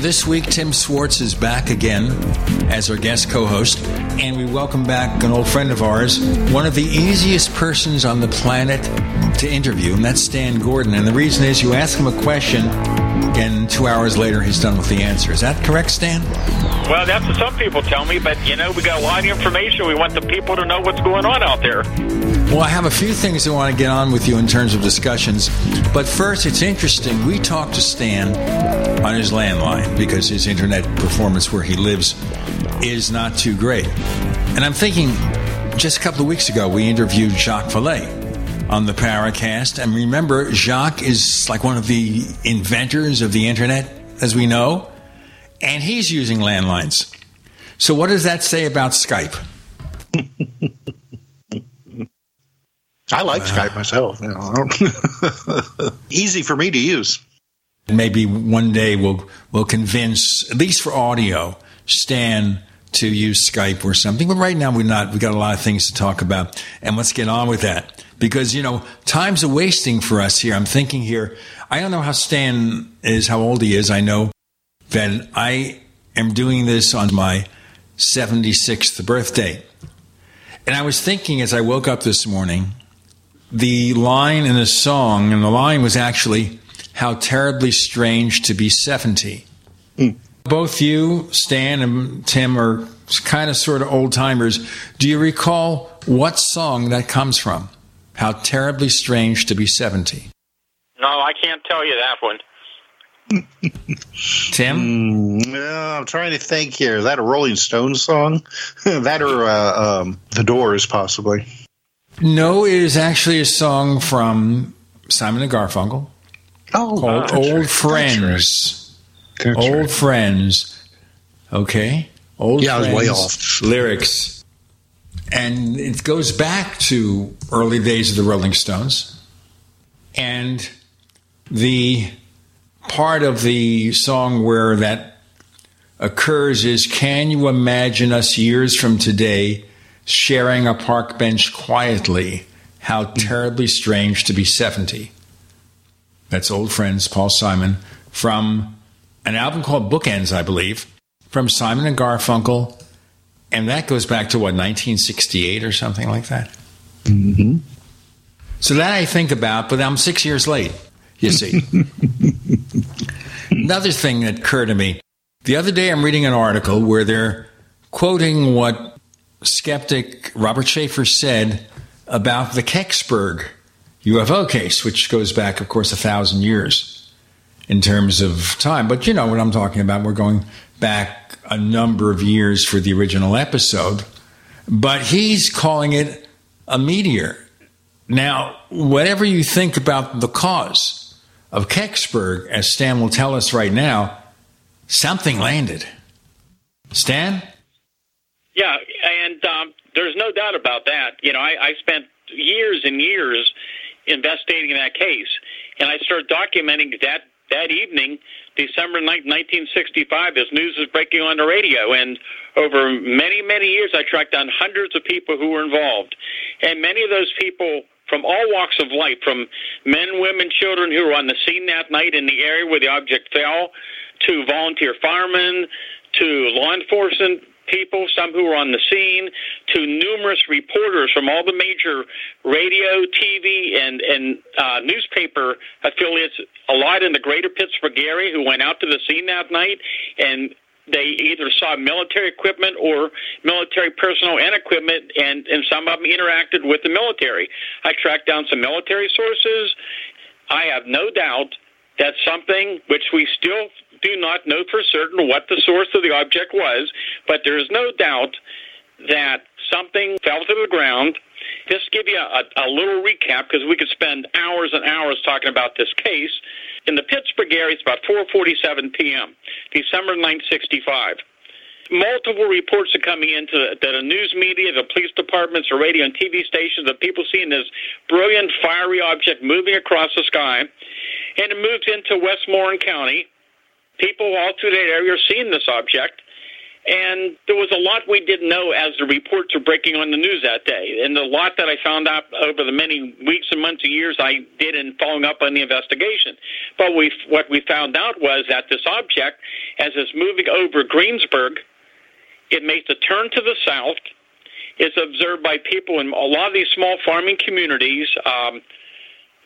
this week, Tim Swartz is back again as our guest co-host, and we welcome back an old friend of ours, one of the easiest persons on the planet to interview, and that's Stan Gordon. And the reason is you ask him a question, and two hours later he's done with the answer. Is that correct, Stan? Well, that's what some people tell me, but you know, we got a lot of information. We want the people to know what's going on out there. Well, I have a few things I want to get on with you in terms of discussions. But first, it's interesting. We talked to Stan on his landline because his internet performance where he lives is not too great. And I'm thinking, just a couple of weeks ago, we interviewed Jacques Vallée on the Paracast. And remember, Jacques is like one of the inventors of the internet, as we know, and he's using landlines. So, what does that say about Skype? I like Skype myself. You know, Easy for me to use. Maybe one day we'll we'll convince, at least for audio, Stan to use Skype or something. But right now we're not. We got a lot of things to talk about, and let's get on with that because you know time's a wasting for us here. I'm thinking here. I don't know how Stan is, how old he is. I know that I am doing this on my 76th birthday, and I was thinking as I woke up this morning, the line in a song, and the line was actually "How terribly strange to be 70." Both you, Stan, and Tim are kind of sort of old timers. Do you recall what song that comes from? How terribly strange to be 70. No, I can't tell you that one. Tim? Mm, yeah, I'm trying to think here. Is that a Rolling Stones song? that or uh, um, The Doors, possibly. No, it is actually a song from Simon and Garfunkel Oh, called that's Old right. That's Friends. right. That's Old right. Friends. Okay. Old Yeah, I was Friends way off. lyrics. And it goes back to early days of the Rolling Stones. And the part of the song where that occurs is Can you imagine us years from today sharing a park bench quietly? How terribly strange to be 70. That's old friends, Paul Simon, from an album called Bookends, I believe, from Simon and Garfunkel. And that goes back to what, 1968 or something like that? Mm-hmm. So that I think about, but I'm six years late, you see. Another thing that occurred to me the other day, I'm reading an article where they're quoting what skeptic Robert Sheaffer said about the Kecksburg UFO case, which goes back, of course, a thousand years in terms of time. But you know what I'm talking about. We're going back a number of years for the original episode. But he's calling it a meteor. Now, whatever you think about the cause of Kecksburg, as Stan will tell us right now, something landed. Stan? Yeah, and um, there's no doubt about that. You know, I, I spent years and years investigating that case, and I started documenting that that evening, December 9th, 1965, as news was breaking on the radio. And over many, many years, I tracked down hundreds of people who were involved. And many of those people from all walks of life, from men, women, children who were on the scene that night in the area where the object fell, to volunteer firemen, to law enforcement people, some who were on the scene, to numerous reporters from all the major radio, TV, and and uh, newspaper affiliates, a lot in the greater Pittsburgh area, who went out to the scene that night and. They either saw military equipment or military personnel and equipment, and, and some of them interacted with the military. I tracked down some military sources. I have no doubt that something which we still do not know for certain what the source of the object was, but there is no doubt that something fell to the ground. Just to give you a, a little recap because we could spend hours and hours talking about this case. In the Pittsburgh area, it's about 4:47 p.m., December 965 multiple reports are coming into the, to the news media, the police departments, the radio and TV stations of people seeing this brilliant fiery object moving across the sky, and it moves into Westmoreland County. People all through that area are seeing this object, And there was a lot we didn't know as the reports were breaking on the news that day. And the lot that I found out over the many weeks and months and years I did in following up on the investigation. But we, what we found out was that this object, as it's moving over Greensburg, it makes a turn to the south. It's observed by people in a lot of these small farming communities. Um,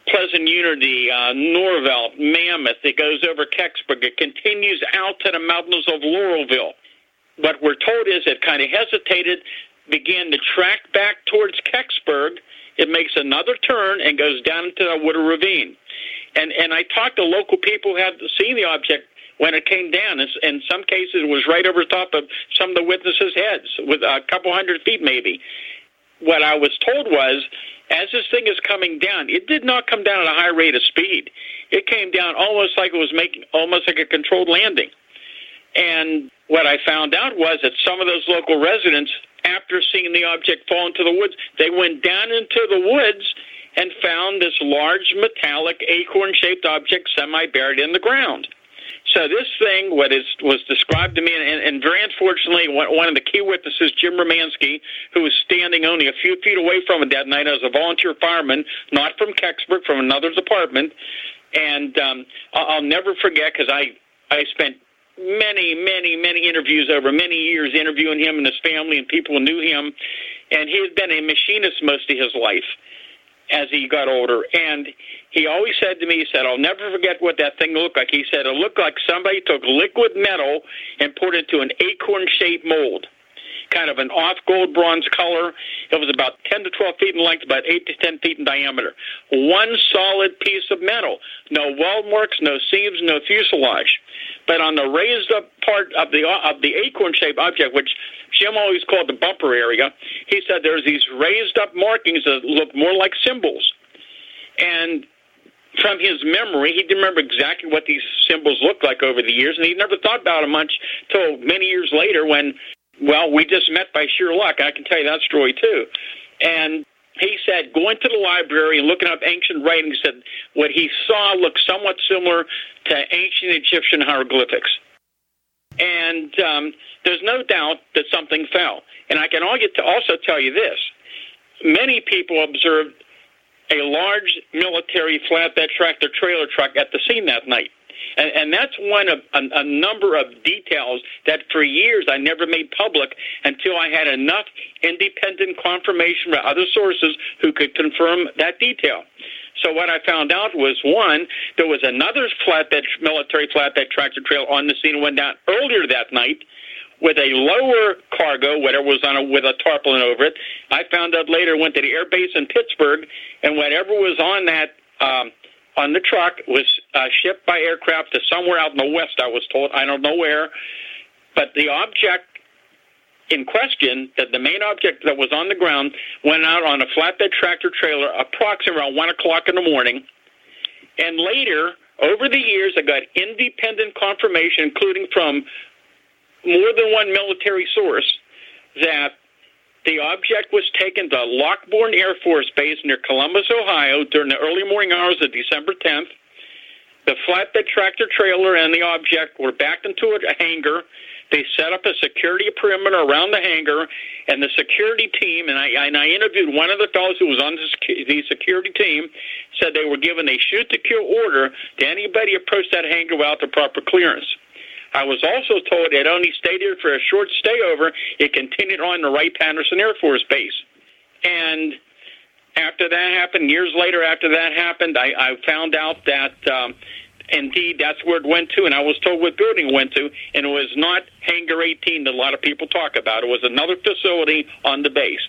Pleasant Unity, uh, Norvelt, Mammoth. It goes over Kecksburg. It continues out to the mountains of Laurelville. What we're told is it kind of hesitated, began to track back towards Kecksburg. It makes another turn and goes down into the Wooded Ravine. And and I talked to local people who had seen the object when it came down. In some cases, it was right over top of some of the witnesses' heads, with a couple hundred feet maybe. What I was told was as this thing is coming down, it did not come down at a high rate of speed. It came down almost like it was making almost like a controlled landing. And what I found out was that some of those local residents, after seeing the object fall into the woods, they went down into the woods and found this large metallic acorn shaped object semi buried in the ground. So this thing, what is was described to me, and, and very unfortunately, one of the key witnesses, Jim Romansky, who was standing only a few feet away from it that night as a volunteer fireman, not from Kecksburg, from another department, and um, I'll never forget because I I spent many, many, many interviews over many years interviewing him and his family and people who knew him, and he had been a machinist most of his life as he got older. And he always said to me, he said, I'll never forget what that thing looked like. He said, it looked like somebody took liquid metal and poured it into an acorn shaped mold. Kind of an off gold bronze color. It was about 10 to 12 feet in length, about 8 to 10 feet in diameter. One solid piece of metal. No weld marks, no seams, no fuselage. But on the raised up part of the of the acorn shaped object, which Jim always called the bumper area, he said there's these raised up markings that look more like symbols. And from his memory, he didn't remember exactly what these symbols looked like over the years, and he never thought about them much till many years later when, well, we just met by sheer luck. I can tell you that story too. And he said going to the library and looking up ancient writings said what he saw looked somewhat similar to ancient Egyptian hieroglyphics. And um, there's no doubt that something fell. And I can also tell you this many people observed a large military flatbed tractor trailer truck at the scene that night. And, and that's one of a, a number of details that for years I never made public until I had enough independent confirmation from other sources who could confirm that detail. So what I found out was one, there was another flatbed military flatbed tractor trailer on the scene went down earlier that night with a lower cargo, whatever was on a, with a tarpaulin over it. I found out later went to the air base in Pittsburgh, and whatever was on that um, on the truck was uh, shipped by aircraft to somewhere out in the west. I was told I don't know where, but the object in question, that the main object that was on the ground, went out on a flatbed tractor trailer approximately around one o'clock in the morning, and later. Over the years, I got independent confirmation, including from more than one military source that the object was taken to Lockbourne Air Force Base near Columbus, Ohio during the early morning hours of December 10th. The flatbed tractor trailer and the object were backed into a hangar. They set up a security perimeter around the hangar, and the security team, and I, and I interviewed one of the fellows who was on the security team, said they were given a shoot to kill order to anybody approach that hangar without the proper clearance. I was also told it only stayed here for a short stay over. It continued on to Wright Patterson Air Force Base. And after that happened, years later after that happened, I, I found out that um, indeed that's where it went to, and I was told what building it went to, and it was not Hangar 18 that a lot of people talk about. It was another facility on the base.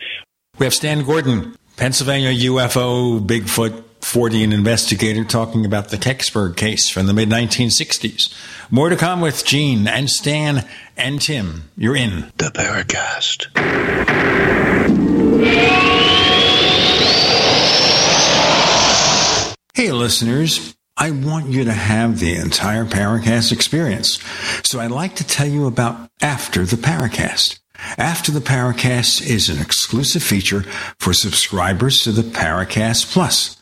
We have Stan Gordon, Pennsylvania UFO Bigfoot Fortean investigator talking about the Kecksburg case from the mid 1960s. More to come with Gene and Stan and Tim. You're in the Paracast. Hey, listeners. I want you to have the entire Paracast experience. So I'd like to tell you about After the Paracast. After the Paracast is an exclusive feature for subscribers to the Paracast Plus.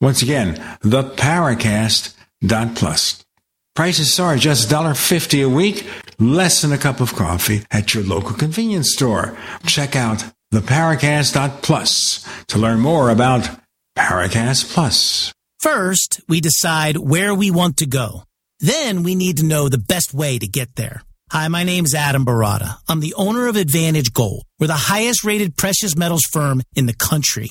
Once again, theparacast.plus. Prices are just $1.50 a week, less than a cup of coffee at your local convenience store. Check out theparacast.plus to learn more about Paracast Plus. First, we decide where we want to go. Then we need to know the best way to get there. Hi, my name is Adam Baratta. I'm the owner of Advantage Gold. We're the highest rated precious metals firm in the country.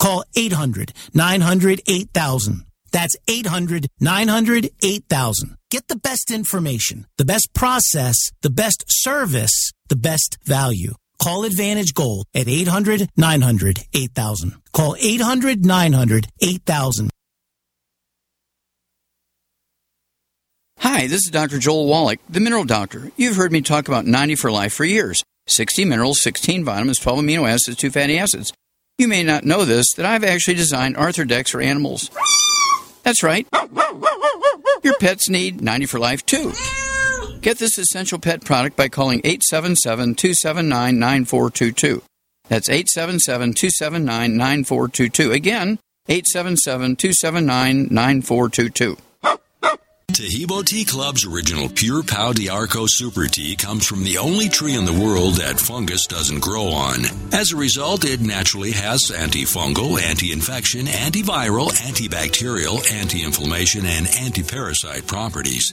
Call 800 900 8000. That's 800 900 8000. Get the best information, the best process, the best service, the best value. Call Advantage Gold at 800 900 8000. Call 800 900 8000. Hi, this is Dr. Joel Wallach, the Mineral Doctor. You've heard me talk about 90 for Life for years 60 minerals, 16 vitamins, 12 amino acids, 2 fatty acids. You may not know this, that I've actually designed Arthur decks for animals. That's right. Your pets need 90 for Life too. Get this essential pet product by calling 877 279 9422. That's 877 279 9422. Again, 877 279 9422. Taheebo Tea Club's original Pure Pau D'Arco Super Tea comes from the only tree in the world that fungus doesn't grow on. As a result, it naturally has antifungal, anti-infection, antiviral, antibacterial, anti-inflammation, and anti-parasite properties.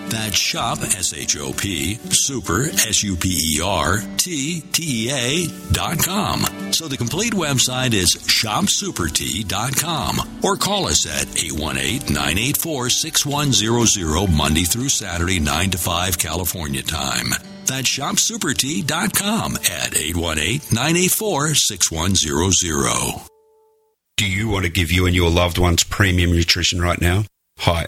That's shop, S H O P, super, S U P E R, T T E A dot com. So the complete website is shopsupertea.com or call us at 818 984 6100 Monday through Saturday, 9 to 5 California time. That's shopsupertea.com at 818 984 6100. Do you want to give you and your loved ones premium nutrition right now? Hi,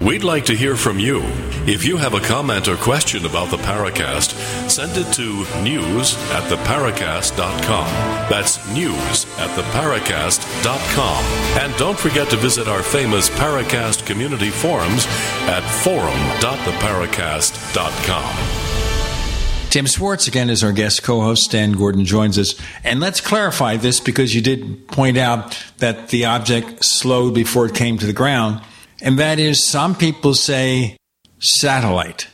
We'd like to hear from you. If you have a comment or question about the Paracast, send it to news at theparacast.com. That's news at theparacast.com. And don't forget to visit our famous Paracast community forums at forum.theparacast.com. Tim Swartz again is our guest co-host. Stan Gordon joins us, and let's clarify this because you did point out that the object slowed before it came to the ground, and that is some people say satellite,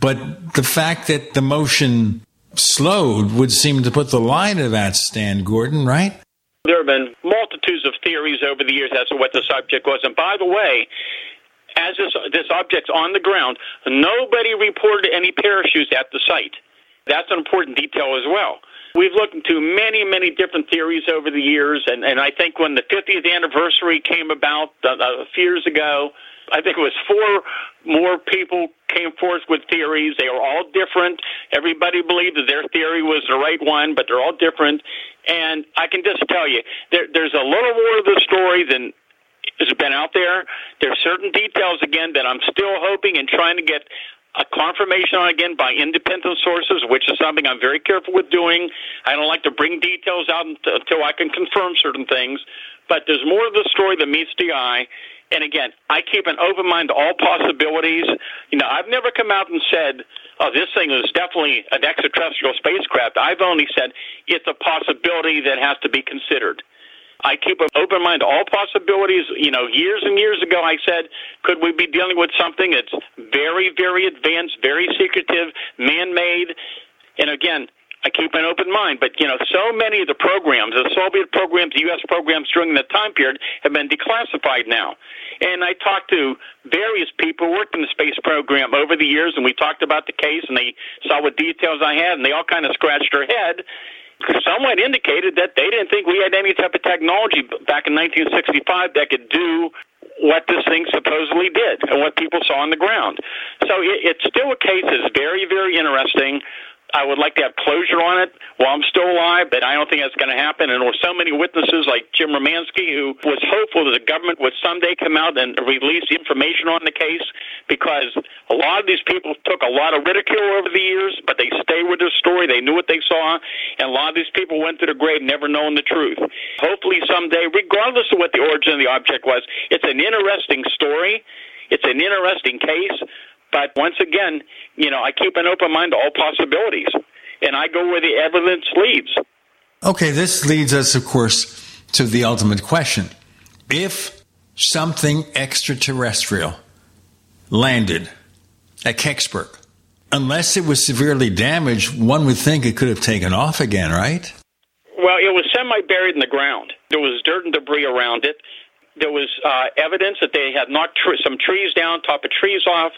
but the fact that the motion slowed would seem to put the lie to that. Stan Gordon, right? There have been multitudes of theories over the years as to what the subject was. And by the way, as this, this object's on the ground, nobody reported any parachutes at the site. That's an important detail as well. We've looked into many, many different theories over the years, and, and I think when the 50th anniversary came about uh, a few years ago, I think it was four more people came forth with theories. They were all different. Everybody believed that their theory was the right one, but they're all different. And I can just tell you, there, there's a little more to the story than has been out there. There's certain details again that I'm still hoping and trying to get a confirmation on again by independent sources, which is something I'm very careful with doing. I don't like to bring details out until I can confirm certain things. But there's more to the story that meets the eye. And again, I keep an open mind to all possibilities. You know, I've never come out and said, oh, this thing is definitely an extraterrestrial spacecraft. I've only said it's a possibility that has to be considered. I keep an open mind to all possibilities. You know, years and years ago, I said, could we be dealing with something that's very, very advanced, very secretive, man made? And again, I keep an open mind. But, you know, so many of the programs, the Soviet programs, the U.S. programs during that time period have been declassified now. And I talked to various people who worked in the space program over the years, and we talked about the case, and they saw what details I had, and they all kind of scratched their head somewhat indicated that they didn't think we had any type of technology back in 1965 that could do what this thing supposedly did and what people saw on the ground. So it, it's still a case that's very, very interesting. I would like to have closure on it while I'm still alive, but I don't think that's going to happen. And were so many witnesses like Jim Romansky who was hopeful that the government would someday come out and release information on the case because a lot of these people took a lot of ridicule over the years, but they stayed with their story. They knew what they saw, and a lot of these people went to the grave never knowing the truth. Hopefully someday, regardless of what the origin of the object was, it's an interesting story. It's an interesting case, but once again, you know, I keep an open mind to all possibilities, and I go where the evidence leads. Okay, this leads us, of course, to the ultimate question. If something extraterrestrial landed at Kecksburg, unless it was severely damaged, one would think it could have taken off again, right? Well, it was semi buried in the ground. There was dirt and debris around it. There was uh, evidence that they had knocked tr- some trees down, top of trees off.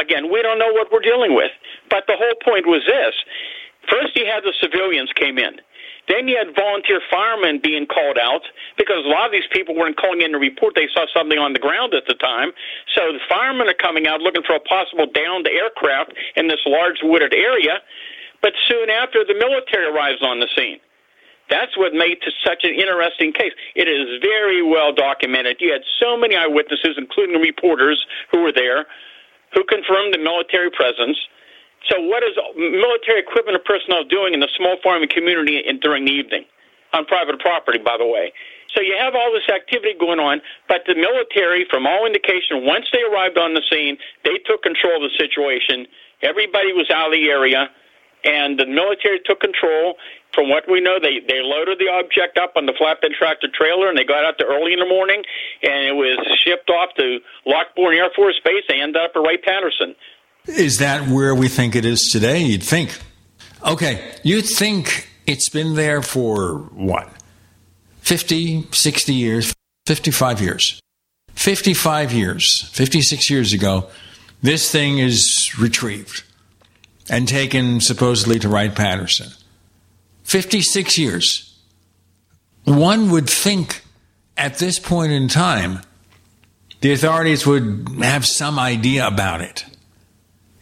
Again, we don't know what we're dealing with. But the whole point was this. First, you had the civilians came in. Then you had volunteer firemen being called out because a lot of these people weren't calling in to report they saw something on the ground at the time. So the firemen are coming out looking for a possible downed aircraft in this large wooded area. But soon after, the military arrives on the scene. That's what made it such an interesting case. It is very well documented. You had so many eyewitnesses, including reporters who were there, who confirmed the military presence. So, what is military equipment and personnel doing in the small farming community in, during the evening on private property, by the way? So, you have all this activity going on, but the military, from all indication, once they arrived on the scene, they took control of the situation. Everybody was out of the area, and the military took control. From what we know, they, they loaded the object up on the flatbed tractor trailer and they got out there early in the morning and it was shipped off to Lockbourne Air Force Base. They ended up at Wright Patterson. Is that where we think it is today? You'd think. Okay, you'd think it's been there for what? 50, 60 years, 55 years. 55 years, 56 years ago, this thing is retrieved and taken supposedly to Wright Patterson. 56 years. One would think at this point in time, the authorities would have some idea about it.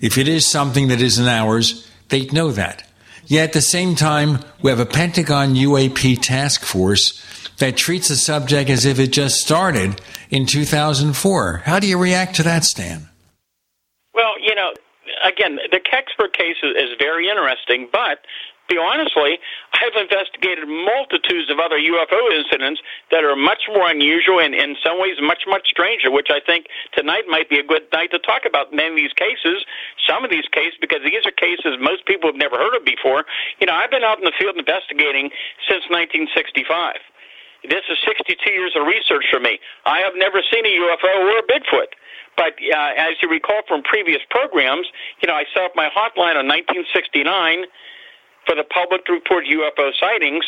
If it is something that isn't ours, they'd know that. Yet at the same time, we have a Pentagon UAP task force that treats the subject as if it just started in 2004. How do you react to that, Stan? Well, you know, again, the Kecksburg case is very interesting, but be honestly, I've investigated multitudes of other UFO incidents that are much more unusual and in some ways much, much stranger, which I think tonight might be a good night to talk about many of these cases, some of these cases, because these are cases most people have never heard of before. You know, I've been out in the field investigating since 1965. This is 62 years of research for me. I have never seen a UFO or a Bigfoot. But uh, as you recall from previous programs, you know, I set up my hotline in 1969 for the public to report UFO sightings.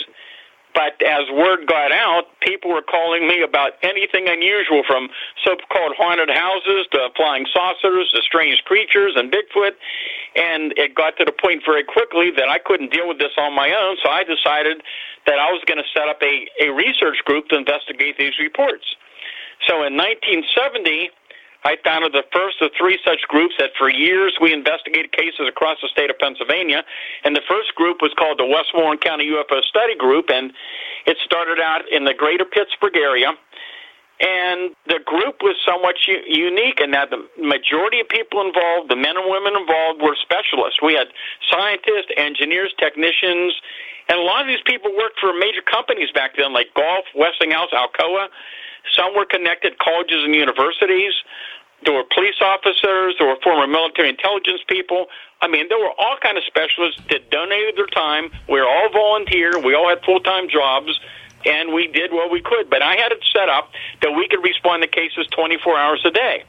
But as word got out, people were calling me about anything unusual from so-called haunted houses to flying saucers to strange creatures and Bigfoot. And it got to the point very quickly that I couldn't deal with this on my own, so I decided that I was going to set up a, a research group to investigate these reports. So in 1970, I founded the first of three such groups that for years we investigated cases across the state of Pennsylvania. And the first group was called the Westmoreland County UFO Study Group, and it started out in the greater Pittsburgh area. And the group was somewhat u- unique in that the majority of people involved, the men and women involved, were specialists. We had scientists, engineers, technicians, and a lot of these people worked for major companies back then, like Gulf, Westinghouse, Alcoa. Some were connected colleges and universities. There were police officers. There were former military intelligence people. I mean, there were all kind of specialists that donated their time. We were all volunteer. We all had full time jobs, and we did what we could. But I had it set up that we could respond to cases 24 hours a day.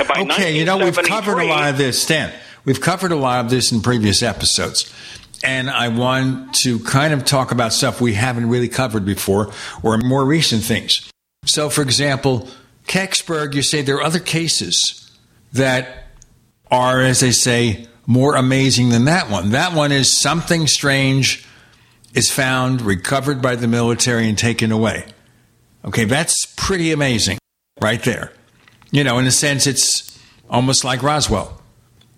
Okay, you know we've covered a lot of this, Stan. We've covered a lot of this in previous episodes. And I want to kind of talk about stuff we haven't really covered before or more recent things. So, for example, Kecksburg, you say there are other cases that are, as they say, more amazing than that one. That one is something strange is found, recovered by the military, and taken away. Okay, that's pretty amazing right there. You know, in a sense, it's almost like Roswell.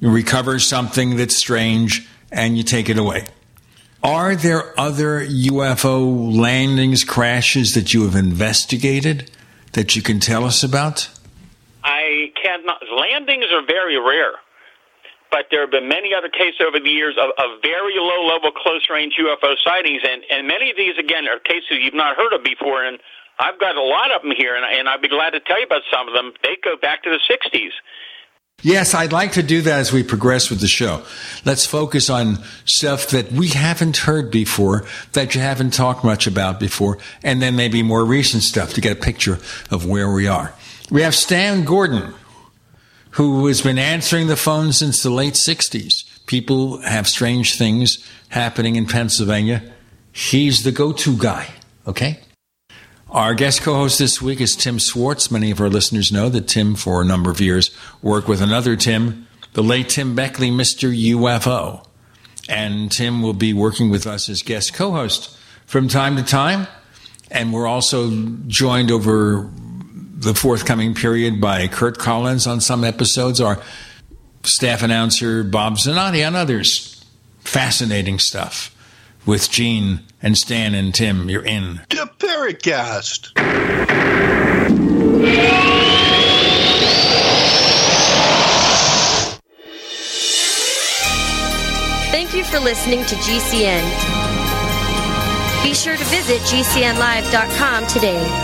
You recover something that's strange and you take it away. Are there other UFO landings, crashes that you have investigated that you can tell us about? I cannot. Landings are very rare, but there have been many other cases over the years of, of very low level close range UFO sightings, and, and many of these, again, are cases you've not heard of before. And I've got a lot of them here, and, and I'd be glad to tell you about some of them. They go back to the 60s. Yes, I'd like to do that as we progress with the show. Let's focus on stuff that we haven't heard before, that you haven't talked much about before, and then maybe more recent stuff to get a picture of where we are. We have Stan Gordon, who has been answering the phone since the late 60s. People have strange things happening in Pennsylvania. He's the go to guy, okay? Our guest co host this week is Tim Swartz. Many of our listeners know that Tim, for a number of years, worked with another Tim, the late Tim Beckley, Mr. UFO. And Tim will be working with us as guest co host from time to time. And we're also joined over the forthcoming period by Curt Collins on some episodes, our staff announcer Bob Zanotti on others. Fascinating stuff with Gene and Stan and Tim. You're in. The Paracast. Thank you for listening to GCN. Be sure to visit GCNlive.com today.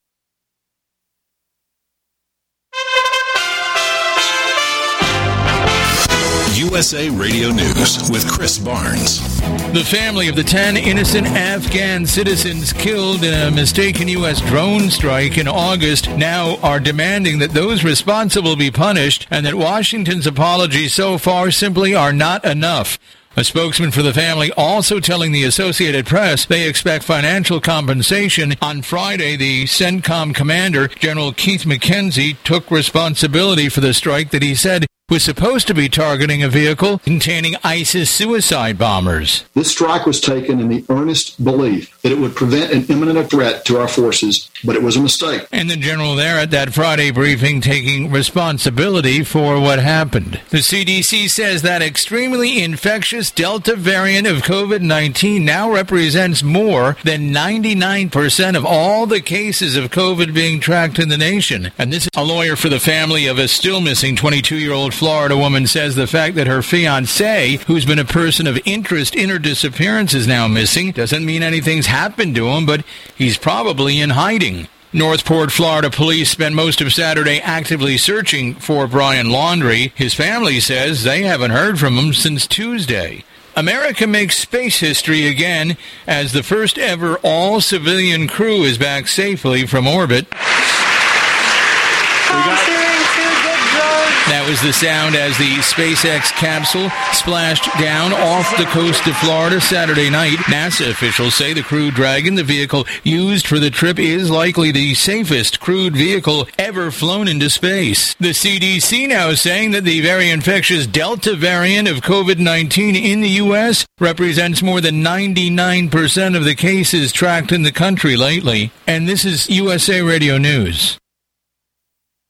USA Radio News with Chris Barnes. The family of the 10 innocent Afghan citizens killed in a mistaken U.S. drone strike in August now are demanding that those responsible be punished and that Washington's apologies so far simply are not enough. A spokesman for the family also telling the Associated Press they expect financial compensation. On Friday, the CENTCOM commander, General Keith McKenzie, took responsibility for the strike that he said was supposed to be targeting a vehicle containing ISIS suicide bombers. This strike was taken in the earnest belief that it would prevent an imminent threat to our forces, but it was a mistake. And the general there at that Friday briefing taking responsibility for what happened. The CDC says that extremely infectious Delta variant of COVID 19 now represents more than 99% of all the cases of COVID being tracked in the nation. And this is a lawyer for the family of a still missing 22 year old Florida woman says the fact that her fiance, who's been a person of interest in her disappearance, is now missing doesn't mean anything's happened to him, but he's probably in hiding. North Port, Florida police spent most of Saturday actively searching for Brian Laundrie. His family says they haven't heard from him since Tuesday. America makes space history again as the first ever all civilian crew is back safely from orbit. That was the sound as the SpaceX capsule splashed down off the coast of Florida Saturday night. NASA officials say the Crew Dragon, the vehicle used for the trip, is likely the safest crewed vehicle ever flown into space. The CDC now is saying that the very infectious Delta variant of COVID 19 in the U.S. represents more than 99% of the cases tracked in the country lately. And this is USA Radio News.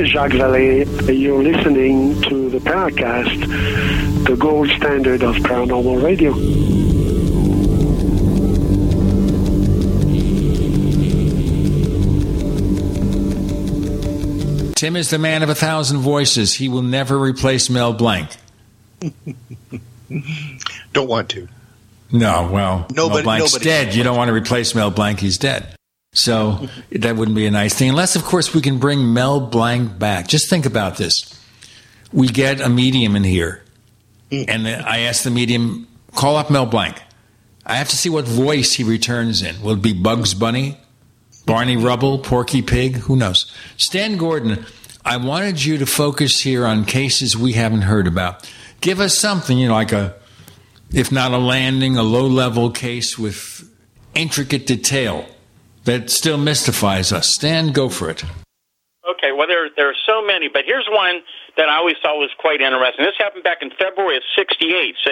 Is Jacques Vallée. You're listening to the Paracast, the gold standard of paranormal radio. Tim is the man of a thousand voices. He will never replace Mel Blanc. Don't want to. No, well, Nobody- Mel Blanc's nobody- dead. You don't want to replace Mel Blanc. He's dead. So that wouldn't be a nice thing. Unless, of course, we can bring Mel Blanc back. Just think about this. We get a medium in here, and I ask the medium, call up Mel Blanc. I have to see what voice he returns in. Will it be Bugs Bunny, Barney Rubble, Porky Pig? Who knows? Stan Gordon, I wanted you to focus here on cases we haven't heard about. Give us something, you know, like a, if not a landing, a low level case with intricate detail that still mystifies us. Stan, go for it. Okay, well, there, there are so many, but here's one that I always thought was quite interesting. This happened back in February of 68. So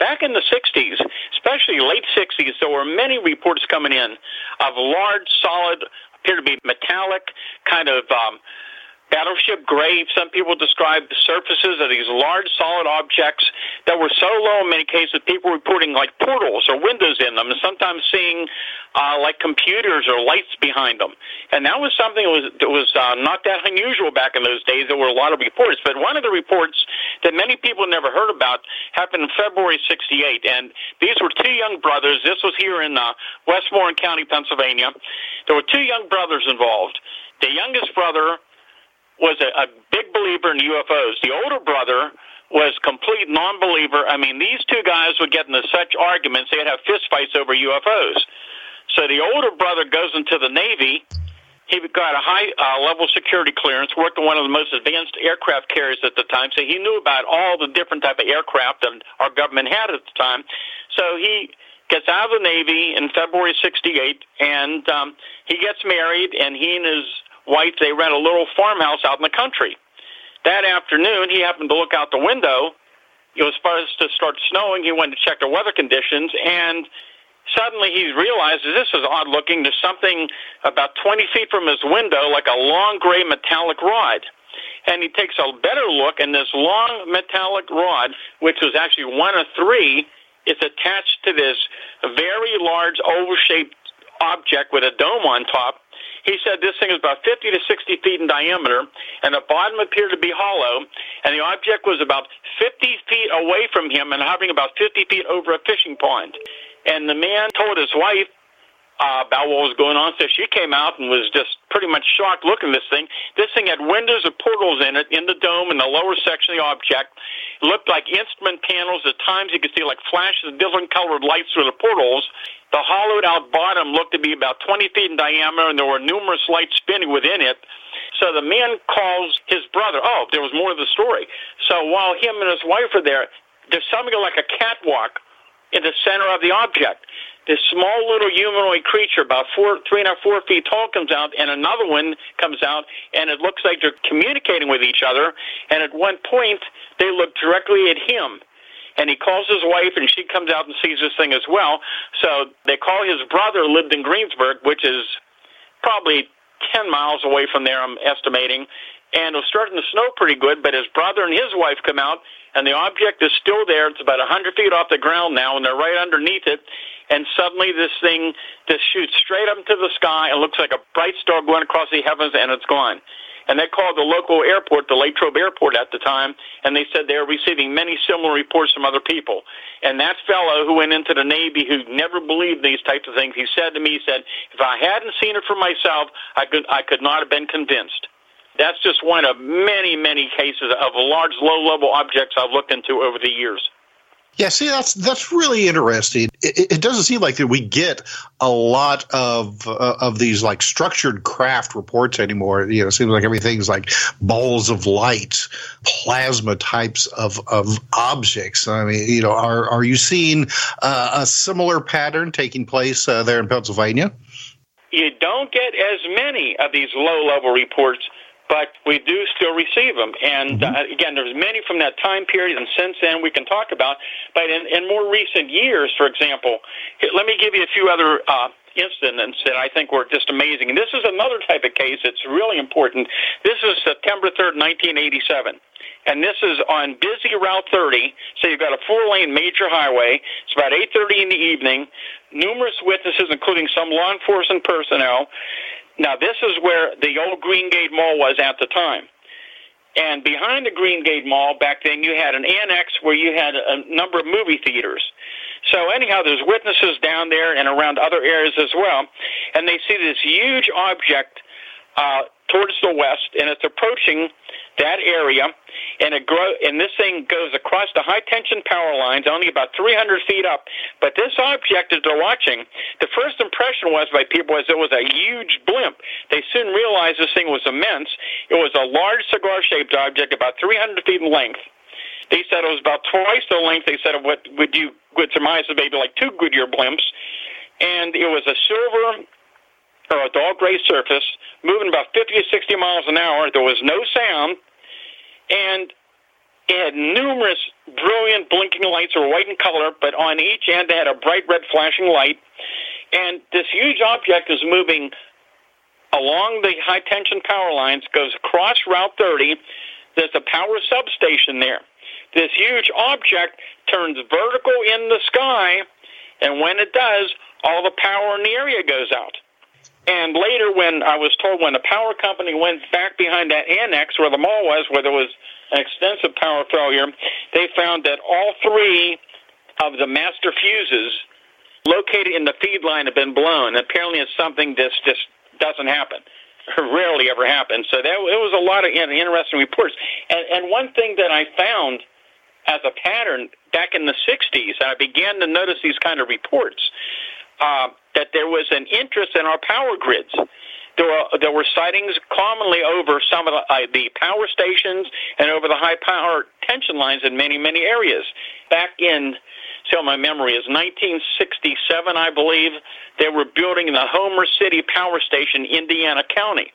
back in the 60s, especially late 60s, there were many reports coming in of large, solid, appear to be metallic, kind of um, battleship gray. Some people describe the surfaces of these large, solid objects that were so low in many cases, people were putting like portals or windows in them, and sometimes seeing uh, like computers or lights behind them. And that was something that was, that was uh, not that unusual back in those days. There were a lot of reports, but one of the reports that many people never heard about happened in February '68, and these were two young brothers. This was here in uh, Westmoreland County, Pennsylvania. There were two young brothers involved. The youngest brother was a, a big believer in UFOs. The older brother was complete non-believer. I mean, these two guys would get into such arguments they'd have fistfights over UFOs. So the older brother goes into the Navy. He got a high uh, level security clearance, worked on one of the most advanced aircraft carriers at the time, so he knew about all the different type of aircraft that our government had at the time. So he gets out of the Navy in February '68, and um, he gets married, and he and his wife they rent a little farmhouse out in the country. That afternoon, he happened to look out the window. It was supposed to start snowing. He went to check the weather conditions, and suddenly he realizes this is odd looking. There's something about 20 feet from his window, like a long gray metallic rod. And he takes a better look, and this long metallic rod, which was actually one of three, is attached to this very large oval shaped object with a dome on top. He said this thing is about 50 to 60 feet in diameter, and the bottom appeared to be hollow, and the object was about 50 feet away from him and hovering about 50 feet over a fishing pond. And the man told his wife uh, about what was going on, so she came out and was just pretty much shocked looking at this thing. This thing had windows and portals in it, in the dome, in the lower section of the object. It looked like instrument panels. At times, you could see like flashes of different colored lights through the portals. The hollowed out bottom looked to be about 20 feet in diameter, and there were numerous lights spinning within it. So the man calls his brother. Oh, there was more to the story. So while him and his wife are there, there's something like a catwalk in the center of the object. This small little humanoid creature, about four, three and a half, four feet tall, comes out, and another one comes out, and it looks like they're communicating with each other. And at one point, they look directly at him and he calls his wife, and she comes out and sees this thing as well. So they call his brother lived in Greensburg, which is probably 10 miles away from there, I'm estimating. And it was starting to snow pretty good, but his brother and his wife come out, and the object is still there. It's about 100 feet off the ground now, and they're right underneath it. And suddenly, this thing just shoots straight up into the sky and looks like a bright star going across the heavens, and it's gone and they called the local airport, the Latrobe Airport at the time, and they said they were receiving many similar reports from other people. And that fellow who went into the Navy, who never believed these types of things, he said to me, he said, if I hadn't seen it for myself, I could, I could not have been convinced. That's just one of many, many cases of large, low-level objects I've looked into over the years. Yeah, see, that's that's really interesting. It, it, doesn't seem like that we get a lot of uh, of these like structured craft reports anymore. You know, it seems like everything's like balls of light, plasma types of of objects. I mean, you know, are are you seeing uh, a similar pattern taking place uh, there in Pennsylvania? You don't get as many of these low level reports but we do still receive them. And mm-hmm. uh, again, there's many from that time period, and since then we can talk about. But in, in more recent years, for example, let me give you a few other uh, incidents that I think were just amazing. And this is another type of case that's really important. This is September 3rd, 1987 and this is on busy Route 30. So you've got a four-lane major highway. It's about 8:30 in the evening. Numerous witnesses, including some law enforcement personnel, now, this is where the old Green Gate Mall was at the time. And behind the Green Gate Mall back then, you had an annex where you had a number of movie theaters. So anyhow, there's witnesses down there and around other areas as well, and they see this huge object uh, towards the west, and it's approaching that area, and it grow and this thing goes across the high tension power lines, only about 300 feet up. But this object, as they're watching, the first impression was by people was it was a huge blimp. They soon realized this thing was immense. It was a large cigar-shaped object, about 300 feet in length. They said it was about twice the length. They said of what would you would surmise is maybe like two Goodyear blimps, and it was a silver or a dull gray surface, moving about 50 to 60 miles an hour. There was no sound, and it had numerous brilliant blinking lights were white in color, but on each end they had a bright red flashing light. And this huge object is moving along the high tension power lines, goes across Route 30. There's a power substation there. This huge object turns vertical in the sky, and when it does, all the power in the area goes out. And later, when I was told when the power company went back behind that annex where the mall was, where there was an extensive power failure, they found that all three of the master fuses located in the feed line had been blown. Apparently, it's something that just doesn't happen. Rarely ever happens. So that it was a lot of interesting reports. And, and one thing that I found as a pattern back in the 60s, and I began to notice these kind of reports uh, that there was an interest in our power grids. There were, there were sightings commonly over some of the, uh, the power stations and over the high power tension lines in many, many areas. Back in, so my memory is 1967, I believe, they were building the Homer City Power Station, Indiana County.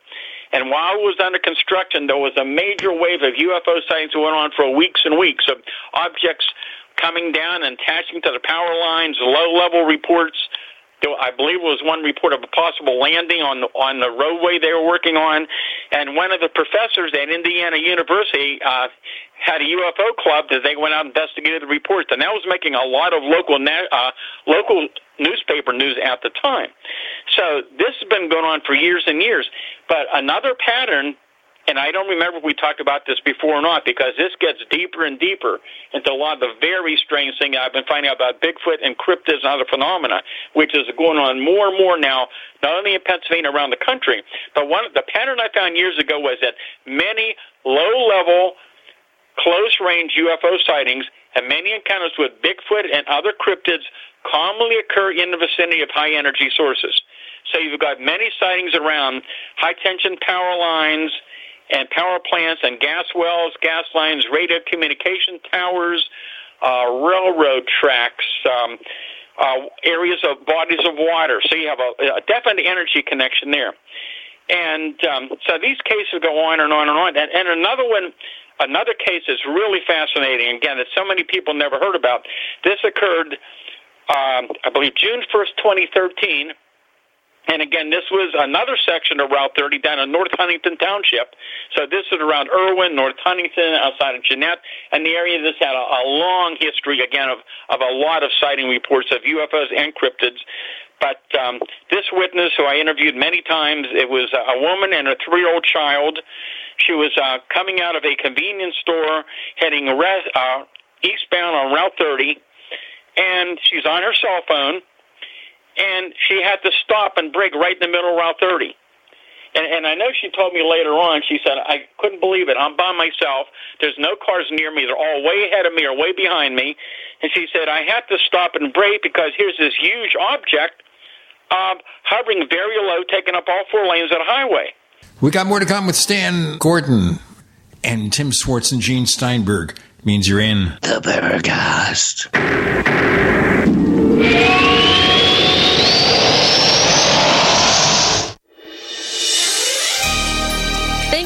And while it was under construction, there was a major wave of UFO sightings that went on for weeks and weeks of objects coming down and attaching to the power lines, low level reports I believe it was one report of a possible landing on the, on the roadway they were working on, and one of the professors at Indiana University uh, had a UFO club that they went out and investigated the reports, and that was making a lot of local uh, local newspaper news at the time. So this has been going on for years and years. But another pattern and I don't remember if we talked about this before or not because this gets deeper and deeper into a lot of the very strange things I've been finding out about Bigfoot and cryptids and other phenomena, which is going on more and more now, not only in Pennsylvania, around the country. But one the pattern I found years ago was that many low level, close range UFO sightings and many encounters with Bigfoot and other cryptids commonly occur in the vicinity of high energy sources. So you've got many sightings around high tension power lines and power plants and gas wells, gas lines, radio communication towers, uh, railroad tracks, um, uh, areas of bodies of water. So you have a, a definite energy connection there. And um, so these cases go on and on and on. And, and another one, another case is really fascinating. Again, that so many people never heard about. This occurred, um, I believe, June first, 2013 and again, this was another section of Route 30 down in North Huntington Township. So this is around Irwin, North Huntington, outside of Jeannette, and the area that's had a, a long history, again, of, of a lot of sighting reports of UFOs and cryptids. But um, this witness, who I interviewed many times, it was a woman and a three-year-old child. She was uh, coming out of a convenience store, heading res- uh, eastbound on Route 30, and she's on her cell phone and she had to stop and brake right in the middle of Route 30. And, and I know she told me later on, she said, I couldn't believe it. I'm by myself. There's no cars near me. They're all way ahead of me or way behind me. And she said, I had to stop and brake because here's this huge object um, hovering very low, taking up all four lanes of the highway. We got more to come with Stan Gordon and Tim Swartz and Gene Steinberg. It means you're in the Paracast.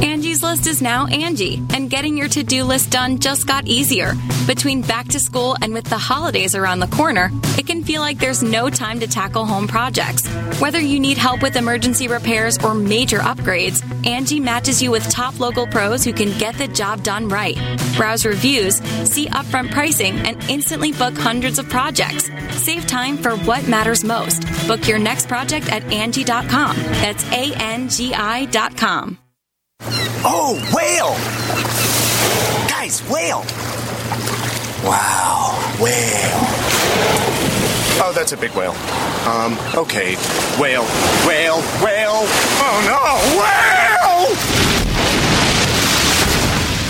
Angie's List is now Angie, and getting your to do list done just got easier. Between back to school and with the holidays around the corner, it can feel like there's no time to tackle home projects. Whether you need help with emergency repairs or major upgrades, Angie matches you with top local pros who can get the job done right. Browse reviews, see upfront pricing, and instantly book hundreds of projects. Save time for what matters most. Book your next project at Angie.com. That's A N G I.com. Oh, whale! Guys, whale! Wow, whale. Oh, that's a big whale. Um, okay. Whale, whale, whale. Oh no, whale!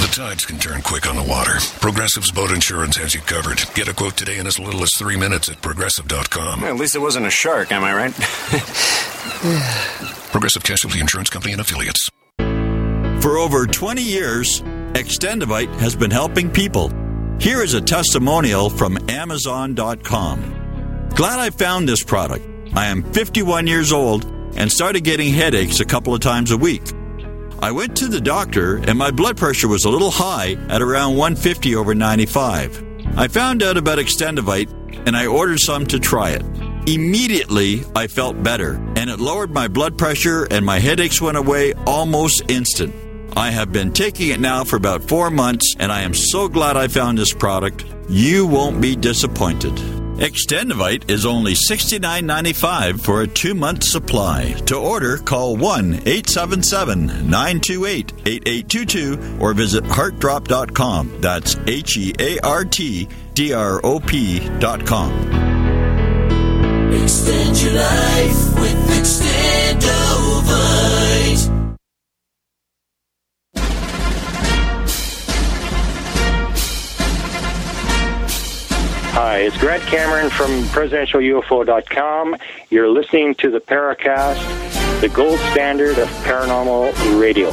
The tides can turn quick on the water. Progressive's boat insurance has you covered. Get a quote today in as little as three minutes at progressive.com. At least it wasn't a shark, am I right? Progressive Casualty Insurance Company and affiliates. For over 20 years, Extendivite has been helping people. Here is a testimonial from Amazon.com. Glad I found this product. I am 51 years old and started getting headaches a couple of times a week. I went to the doctor and my blood pressure was a little high at around 150 over 95. I found out about Extendivite and I ordered some to try it. Immediately, I felt better and it lowered my blood pressure and my headaches went away almost instant. I have been taking it now for about four months, and I am so glad I found this product. You won't be disappointed. Extendivite is only $69.95 for a two month supply. To order, call 1 877 928 8822 or visit heartdrop.com. That's H E A R T D R O P.com. Extend your life with Extendovite. Hi, it's Grant Cameron from PresidentialUFO.com. You're listening to the Paracast, the gold standard of paranormal radio.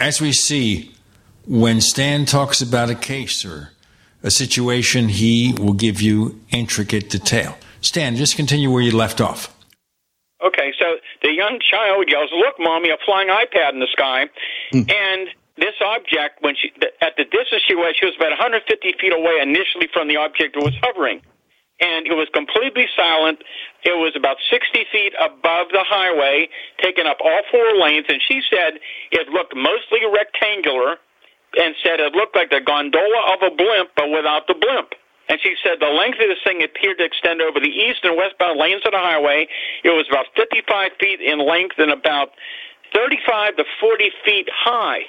As we see, when Stan talks about a case or a situation, he will give you intricate detail. Stan, just continue where you left off. Okay, so the young child yells, "Look, mommy, a flying iPad in the sky!" Hmm. And this object, when she at the distance she was, she was about 150 feet away initially from the object that was hovering, and it was completely silent. It was about 60 feet above the highway, taking up all four lanes, and she said it looked mostly rectangular, and said it looked like the gondola of a blimp, but without the blimp. And she said the length of this thing appeared to extend over the east and westbound lanes of the highway. It was about 55 feet in length and about 35 to 40 feet high.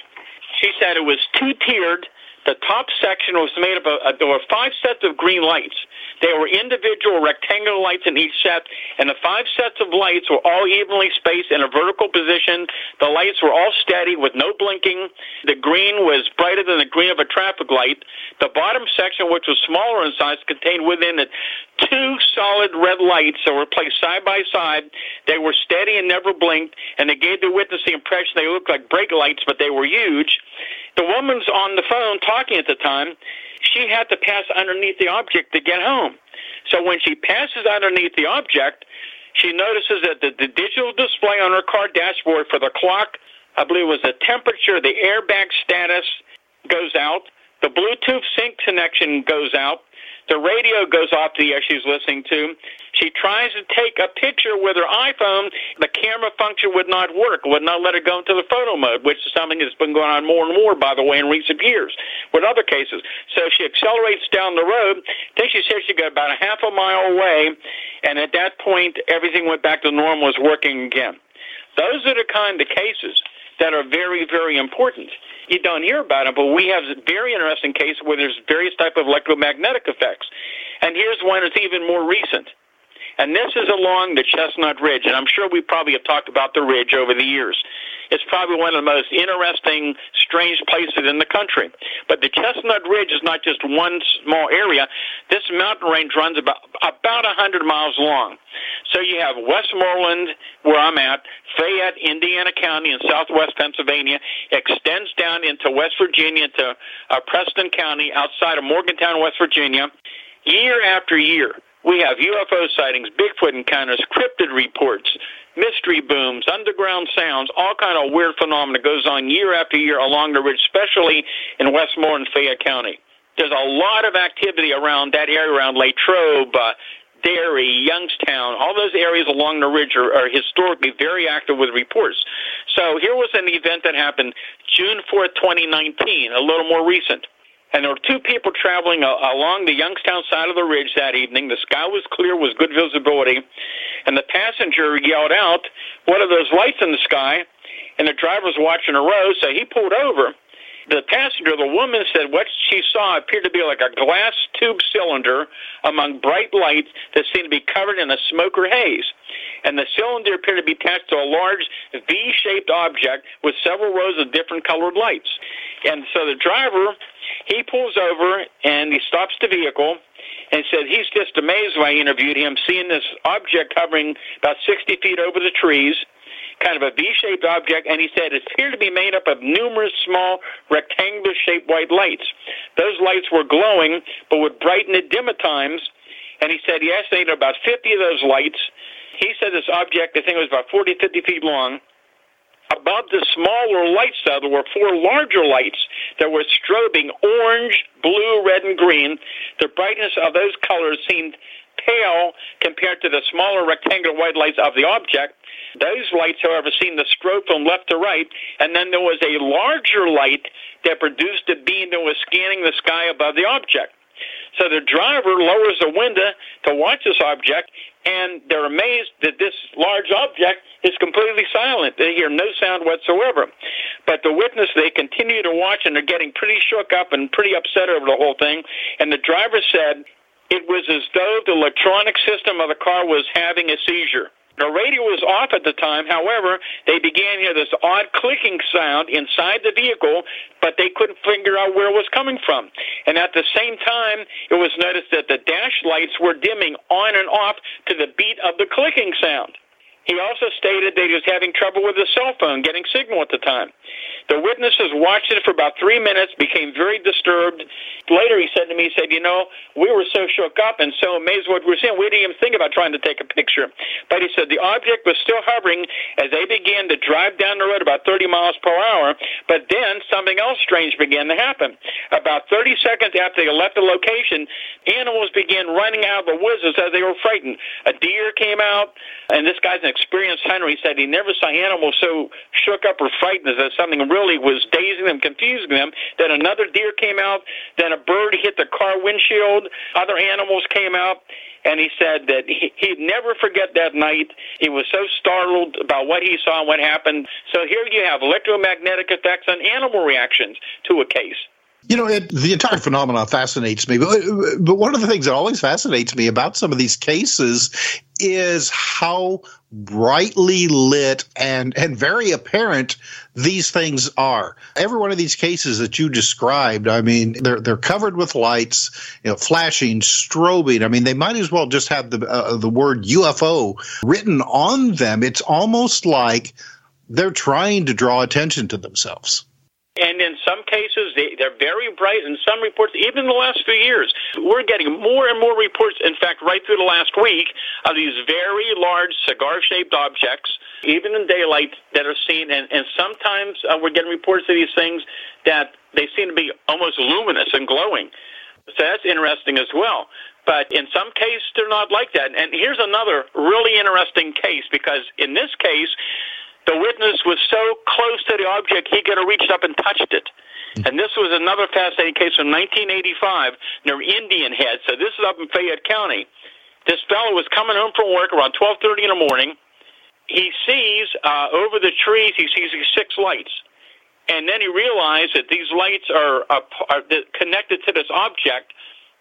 She said it was two tiered. The top section was made up of, there were five sets of green lights. There were individual rectangular lights in each set, and the five sets of lights were all evenly spaced in a vertical position. The lights were all steady with no blinking. The green was brighter than the green of a traffic light. The bottom section, which was smaller in size, contained within it two solid red lights that were placed side by side. They were steady and never blinked, and they gave the witness the impression they looked like brake lights, but they were huge. The woman's on the phone talking at the time. She had to pass underneath the object to get home. So when she passes underneath the object, she notices that the, the digital display on her car dashboard for the clock, I believe it was the temperature, the airbag status goes out, the Bluetooth sync connection goes out, the radio goes off to the air she's listening to. She tries to take a picture with her iPhone. The camera function would not work, would not let her go into the photo mode, which is something that's been going on more and more, by the way, in recent years with other cases. So she accelerates down the road. Then she says she got about a half a mile away, and at that point, everything went back to normal, was working again. Those are the kind of cases that are very, very important. You don't hear about them, but we have a very interesting case where there's various type of electromagnetic effects. And here's one that's even more recent. And this is along the Chestnut Ridge, and I'm sure we probably have talked about the ridge over the years. It's probably one of the most interesting, strange places in the country. But the Chestnut Ridge is not just one small area. This mountain range runs about about 100 miles long. So you have Westmoreland, where I'm at, Fayette, Indiana County, in southwest Pennsylvania, extends down into West Virginia to uh, Preston County, outside of Morgantown, West Virginia. Year after year, we have UFO sightings, Bigfoot encounters, cryptid reports, mystery booms, underground sounds, all kind of weird phenomena goes on year after year along the ridge, especially in Westmoreland, Fayette County. There's a lot of activity around that area, around Latrobe, uh, Derry, Youngstown, all those areas along the ridge are, are historically very active with reports. So here was an event that happened June 4th, 2019, a little more recent. And there were two people traveling uh, along the Youngstown side of the ridge that evening. The sky was clear, was good visibility. and the passenger yelled out, "What are those lights in the sky?" And the driver was watching a road, so he pulled over. The passenger, the woman, said what she saw appeared to be like a glass tube cylinder among bright lights that seemed to be covered in a smoke or haze. And the cylinder appeared to be attached to a large V shaped object with several rows of different colored lights. And so the driver, he pulls over and he stops the vehicle and said he's just amazed when I interviewed him, seeing this object hovering about 60 feet over the trees kind of a V-shaped object, and he said it appeared to be made up of numerous small rectangular-shaped white lights. Those lights were glowing, but would brighten at dim at times. And he said he estimated about 50 of those lights. He said this object, I think it was about 40, 50 feet long. Above the smaller lights, though, there were four larger lights that were strobing orange, blue, red, and green. The brightness of those colors seemed pale compared to the smaller rectangular white lights of the object. Those lights, however, seemed to strobe from left to right, and then there was a larger light that produced a beam that was scanning the sky above the object. So the driver lowers the window to watch this object, and they're amazed that this large object is completely silent. They hear no sound whatsoever. But the witness, they continue to watch, and they're getting pretty shook up and pretty upset over the whole thing. And the driver said it was as though the electronic system of the car was having a seizure. The radio was off at the time. However, they began to hear this odd clicking sound inside the vehicle, but they couldn't figure out where it was coming from. And at the same time, it was noticed that the dash lights were dimming on and off to the beat of the clicking sound. He also stated that he was having trouble with his cell phone getting signal at the time. The witnesses watched it for about three minutes, became very disturbed. Later, he said to me, he said, You know, we were so shook up and so amazed what we were seeing, we didn't even think about trying to take a picture. But he said the object was still hovering as they began to drive down the road about 30 miles per hour. But then something else strange began to happen. About 30 seconds after they left the location, animals began running out of the woods as they were frightened. A deer came out, and this guy's an experienced hunter. He said he never saw animals so shook up or frightened as that something really was dazing them, confusing them. Then another deer came out. Then a bird hit the car windshield. Other animals came out. And he said that he, he'd never forget that night. He was so startled about what he saw and what happened. So here you have electromagnetic effects on animal reactions to a case. You know, it, the entire phenomenon fascinates me. But, but one of the things that always fascinates me about some of these cases is how brightly lit and, and very apparent these things are. Every one of these cases that you described, I mean, they're they're covered with lights, you know, flashing, strobing. I mean, they might as well just have the uh, the word UFO written on them. It's almost like they're trying to draw attention to themselves. And in they're very bright. In some reports, even in the last few years, we're getting more and more reports. In fact, right through the last week, of these very large cigar-shaped objects, even in daylight, that are seen. And, and sometimes uh, we're getting reports of these things that they seem to be almost luminous and glowing. So that's interesting as well. But in some cases, they're not like that. And here's another really interesting case because in this case, the witness was so close to the object he could have reached up and touched it. And this was another fascinating case from 1985 near Indian Head. So this is up in Fayette County. This fellow was coming home from work around 12:30 in the morning. He sees uh, over the trees. He sees these six lights, and then he realized that these lights are, are, are connected to this object.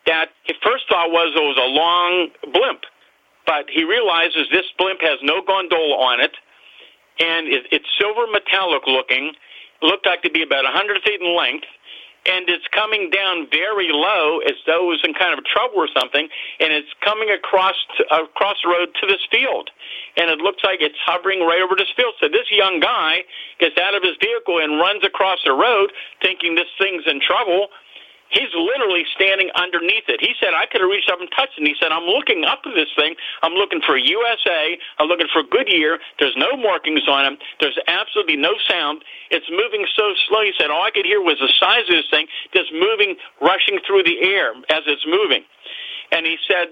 That he first thought was it was a long blimp, but he realizes this blimp has no gondola on it and it, it's silver metallic looking. Looked like to be about 100 feet in length, and it's coming down very low as though it was in kind of trouble or something, and it's coming across to, across the road to this field, and it looks like it's hovering right over this field. So this young guy gets out of his vehicle and runs across the road, thinking this thing's in trouble He's literally standing underneath it. He said, I could have reached up and touched it. And he said, I'm looking up at this thing. I'm looking for USA. I'm looking for Goodyear. There's no markings on it. There's absolutely no sound. It's moving so slow. He said, all I could hear was the size of this thing just moving, rushing through the air as it's moving. And he said,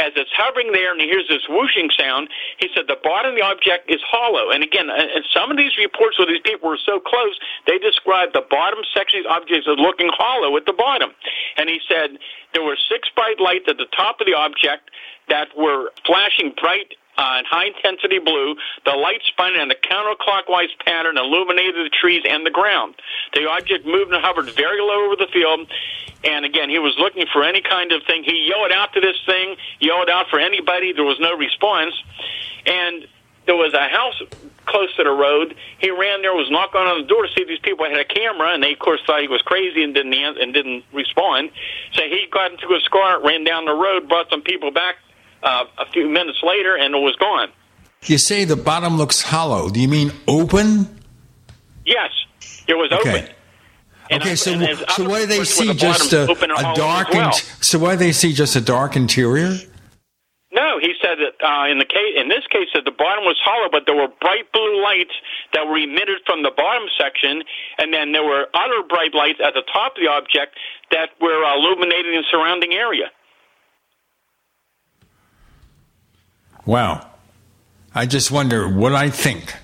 as it's hovering there and he hears this whooshing sound, he said the bottom of the object is hollow. And again, uh, and some of these reports where these people were so close, they described the bottom section of the object as looking hollow at the bottom. And he said there were six bright lights at the top of the object that were flashing bright uh, in high intensity blue. The light spun in a counterclockwise pattern, illuminated the trees and the ground. The object moved and hovered very low over the field. And again, he was looking for any kind of thing. He yelled out to this thing, yelled out for anybody. There was no response. And there was a house close to the road. He ran there, was knocking on the door to see if these people had a camera, and they, of course, thought he was crazy and didn't and didn't respond. So he got into his car, ran down the road, brought some people back uh, a few minutes later, and it was gone. You say the bottom looks hollow. Do you mean open? Yes, it was Okay. open. And Okay, I- so so what do they see? Just a, open a dark. well. int- so what do they see? Just a dark interior? No, he said that uh, in the case, in this case, that the bottom was hollow, but there were bright blue lights that were emitted from the bottom section, and then there were other bright lights at the top of the object that were uh, illuminating the surrounding area. Wow. I just wonder what I think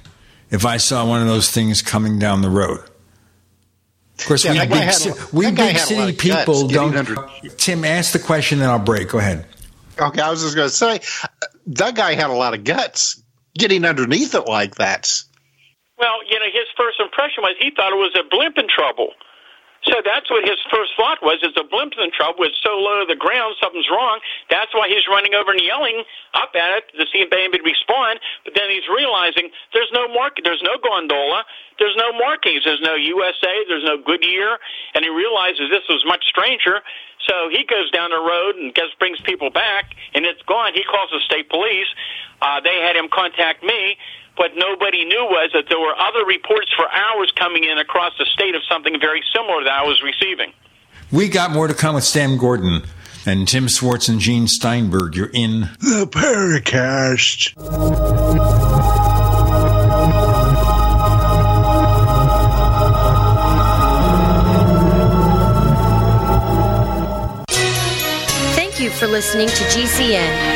if I saw one of those things coming down the road. Of course, Yeah, we big, had ci- a- we big had a lot city people don't. under- Tim, ask the question, then I'll break. Go ahead. Okay, I was just going to say that guy had a lot of guts getting underneath it like that. Well, you know, his first impression was he thought it was a blimp in trouble. So that's what his first thought was: is a blimp in trouble. It's so low to the ground, something's wrong. That's why he's running over and yelling up at it to see if anybody respond. But then he's realizing there's no mark, there's no gondola, there's no markings, there's no USA, there's no Goodyear, and he realizes this was much stranger. So he goes down the road and gets brings people back, and it's gone. He calls the state police. Uh, they had him contact me. What nobody knew was that there were other reports for hours coming in across the state of something very similar that I was receiving. We got more to come with Stan Gordon and Tim Swartz and Gene Steinberg. You're in the Paracast. Thank you for listening to GCN.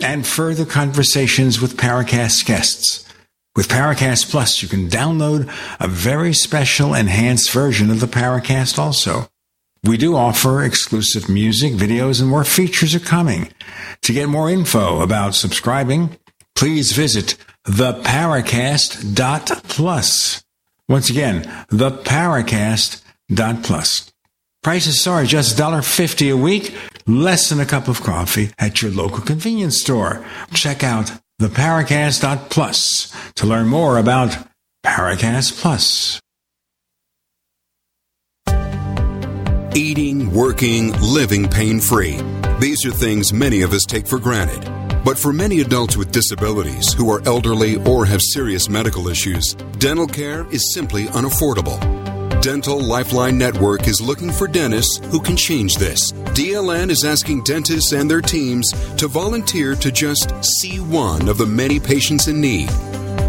and further conversations with Paracast guests. With Paracast Plus, you can download a very special enhanced version of the Paracast also. We do offer exclusive music, videos, and more features are coming. To get more info about subscribing, please visit theparacast.plus. Once again, theparacast.plus. Prices are just $1.50 a week, less than a cup of coffee at your local convenience store. Check out theparacast.plus to learn more about Paracast Plus. Eating, working, living pain free. These are things many of us take for granted. But for many adults with disabilities who are elderly or have serious medical issues, dental care is simply unaffordable. Dental Lifeline Network is looking for dentists who can change this. DLN is asking dentists and their teams to volunteer to just see one of the many patients in need.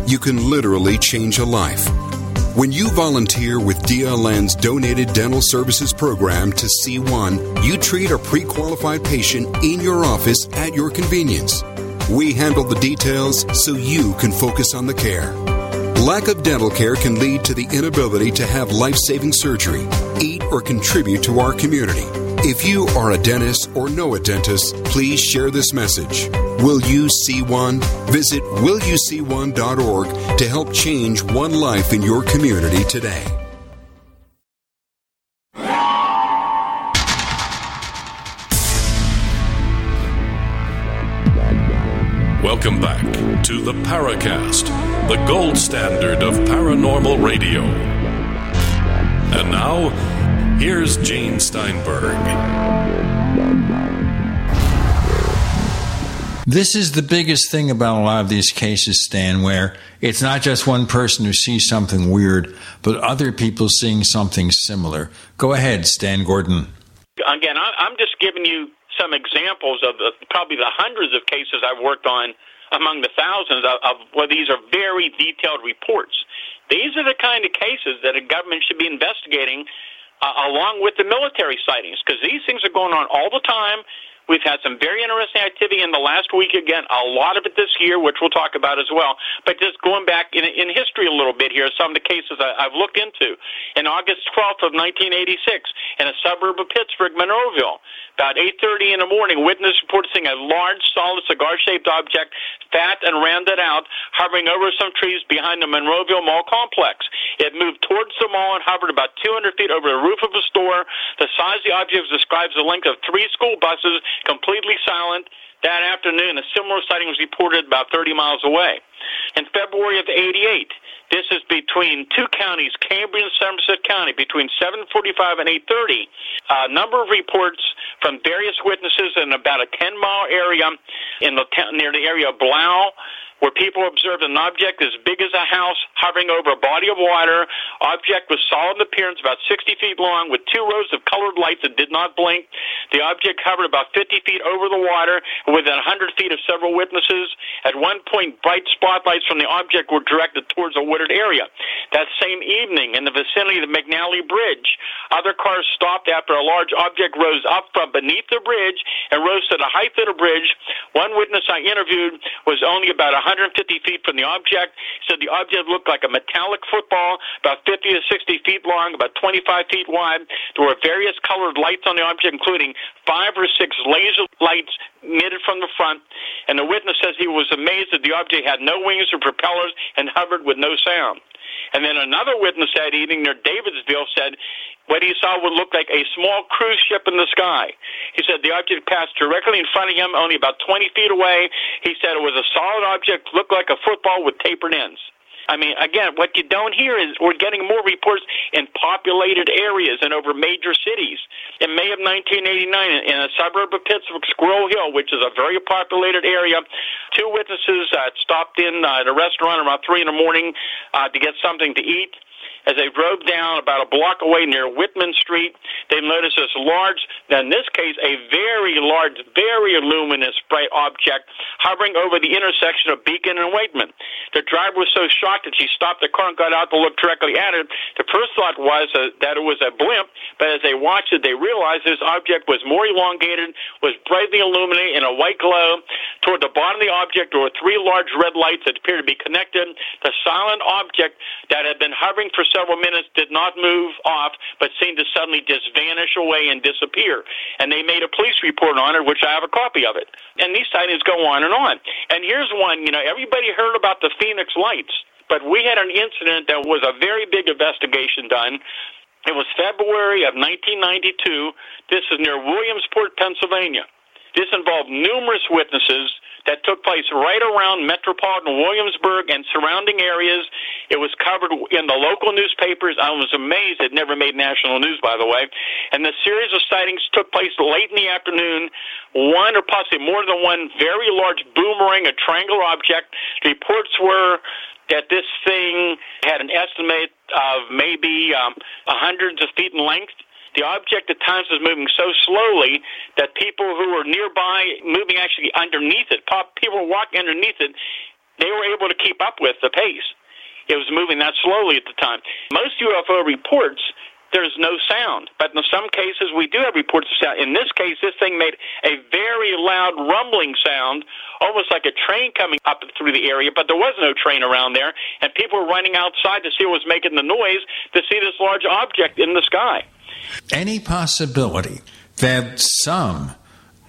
You can literally change a life. When you volunteer with DLN's Donated Dental Services Program to C1, you treat a pre qualified patient in your office at your convenience. We handle the details so you can focus on the care. Lack of dental care can lead to the inability to have life saving surgery, eat, or contribute to our community. If you are a dentist or know a dentist, please share this message. Will you see one? Visit willyouseeone.org to help change one life in your community today. Welcome back to the Paracast, the gold standard of paranormal radio. And now, here's Gene Steinberg. This is the biggest thing about a lot of these cases, Stan, where it's not just one person who sees something weird, but other people seeing something similar. Go ahead, Stan Gordon. Again, I- I'm just giving you some examples of the, probably the hundreds of cases I've worked on among the thousands of, of well, these are very detailed reports. These are the kind of cases that a government should be investigating uh, along with the military sightings because these things are going on all the time. We've had some very interesting activity in the last week again, a lot of it this year, which we'll talk about as well. But just going back in, in history a little bit here, some of the cases I, I've looked into. In August 12th of 1986, in a suburb of Pittsburgh, Monroeville, about 8.30 in the morning, witness reported seeing a large, solid, cigar-shaped object, fat and rounded out, hovering over some trees behind the Monroeville Mall complex. It moved towards the mall and hovered about 200 feet over the roof of a store. The size of the object describes the length of three school buses, completely silent. That afternoon, a similar sighting was reported about 30 miles away. In February of 88, this is between two counties, Cambria and Somerset County, between 7:45 and 8:30. A number of reports from various witnesses in about a 10-mile area in the near the area of Blough, where people observed an object as big as a house hovering over a body of water. Object was solid in appearance, about 60 feet long, with two rows of colored lights that did not blink. The object hovered about 50 feet over the water, within 100 feet of several witnesses. At one point, bright spotlights from the object were directed towards a wooded area. That same evening, in the vicinity of the McNally Bridge, other cars stopped after a large object rose up from beneath the bridge and rose to the height of the bridge. One witness I interviewed was only about 100 150 feet from the object. He said the object looked like a metallic football, about 50 to 60 feet long, about 25 feet wide. There were various colored lights on the object, including five or six laser lights emitted from the front. And the witness says he was amazed that the object had no wings or propellers and hovered with no sound. And then another witness that evening near Davidsville said what he saw would look like a small cruise ship in the sky. He said the object passed directly in front of him, only about 20 feet away. He said it was a solid object, looked like a football with tapered ends. I mean, again, what you don't hear is we're getting more reports in populated areas and over major cities. In May of 1989, in a suburb of Pittsburgh, Squirrel Hill, which is a very populated area, two witnesses uh, stopped in uh, at a restaurant around 3 in the morning uh, to get something to eat. As they drove down about a block away near Wightman Street, they noticed this large, in this case, a very large, very luminous bright object hovering over the intersection of Beacon and Wakeman. The driver was so shocked that she stopped the car and got out to look directly at it. The first thought was uh, that it was a blimp, but as they watched it, they realized this object was more elongated, was brightly illuminated in a white glow. Toward the bottom of the object, were three large red lights that appeared to be connected. The silent object that had been hovering for several minutes, did not move off, but seemed to suddenly just vanish away and disappear. And they made a police report on it, which I have a copy of it. And these sightings go on and on. And here's one, you know, everybody heard about the Phoenix Lights, but we had an incident that was a very big investigation done. It was February of 1992. This is near Williamsport, Pennsylvania. This involved numerous witnesses that took place right around metropolitan Williamsport and surrounding areas. It was covered in the local newspapers. I was amazed it never made national news, by the way. And the series of sightings took place late in the afternoon. One or possibly more than one very large boomerang, a triangular object. Reports were that this thing had an estimate of maybe um, hundreds of feet in length the object at times was moving so slowly that people who were nearby, moving actually underneath it, people were walking underneath it, they were able to keep up with the pace. It was moving that slowly at the time. Most UFO reports there's no sound. But in some cases, we do have reports of sound. In this case, this thing made a very loud rumbling sound, almost like a train coming up through the area, but there was no train around there, and people were running outside to see what was making the noise to see this large object in the sky. Any possibility that some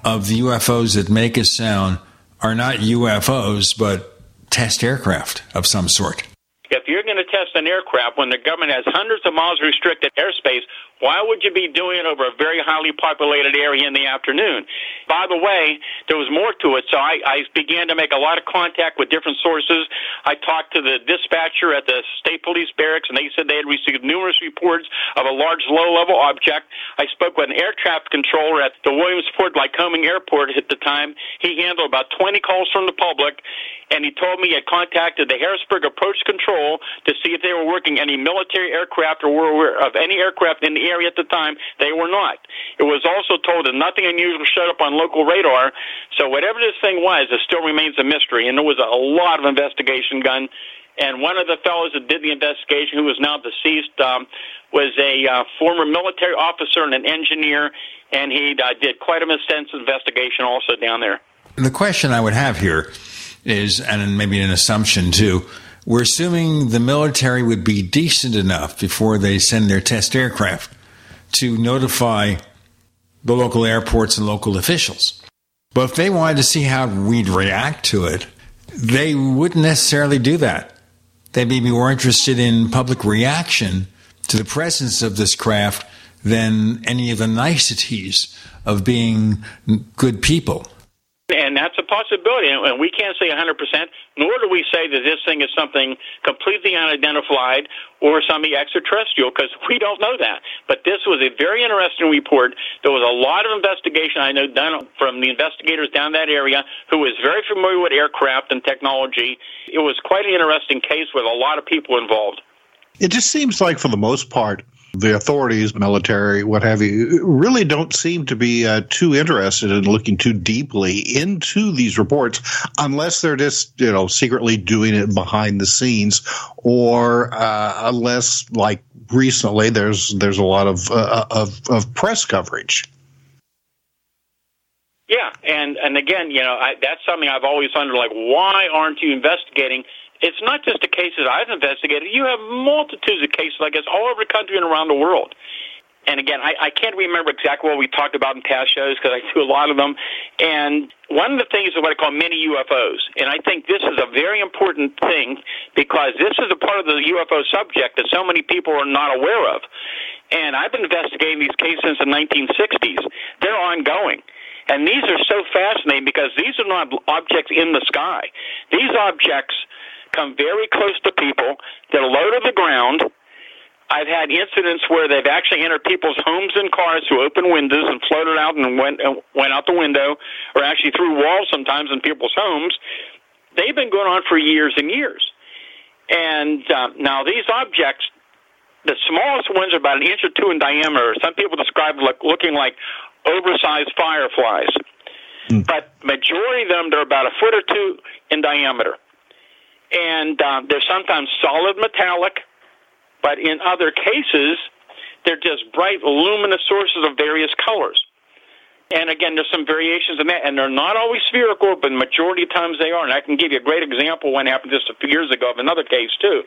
of the UFOs that make a sound are not UFOs, but test aircraft of some sort? If you're going to test an aircraft when the government has hundreds of miles restricted airspace, why would you be doing it over a very highly populated area in the afternoon? By the way, there was more to it, so I, I began to make a lot of contact with different sources. I talked to the dispatcher at the state police barracks, and they said they had received numerous reports of a large low-level object. I spoke with an air traffic controller at the Williamsport Lycoming Airport at the time. He handled about 20 calls from the public, and he told me he had contacted the Harrisburg Approach Control to see if they were working any military aircraft or were aware of any aircraft in the at the time, they were not. It was also told that nothing unusual showed up on local radar. So whatever this thing was, it still remains a mystery. And there was a lot of investigation done. And one of the fellows that did the investigation, who is now deceased, um, was a uh, former military officer and an engineer, and he uh, did quite an extensive investigation also down there. The question I would have here is, and maybe an assumption too, we're assuming the military would be decent enough before they send their test aircraft to notify the local airports and local officials. But if they wanted to see how we'd react to it, they wouldn't necessarily do that. They'd be more interested in public reaction to the presence of this craft than any of the niceties of being good people. And that's a possibility, and we can't say 100%, nor do we say that this thing is something completely unidentified or something extraterrestrial, because we don't know that. But this was a very interesting report. There was a lot of investigation, I know, done from the investigators down that area who was very familiar with aircraft and technology. It was quite an interesting case with a lot of people involved. It just seems like, for the most part, the authorities, military, what have you, really don't seem to be uh, too interested in looking too deeply into these reports, unless they're just you know secretly doing it behind the scenes, or uh, unless like recently there's there's a lot of uh, of, of press coverage. Yeah, and and again, you know, I, that's something I've always wondered. Like, why aren't you investigating? It's not just the cases I've investigated. You have multitudes of cases like this all over the country and around the world. And again, I, I can't remember exactly what we talked about in past shows because I do a lot of them. And one of the things is what I call mini UFOs. And I think this is a very important thing because this is a part of the UFO subject that so many people are not aware of. And I've been investigating these cases since the 1960s. They're ongoing. And these are so fascinating because these are not objects in the sky. These objects come very close to people. They're low to the ground. I've had incidents where they've actually entered people's homes and cars through open windows and floated out and went and went out the window, or actually through walls sometimes in people's homes. They've been going on for years and years. And um, now these objects, the smallest ones are about an inch or two in diameter. Some people describe them looking like oversized fireflies. Mm. But majority of them, they're about a foot or two in diameter and uh, they're sometimes solid metallic, but in other cases, they're just bright, luminous sources of various colors. And again, there's some variations in that, and they're not always spherical, but majority of times they are. And I can give you a great example. One happened just a few years ago of another case too.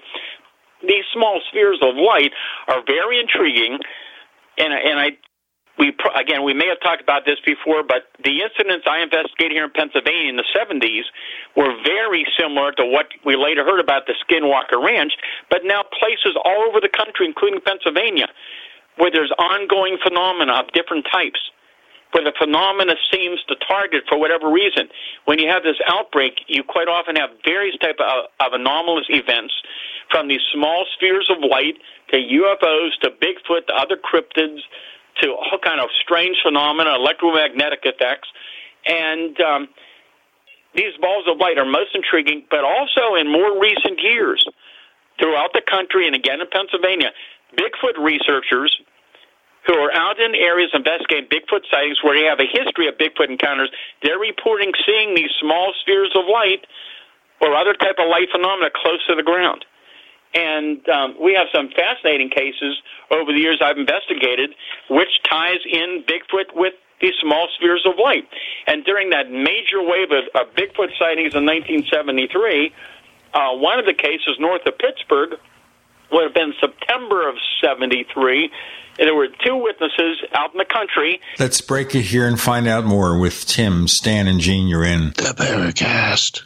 These small spheres of light are very intriguing, and and I we again we may have talked about this before, but the incidents I investigated here in Pennsylvania in the 70s were very similar to what we later heard about the Skinwalker Ranch, but now places all over the country, including Pennsylvania, where there's ongoing phenomena of different types. Where the phenomena seems to target for whatever reason. When you have this outbreak, you quite often have various type of, of anomalous events, from these small spheres of light to UFOs to Bigfoot to other cryptids to all kind of strange phenomena, electromagnetic effects, and um, these balls of light are most intriguing. But also in more recent years, throughout the country and again in Pennsylvania, Bigfoot researchers who are out in areas investigating Bigfoot sightings where they have a history of Bigfoot encounters, they're reporting seeing these small spheres of light or other type of light phenomena close to the ground. And um, we have some fascinating cases over the years I've investigated, which ties in Bigfoot with these small spheres of light. And during that major wave of, of Bigfoot sightings in 1973, uh, one of the cases north of Pittsburgh would have been September of 73. And there were two witnesses out in the country. Let's break it here and find out more with Tim, Stan, and Gene. You're in the Paracast.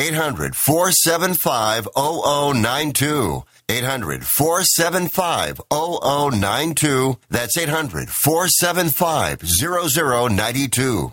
800 475 0092. 800 475 0092. That's 800 475 0092.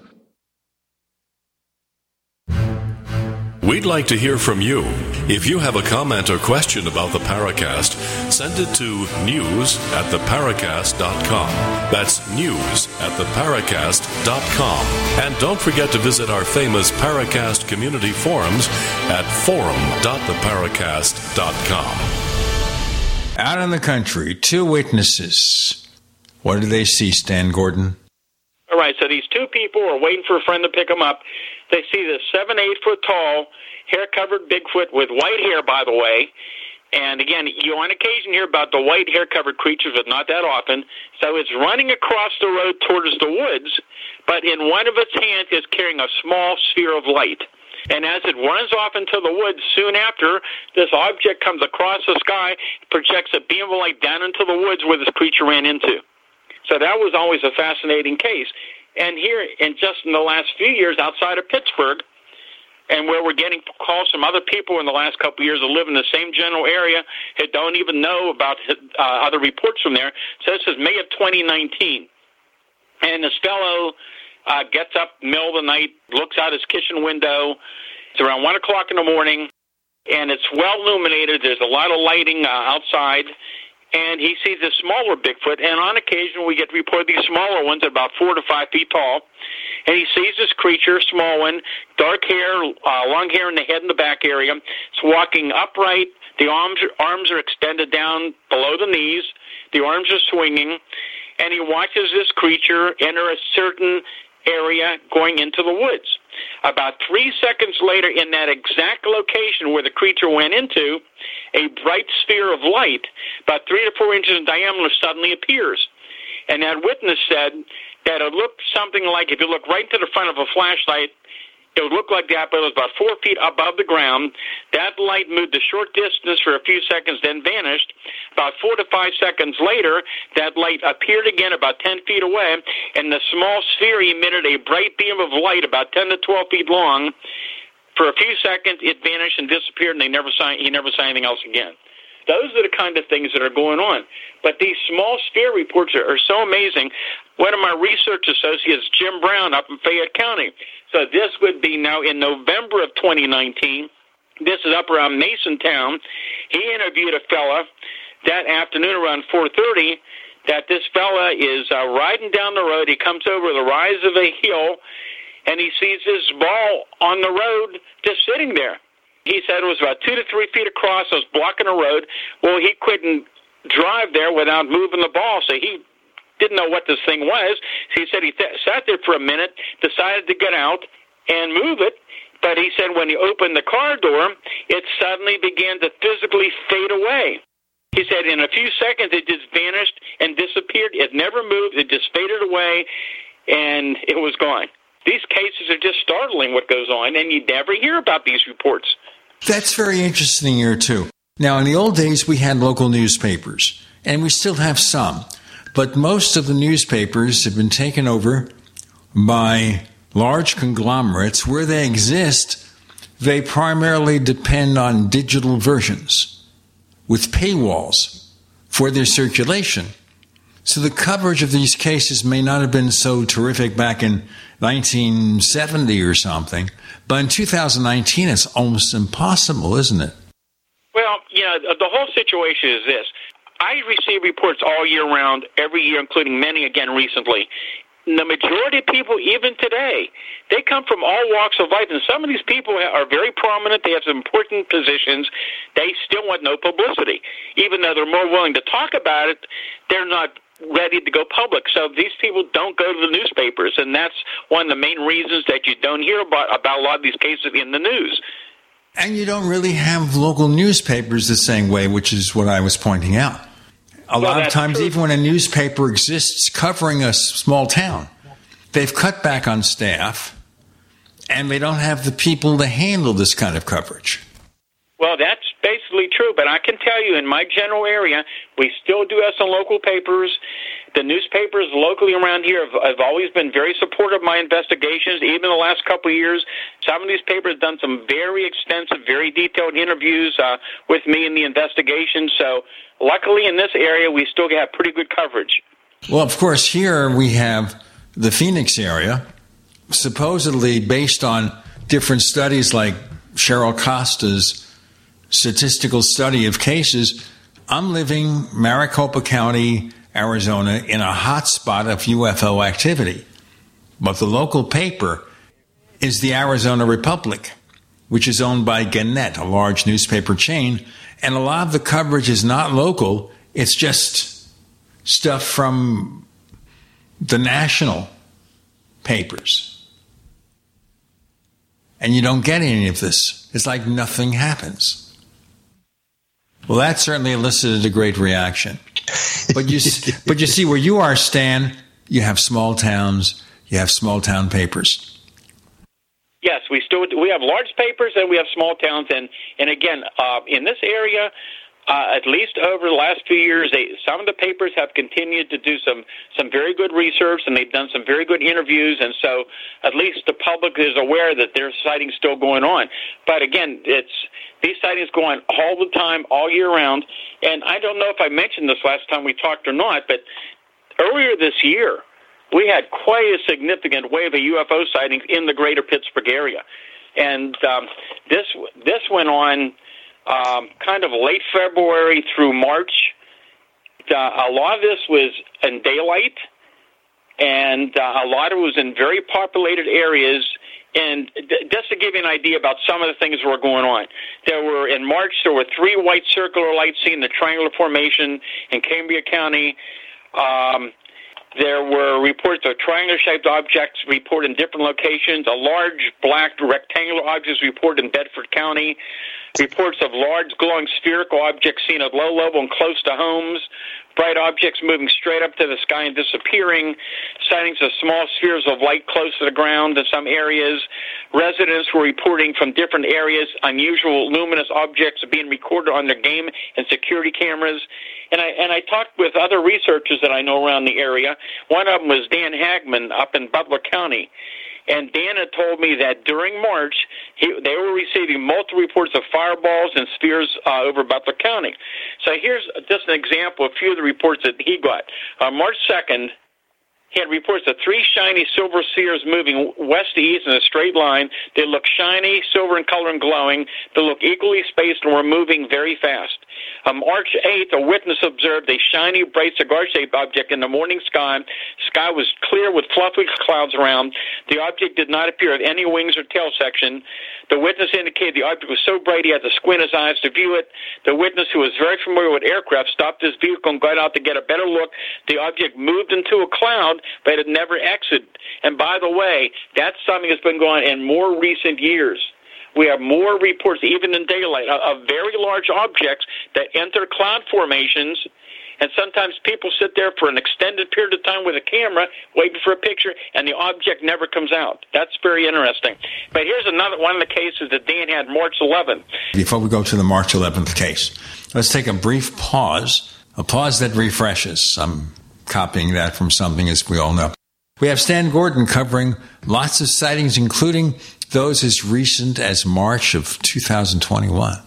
We'd like to hear from you. If you have a comment or question about the Paracast, send it to news at theparacast.com. That's news at theparacast.com. And don't forget to visit our famous Paracast community forums at forum.theparacast.com. Out in the country, two witnesses. What do they see, Stan Gordon? All right, so these two people are waiting for a friend to pick them up. They see this seven, eight foot tall, hair covered Bigfoot with white hair, by the way. And again, you on occasion hear about the white hair covered creatures, but not that often. So it's running across the road towards the woods, but in one of its hands is carrying a small sphere of light. And as it runs off into the woods soon after, this object comes across the sky, projects a beam of light down into the woods where this creature ran into. So that was always a fascinating case. And here, in just in the last few years, outside of Pittsburgh, and where we're getting calls from other people in the last couple of years that live in the same general area that don't even know about uh, other reports from there. So this is May of 2019, and this fellow uh, gets up middle of the night, looks out his kitchen window. It's around one o'clock in the morning, and it's well illuminated. There's a lot of lighting uh, outside, and he sees a smaller Bigfoot. And on occasion, we get reported these smaller ones, at about four to five feet tall. And he sees this creature, small one, dark hair, uh, long hair in the head and the back area. It's walking upright. The arms arms are extended down below the knees. The arms are swinging, and he watches this creature enter a certain area going into the woods. About three seconds later, in that exact location where the creature went into, a bright sphere of light, about three to four inches in diameter, suddenly appears. And that witness said that it looked something like if you look right into the front of a flashlight, it would look like that, but it was about four feet above the ground. That light moved a short distance for a few seconds, then vanished. About four to five seconds later, that light appeared again about 10 feet away, and the small sphere emitted a bright beam of light about 10 to 12 feet long. For a few seconds, it vanished and disappeared, and they never saw, he never saw anything else again. Those are the kind of things that are going on. But these small sphere reports are, are so amazing. One of my research associates, Jim Brown, up in Fayette County. So this would be now in November of 2019. This is up around Masontown. He interviewed a fella that afternoon around 4:30. That this fella is uh, riding down the road. He comes over the rise of a hill, and he sees this ball on the road just sitting there. He said it was about two to three feet across. It was blocking the road. Well, he couldn't drive there without moving the ball, so he didn't know what this thing was. So he said he th- sat there for a minute, decided to get out and move it. But he said when he opened the car door, it suddenly began to physically fade away. He said in a few seconds it just vanished and disappeared. It never moved. It just faded away, and it was gone. These cases are just startling what goes on, and you never hear about these reports. That's very interesting here, too. Now, in the old days, we had local newspapers, and we still have some, but most of the newspapers have been taken over by large conglomerates. Where they exist, they primarily depend on digital versions with paywalls for their circulation. So the coverage of these cases may not have been so terrific back in 1970 or something, but in 2019 it's almost impossible, isn't it? Well, you know, the whole situation is this. I receive reports all year round, every year, including many again recently. The majority of people, even today, they come from all walks of life, and some of these people are very prominent. They have some important positions. They still want no publicity, even though they're more willing to talk about it. They're not ready to go public. So these people don't go to the newspapers, and that's one of the main reasons that you don't hear about about a lot of these cases in the news. And you don't really have local newspapers the same way, which is what I was pointing out. A well, lot of times, true. even when a newspaper exists covering a small town, they've cut back on staff and they don't have the people to handle this kind of coverage. Well, that's basically true, but I can tell you in my general area, we still do have some local papers. The newspapers locally around here have, have always been very supportive of my investigations, even the last couple of years. Some of these papers have done some very extensive, very detailed interviews uh, with me in the investigation. So, luckily in this area, we still have pretty good coverage. Well, of course, here we have the Phoenix area, supposedly based on different studies like Cheryl Costa's statistical study of cases. I'm living Maricopa County, Arizona, in a hot spot of UFO activity. But the local paper is the Arizona Republic, which is owned by Gannett, a large newspaper chain. And a lot of the coverage is not local, it's just stuff from the national papers. And you don't get any of this. It's like nothing happens. Well, that certainly elicited a great reaction. But you, but you see, where you are, Stan, you have small towns, you have small town papers. Yes, we still we have large papers and we have small towns, and and again, uh, in this area, uh, at least over the last few years, they, some of the papers have continued to do some some very good research, and they've done some very good interviews, and so at least the public is aware that there's sightings still going on. But again, it's these sightings go on all the time, all year round, and I don't know if I mentioned this last time we talked or not, but earlier this year we had quite a significant wave of UFO sightings in the greater Pittsburgh area. And um, this this went on um, kind of late February through March, uh, a lot of this was in daylight, and uh, a lot of it was in very populated areas. And just to give you an idea about some of the things that were going on, there were in March there were three white circular lights seen in the triangular formation in Cambria County. Um, there were reports of triangular shaped objects reported in different locations. A large black rectangular object was reported in Bedford County. Reports of large glowing spherical objects seen at low level and close to homes. Bright objects moving straight up to the sky and disappearing. Sightings of small spheres of light close to the ground in some areas. Residents were reporting from different areas unusual luminous objects being recorded on their game and security cameras. And I and I talked with other researchers that I know around the area. One of them was Dan Hagman up in Butler County. And Dana told me that during March, he, they were receiving multiple reports of fireballs and spheres uh, over Butler County. So here's just an example of a few of the reports that he got. On March 2nd, he had reports of three shiny silver spheres moving west to east in a straight line. They look shiny, silver in color, and glowing. They look equally spaced and were moving very fast. On March 8th, a witness observed a shiny, bright cigar-shaped object in the morning sky. Sky was clear with fluffy clouds around. The object did not appear have any wings or tail section. The witness indicated the object was so bright he had to squint his eyes to view it. The witness, who was very familiar with aircraft, stopped his vehicle and got out to get a better look. The object moved into a cloud, but it never exited. And by the way, that's something that's been going on in more recent years. We have more reports, even in daylight, of very large objects that enter cloud formations and sometimes people sit there for an extended period of time with a camera waiting for a picture, and the object never comes out. That's very interesting. But here's another one of the cases that Dan had March 11th. Before we go to the March 11th case, let's take a brief pause, a pause that refreshes. I'm copying that from something, as we all know. We have Stan Gordon covering lots of sightings, including those as recent as March of 2021.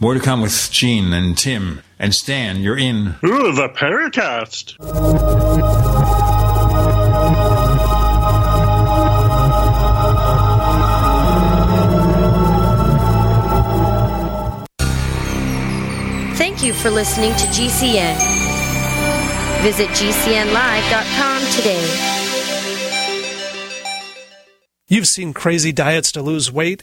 More to come with Gene and Tim and Stan. You're in. Ooh, the Paracast. Thank you for listening to GCN. Visit GCNlive.com today. You've seen crazy diets to lose weight.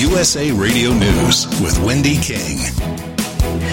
USA Radio News with Wendy King.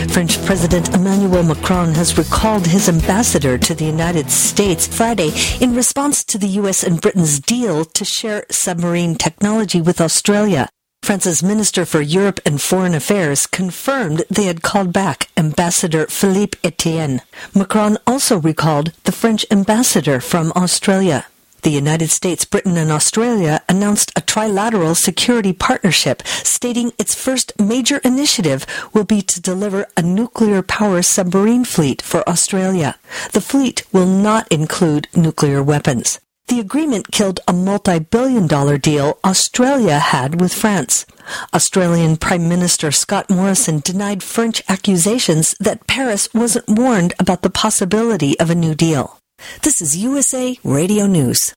French President Emmanuel Macron has recalled his ambassador to the United States Friday in response to the U.S. and Britain's deal to share submarine technology with Australia. France's Minister for Europe and Foreign Affairs confirmed they had called back Ambassador Philippe Etienne. Macron also recalled the French ambassador from Australia. The United States, Britain, and Australia announced a trilateral security partnership, stating its first major initiative will be to deliver a nuclear power submarine fleet for Australia. The fleet will not include nuclear weapons. The agreement killed a multi-billion dollar deal Australia had with France. Australian Prime Minister Scott Morrison denied French accusations that Paris wasn't warned about the possibility of a new deal. This is USA Radio News.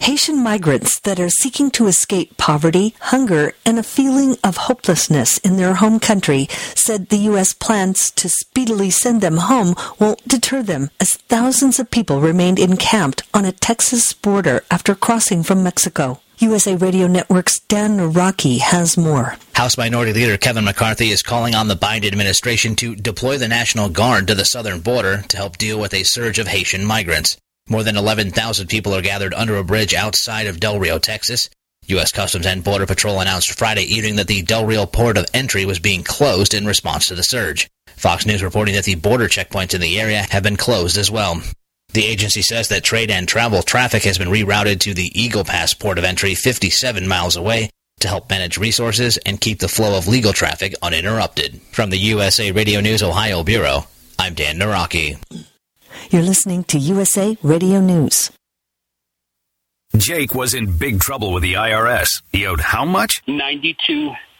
Haitian migrants that are seeking to escape poverty, hunger, and a feeling of hopelessness in their home country said the U.S. plans to speedily send them home won't deter them as thousands of people remained encamped on a Texas border after crossing from Mexico. USA Radio Network's Dan Naraki has more. House Minority Leader Kevin McCarthy is calling on the Biden administration to deploy the National Guard to the southern border to help deal with a surge of Haitian migrants. More than 11,000 people are gathered under a bridge outside of Del Rio, Texas. U.S. Customs and Border Patrol announced Friday evening that the Del Rio port of entry was being closed in response to the surge. Fox News reporting that the border checkpoints in the area have been closed as well. The agency says that trade and travel traffic has been rerouted to the Eagle Pass port of entry 57 miles away to help manage resources and keep the flow of legal traffic uninterrupted. From the USA Radio News Ohio Bureau, I'm Dan Naraki. You're listening to USA Radio News. Jake was in big trouble with the IRS. He owed how much? 92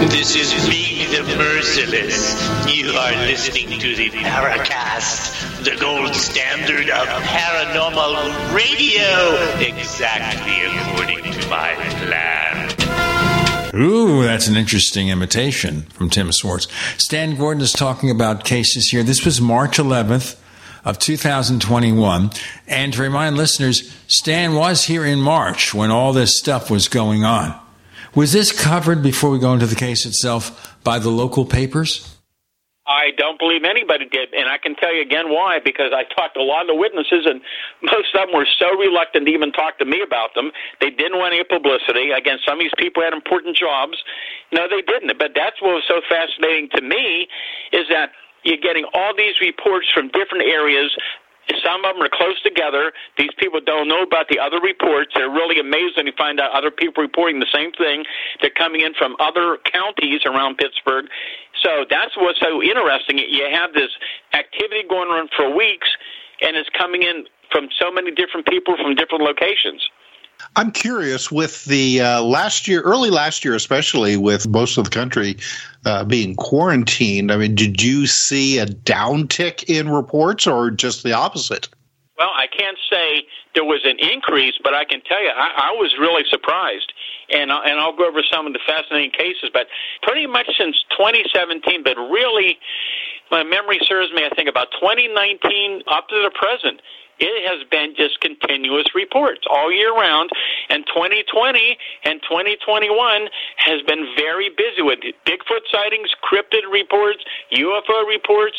This is me, the Merciless. You are listening to the Paracast, the gold standard of paranormal radio, exactly according to my plan. Ooh, that's an interesting imitation from Tim Swartz. Stan Gordon is talking about cases here. This was March 11th of 2021. And to remind listeners, Stan was here in March when all this stuff was going on. Was this covered before we go into the case itself by the local papers? I don't believe anybody did, and I can tell you again why. Because I talked to a lot of the witnesses, and most of them were so reluctant to even talk to me about them. They didn't want any publicity. Again, some of these people had important jobs. No, they didn't. But that's what was so fascinating to me is that you're getting all these reports from different areas some of them are close together. These people don't know about the other reports. They're really amazed when you find out other people reporting the same thing. They're coming in from other counties around Pittsburgh. So that's what's so interesting. You have this activity going on for weeks, and it's coming in from so many different people from different locations. I'm curious with the uh, last year, early last year, especially with most of the country uh, being quarantined. I mean, did you see a downtick in reports or just the opposite? Well, I can't say there was an increase, but I can tell you I, I was really surprised. And, uh, and I'll go over some of the fascinating cases, but pretty much since 2017, but really, my memory serves me, I think about 2019 up to the present, it has been just continuous reports all year round. And 2020 and 2021 has been very busy with Bigfoot sightings, cryptid reports, UFO reports.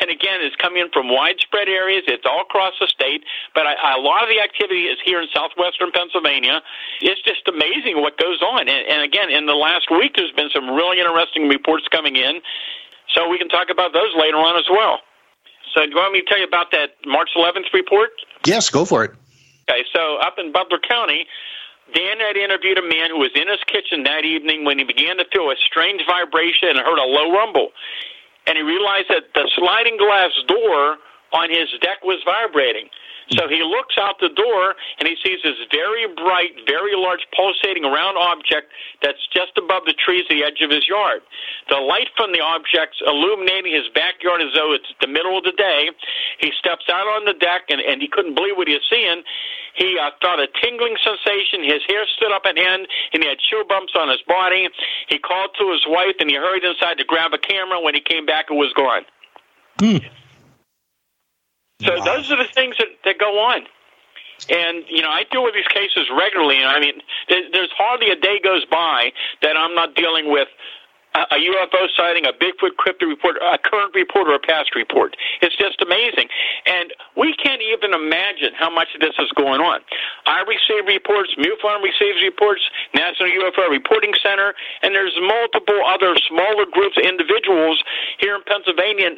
And again, it's coming from widespread areas. It's all across the state. But a lot of the activity is here in southwestern Pennsylvania. It's just amazing what goes on. And, and again, in the last week, there's been some really interesting reports coming in. So we can talk about those later on as well. So, do you want me to tell you about that March 11th report? Yes, go for it. Okay, so up in Butler County, Dan had interviewed a man who was in his kitchen that evening when he began to feel a strange vibration and heard a low rumble. And he realized that the sliding glass door on his deck was vibrating. So he looks out the door and he sees this very bright, very large pulsating round object that's just above the trees at the edge of his yard. The light from the object's illuminating his backyard as though it's the middle of the day. He steps out on the deck and, and he couldn't believe what he was seeing. He uh, felt a tingling sensation. His hair stood up on end and he had chill bumps on his body. He called to his wife and he hurried inside to grab a camera. When he came back, it was gone. Hmm. So wow. those are the things that, that go on. And you know, I deal with these cases regularly, and I mean, there's hardly a day goes by that I'm not dealing with a UFO sighting, a Bigfoot cryptid report, a current report, or a past report. It's just amazing. And we can't even imagine how much of this is going on. I receive reports, MUFON receives reports, National UFO Reporting Center, and there's multiple other smaller groups, individuals here in Pennsylvania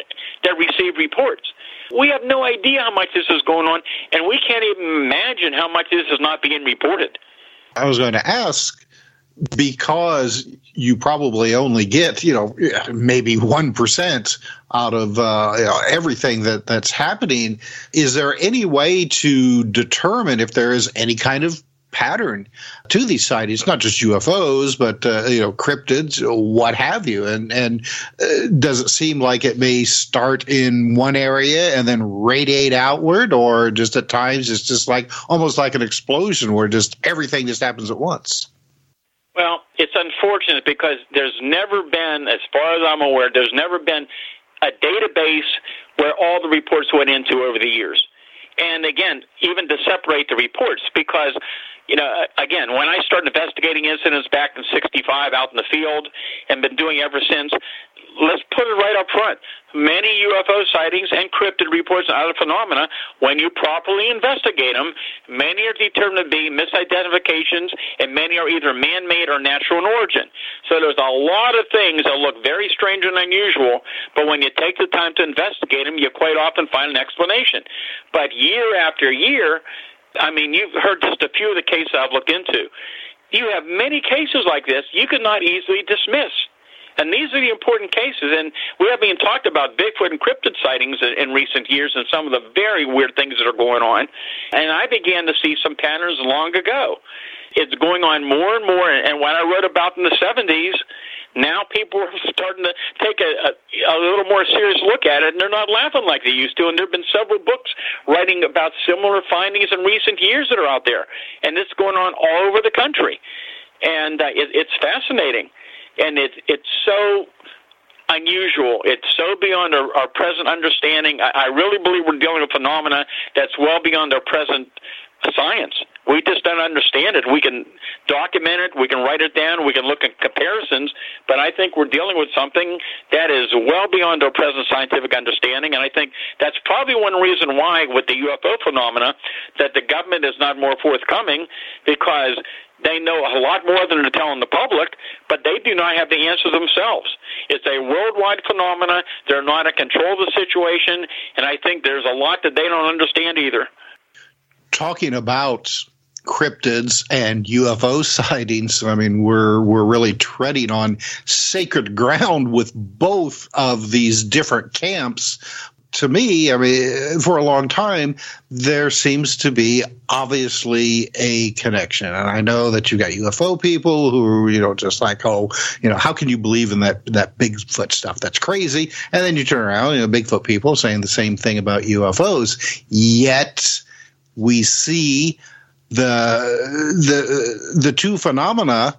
that receive reports. We have no idea how much this is going on, and we can't even imagine how much this is not being reported. I was going to ask because you probably only get you know maybe one percent out of uh, you know, everything that that's happening. Is there any way to determine if there is any kind of pattern to these sightings, not just UFOs, but uh, you know cryptids, what have you. And and uh, does it seem like it may start in one area and then radiate outward, or just at times it's just like almost like an explosion where just everything just happens at once? Well, it's unfortunate because there's never been, as far as I'm aware, there's never been a database where all the reports went into over the years. And again, even to separate the reports, because you know, uh, again, when I started investigating incidents back in '65 out in the field, and been doing ever since, let's put it right up front. Many UFO sightings and cryptid reports and other phenomena, when you properly investigate them, many are determined to be misidentifications, and many are either man made or natural in origin. So there's a lot of things that look very strange and unusual, but when you take the time to investigate them, you quite often find an explanation. But year after year, I mean, you've heard just a few of the cases I've looked into. You have many cases like this you could not easily dismiss. And these are the important cases. And we have been talked about Bigfoot and cryptid sightings in, in recent years and some of the very weird things that are going on. And I began to see some patterns long ago. It's going on more and more. And when I wrote about in the 70s, now people are starting to take a, a, a little more serious look at it, and they're not laughing like they used to. And there have been several books writing about similar findings in recent years that are out there, and it's going on all over the country. And uh, it, it's fascinating and it's it's so unusual. It's so beyond our, our present understanding. I, I really believe we're dealing with phenomena that's well beyond our present science. We just don't understand it. We can document it, we can write it down, we can look at comparisons, but I think we're dealing with something that is well beyond our present scientific understanding, and I think that's probably one reason why, with the UFO phenomena, that the government is not more forthcoming, because they know a lot more than they're telling the public, but they do not have the answers themselves. It's a worldwide phenomenon. They're not in control of the situation, and I think there's a lot that they don't understand either. Talking about cryptids and UFO sightings. I mean, we're we're really treading on sacred ground with both of these different camps to me, I mean, for a long time, there seems to be obviously a connection. And I know that you've got UFO people who you know, just like, oh, you know, how can you believe in that, that Bigfoot stuff? That's crazy. And then you turn around, you know, Bigfoot people saying the same thing about UFOs. Yet we see the, the, the two phenomena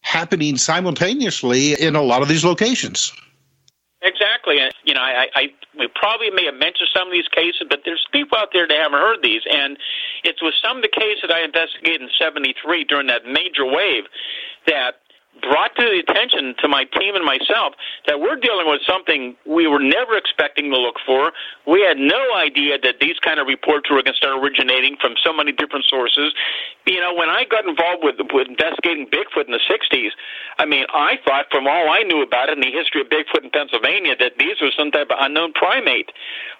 happening simultaneously in a lot of these locations. Exactly. And, you know, I, I we probably may have mentioned some of these cases, but there's people out there that haven't heard these. And it was some of the cases that I investigated in 73 during that major wave that brought to the attention to my team and myself that we're dealing with something we were never expecting to look for. We had no idea that these kind of reports were going to start originating from so many different sources. You know, when I got involved with, with investigating Bigfoot in the 60s, I mean, I thought from all I knew about it in the history of Bigfoot in Pennsylvania that these were some type of unknown primate.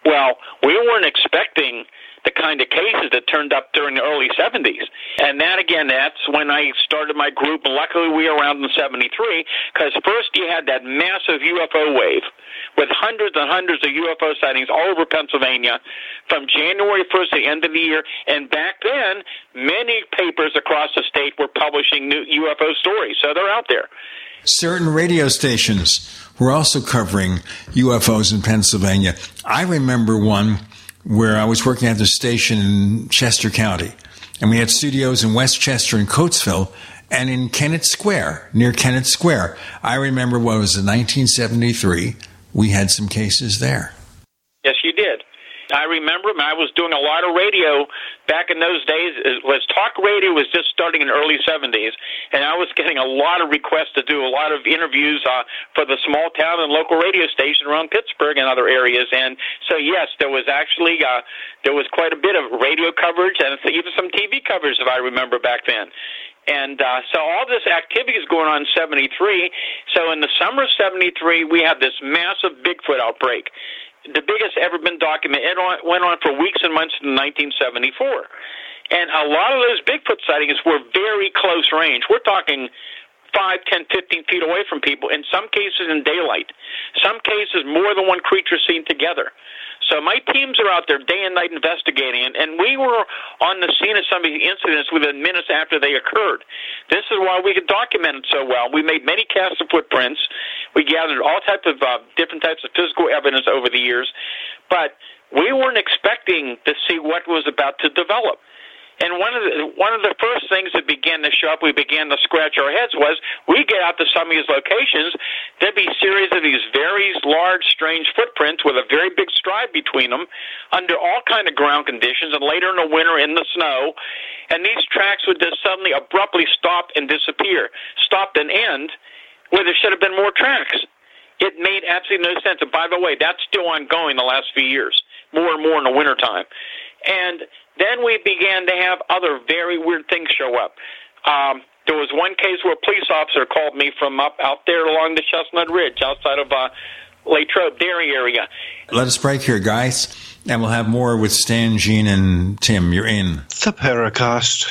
Well, we weren't expecting the kind of cases that turned up during the early 70s. And that, again, that's when I started my group. Luckily, we were around in 73 because first you had that massive UFO wave with hundreds and hundreds of UFO sightings all over Pennsylvania from January 1st to the end of the year. And back then, many papers across the state were publishing new UFO stories. So they're out there. Certain radio stations were also covering UFOs in Pennsylvania. I remember one where I was working at the station in Chester County. And we had studios in West Chester and Coatesville and in Kennett Square, near Kennett Square. I remember what was in 1973, we had some cases there. Yes, you did. I remember him. I was doing a lot of radio back in those days. It was talk radio was just starting in the early 70s, and I was getting a lot of requests to do a lot of interviews uh, for the small town and local radio station around Pittsburgh and other areas. And so, yes, there was actually uh, there was quite a bit of radio coverage and even some TV coverage, if I remember back then. And uh, so all this activity is going on in 73. So in the summer of 73, we have this massive Bigfoot outbreak. The biggest ever been documented. It went on for weeks and months in 1974. And a lot of those Bigfoot sightings were very close range. We're talking 5, 10, 15 feet away from people, in some cases in daylight. Some cases, more than one creature seen together. So my teams are out there day and night investigating, and, and we were on the scene of some of the incidents within minutes after they occurred. This is why we could document it so well. We made many casts of footprints. We gathered all types of uh, different types of physical evidence over the years, but we weren't expecting to see what was about to develop. And one of the one of the first things that began to show up, we began to scratch our heads was we get out to some of these locations, there'd be a series of these very large, strange footprints with a very big stride between them, under all kind of ground conditions, and later in the winter in the snow, and these tracks would just suddenly abruptly stop and disappear, stop and end, where there should have been more tracks. It made absolutely no sense. And by the way, that's still ongoing the last few years, more and more in the wintertime. And then we began to have other very weird things show up. Um, there was one case where a police officer called me from up out there along the Chestnut Ridge outside of uh, Latrobe Derry area. Let us break here, guys, and we'll have more with Stan, Gene, and Tim. You're in. The Paracast.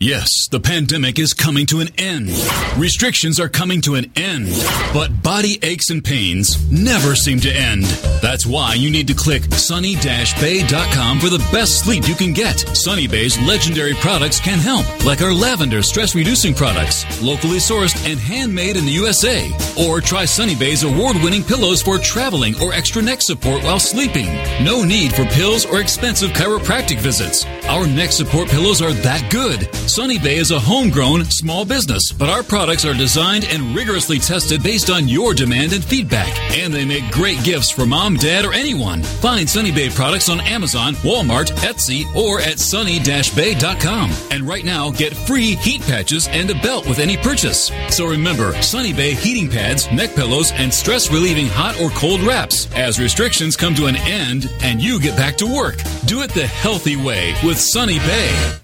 Yes, the pandemic is coming to an end. Restrictions are coming to an end. But body aches and pains never seem to end. That's why you need to click sunny-bay.com for the best sleep you can get. Sunny Bay's legendary products can help, like our lavender stress reducing products, locally sourced and handmade in the USA. Or try Sunny Bay's award winning pillows for traveling or extra neck support while sleeping. No need for pills or expensive chiropractic visits. Our neck support pillows are that good. Sunny Bay is a homegrown small business, but our products are designed and rigorously tested based on your demand and feedback. And they make great gifts for mom, dad, or anyone. Find Sunny Bay products on Amazon, Walmart, Etsy, or at sunny-bay.com. And right now, get free heat patches and a belt with any purchase. So remember, Sunny Bay heating pads, neck pillows, and stress relieving hot or cold wraps as restrictions come to an end and you get back to work. Do it the healthy way with Sunny Bay.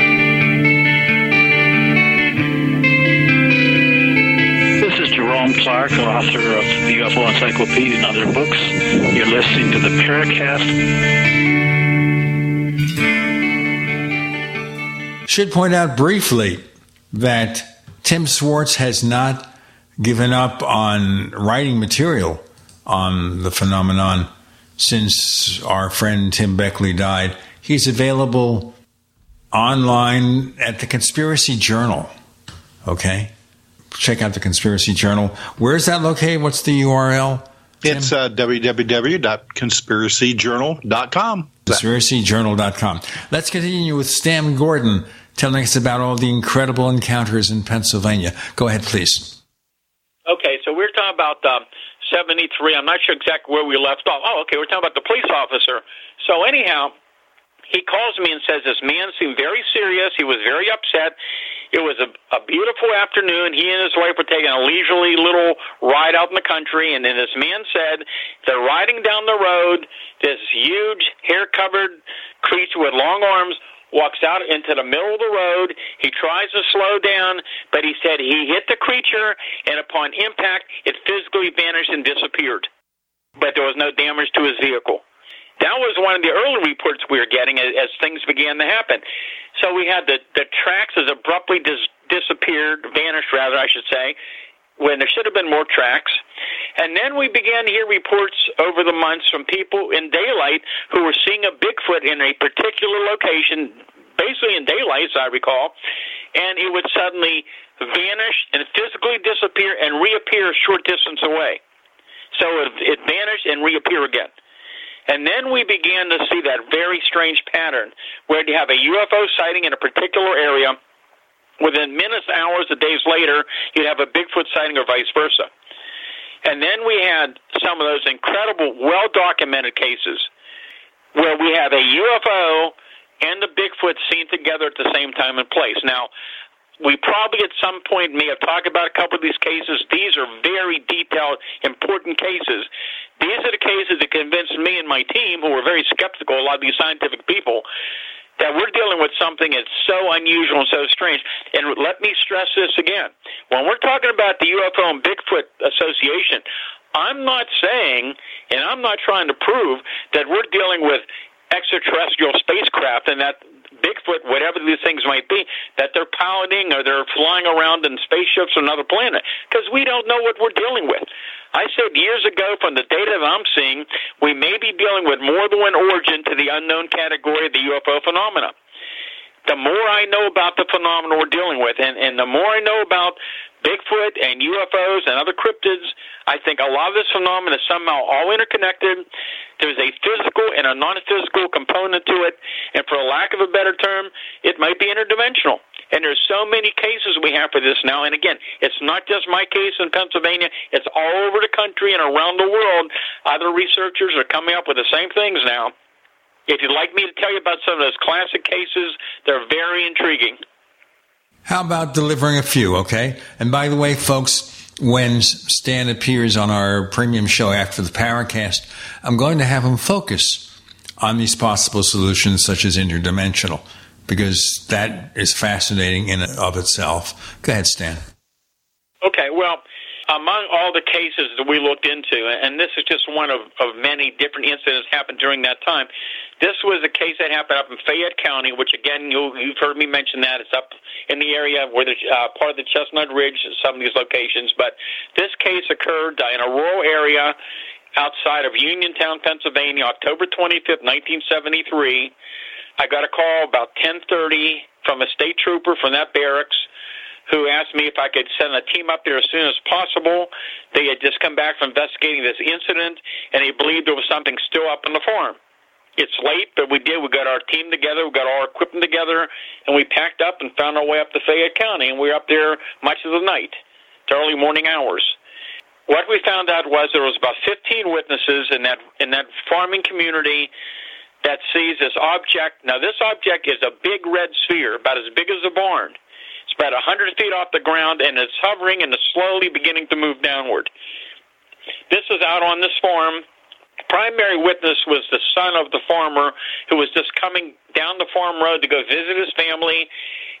Clark, author of the UFO Encyclopedia and other books. You're listening to the Paracast. Should point out briefly that Tim Swartz has not given up on writing material on the phenomenon since our friend Tim Beckley died. He's available online at the Conspiracy Journal. Okay? Check out the Conspiracy Journal. Where's that located? What's the URL? It's uh, www.conspiracyjournal.com. Conspiracyjournal.com. Let's continue with Stan Gordon telling us about all the incredible encounters in Pennsylvania. Go ahead, please. Okay, so we're talking about um, 73. I'm not sure exactly where we left off. Oh, okay, we're talking about the police officer. So, anyhow, he calls me and says this man seemed very serious. He was very upset. It was a, a beautiful afternoon. He and his wife were taking a leisurely little ride out in the country, and then this man said they're riding down the road. This huge, hair covered creature with long arms walks out into the middle of the road. He tries to slow down, but he said he hit the creature, and upon impact, it physically vanished and disappeared. But there was no damage to his vehicle. That was one of the early reports we were getting as, as things began to happen. So we had the, the tracks as abruptly dis- disappeared, vanished rather, I should say, when there should have been more tracks. And then we began to hear reports over the months from people in daylight who were seeing a Bigfoot in a particular location, basically in daylight, as I recall, and it would suddenly vanish and physically disappear and reappear a short distance away. So it, it vanished and reappear again. And then we began to see that very strange pattern where you have a UFO sighting in a particular area. Within minutes, hours, or days later, you'd have a Bigfoot sighting or vice versa. And then we had some of those incredible, well documented cases where we have a UFO and the Bigfoot seen together at the same time and place. Now, we probably at some point may have talked about a couple of these cases. These are very detailed, important cases. These are the cases that convinced me and my team, who were very skeptical, a lot of these scientific people, that we're dealing with something that's so unusual and so strange. And let me stress this again. When we're talking about the UFO and Bigfoot Association, I'm not saying, and I'm not trying to prove, that we're dealing with extraterrestrial spacecraft and that Bigfoot, whatever these things might be, that they're piloting or they're flying around in spaceships on another planet, because we don't know what we're dealing with. I said years ago, from the data that I'm seeing, we may be dealing with more than one origin to the unknown category of the UFO phenomena. The more I know about the phenomena we're dealing with, and, and the more I know about Bigfoot and UFOs and other cryptids, I think a lot of this phenomena is somehow all interconnected. There's a physical and a non physical component to it, and for lack of a better term, it might be interdimensional. And there's so many cases we have for this now. And again, it's not just my case in Pennsylvania, it's all over the country and around the world. Other researchers are coming up with the same things now. If you'd like me to tell you about some of those classic cases, they're very intriguing. How about delivering a few, okay? And by the way, folks, when Stan appears on our premium show after the Paracast, I'm going to have him focus on these possible solutions such as interdimensional because that is fascinating in of itself. Go ahead, Stan. Okay, well, among all the cases that we looked into, and this is just one of, of many different incidents happened during that time, this was a case that happened up in Fayette County, which again, you, you've heard me mention that. It's up in the area where the uh, part of the Chestnut Ridge, some of these locations. But this case occurred in a rural area outside of Uniontown, Pennsylvania, October 25th, 1973. I got a call about 10:30 from a state trooper from that barracks who asked me if I could send a team up there as soon as possible. They had just come back from investigating this incident, and they believed there was something still up in the farm. It's late, but we did. We got our team together, we got all our equipment together, and we packed up and found our way up to Fayette County, and we were up there much of the night, to early morning hours. What we found out was there was about 15 witnesses in that in that farming community that sees this object. Now, this object is a big red sphere, about as big as a barn. It's about 100 feet off the ground, and it's hovering and it's slowly beginning to move downward. This is out on this farm. Primary witness was the son of the farmer who was just coming down the farm road to go visit his family,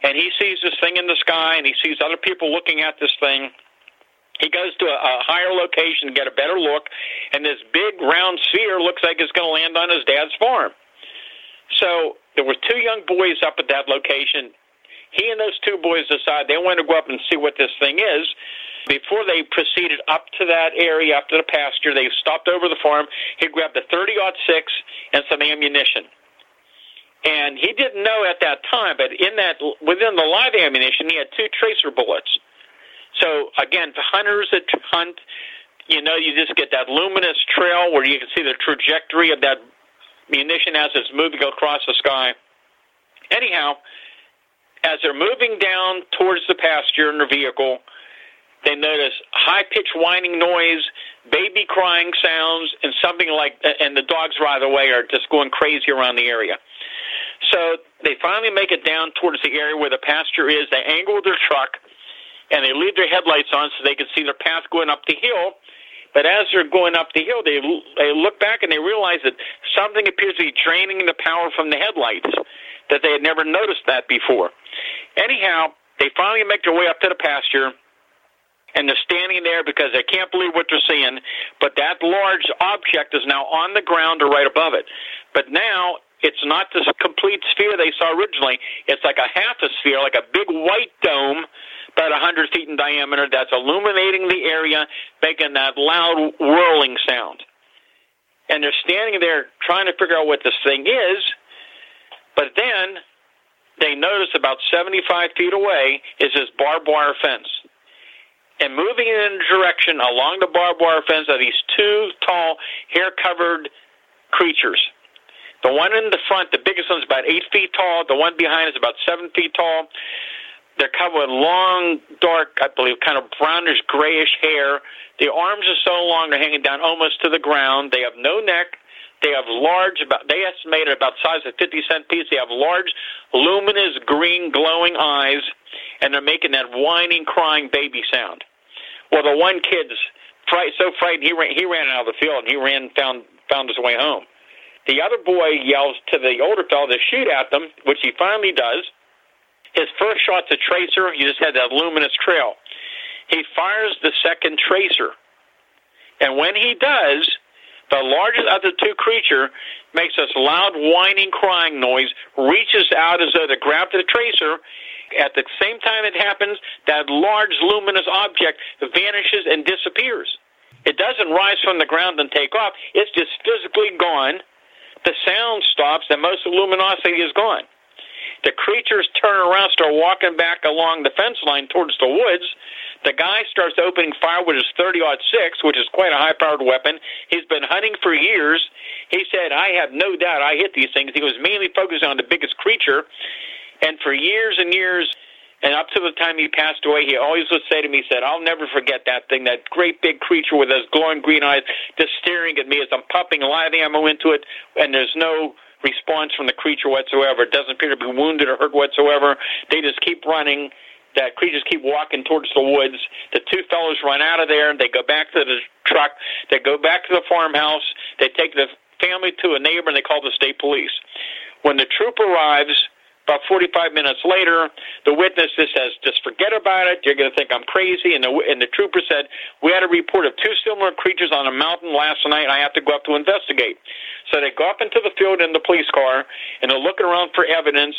and he sees this thing in the sky, and he sees other people looking at this thing. He goes to a, a higher location to get a better look, and this big round sphere looks like it's going to land on his dad's farm. So there were two young boys up at that location. He and those two boys decide they want to go up and see what this thing is. Before they proceeded up to that area, up to the pasture, they stopped over the farm. He grabbed a 30 six and some ammunition. And he didn't know at that time, but in that within the live ammunition, he had two tracer bullets. So again, for hunters that hunt, you know, you just get that luminous trail where you can see the trajectory of that munition as it's moving across the sky. Anyhow, as they're moving down towards the pasture in their vehicle, they notice high pitched whining noise, baby crying sounds, and something like, and the dogs right away are just going crazy around the area. So they finally make it down towards the area where the pasture is. They angle their truck and they leave their headlights on so they can see their path going up the hill. But as they're going up the hill, they they look back and they realize that something appears to be draining the power from the headlights. That they had never noticed that before. Anyhow, they finally make their way up to the pasture, and they're standing there because they can't believe what they're seeing. But that large object is now on the ground or right above it. But now it's not this complete sphere they saw originally. It's like a half a sphere, like a big white dome about 100 feet in diameter that's illuminating the area, making that loud whirling sound. And they're standing there trying to figure out what this thing is, but then they notice about 75 feet away is this barbed wire fence. And moving in a direction along the barbed wire fence are these two tall, hair covered creatures. The one in the front, the biggest one's about eight feet tall. The one behind is about seven feet tall. They're covered with long, dark, I believe, kind of brownish, grayish hair. The arms are so long they're hanging down almost to the ground. They have no neck. They have large, about they estimate about size of 50 cent piece. They have large, luminous green, glowing eyes, and they're making that whining, crying baby sound. Well, the one kid's fright, so frightened he ran, he ran out of the field and he ran found found his way home. The other boy yells to the older fellow to shoot at them, which he finally does. His first shot's a tracer. He just had that luminous trail. He fires the second tracer. And when he does, the largest of the two creature makes this loud whining crying noise, reaches out as though to grab the tracer. At the same time it happens, that large luminous object vanishes and disappears. It doesn't rise from the ground and take off. It's just physically gone. The sound stops and most of the luminosity is gone. The creatures turn around, start walking back along the fence line towards the woods. The guy starts opening fire with his 30 aught six, which is quite a high powered weapon. He's been hunting for years. He said, I have no doubt I hit these things. He was mainly focused on the biggest creature. And for years and years, and up to the time he passed away, he always would say to me, he said, I'll never forget that thing, that great big creature with those glowing green eyes just staring at me as I'm pumping live ammo into it, and there's no response from the creature whatsoever. It doesn't appear to be wounded or hurt whatsoever. They just keep running. That creatures keep walking towards the woods. The two fellows run out of there. They go back to the truck. They go back to the farmhouse. They take the family to a neighbor and they call the state police. When the troop arrives, about 45 minutes later, the witness just says, just forget about it. You're going to think I'm crazy. And the, and the trooper said, we had a report of two similar creatures on a mountain last night. I have to go up to investigate. So they go up into the field in the police car, and they're looking around for evidence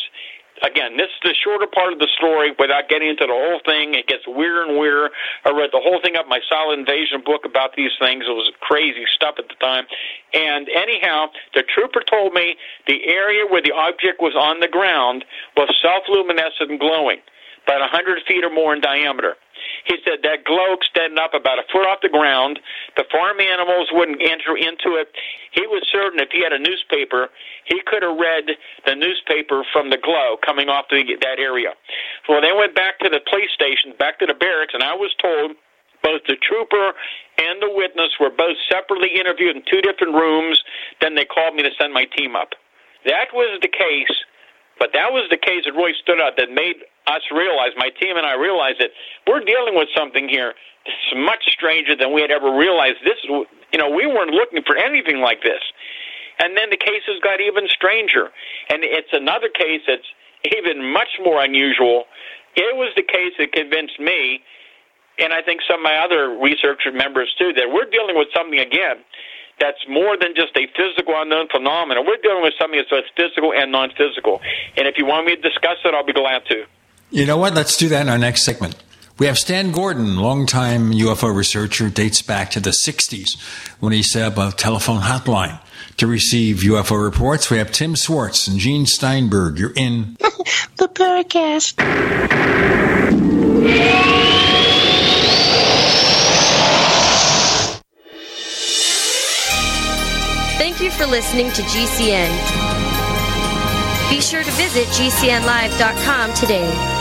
again, this is the shorter part of the story without getting into the whole thing. It gets weirder and weirder. I read the whole thing up my Silent Invasion book about these things. It was crazy stuff at the time. And anyhow, the trooper told me the area where the object was on the ground was self-luminescent and glowing, about 100 feet or more in diameter. He said that glow extended up about a foot off the ground. The farm animals wouldn't enter into it. He was certain if he had a newspaper, he could have read the newspaper from the glow coming off the, that area. Well, they went back to the police station, back to the barracks, and I was told both the trooper and the witness were both separately interviewed in two different rooms. Then they called me to send my team up. That was the case, but that was the case that really stood out that made us realize, my team and I realized that we're dealing with something here that's much stranger than we had ever realized. This, you know, we weren't looking for anything like this. And then the cases got even stranger. And it's another case that's even much more unusual. It was the case that convinced me, and I think some of my other researcher members too, that we're dealing with something again that's more than just a physical unknown phenomenon. We're dealing with something that's both physical and non physical. And if you want me to discuss it, I'll be glad to. You know what? Let's do that in our next segment. We have Stan Gordon, longtime UFO researcher, dates back to the 60s when he set up a telephone hotline to receive UFO reports. We have Tim Swartz and Gene Steinberg. You're in the Paracast. Thank you for listening to GCN. Be sure to visit GCNlive.com today.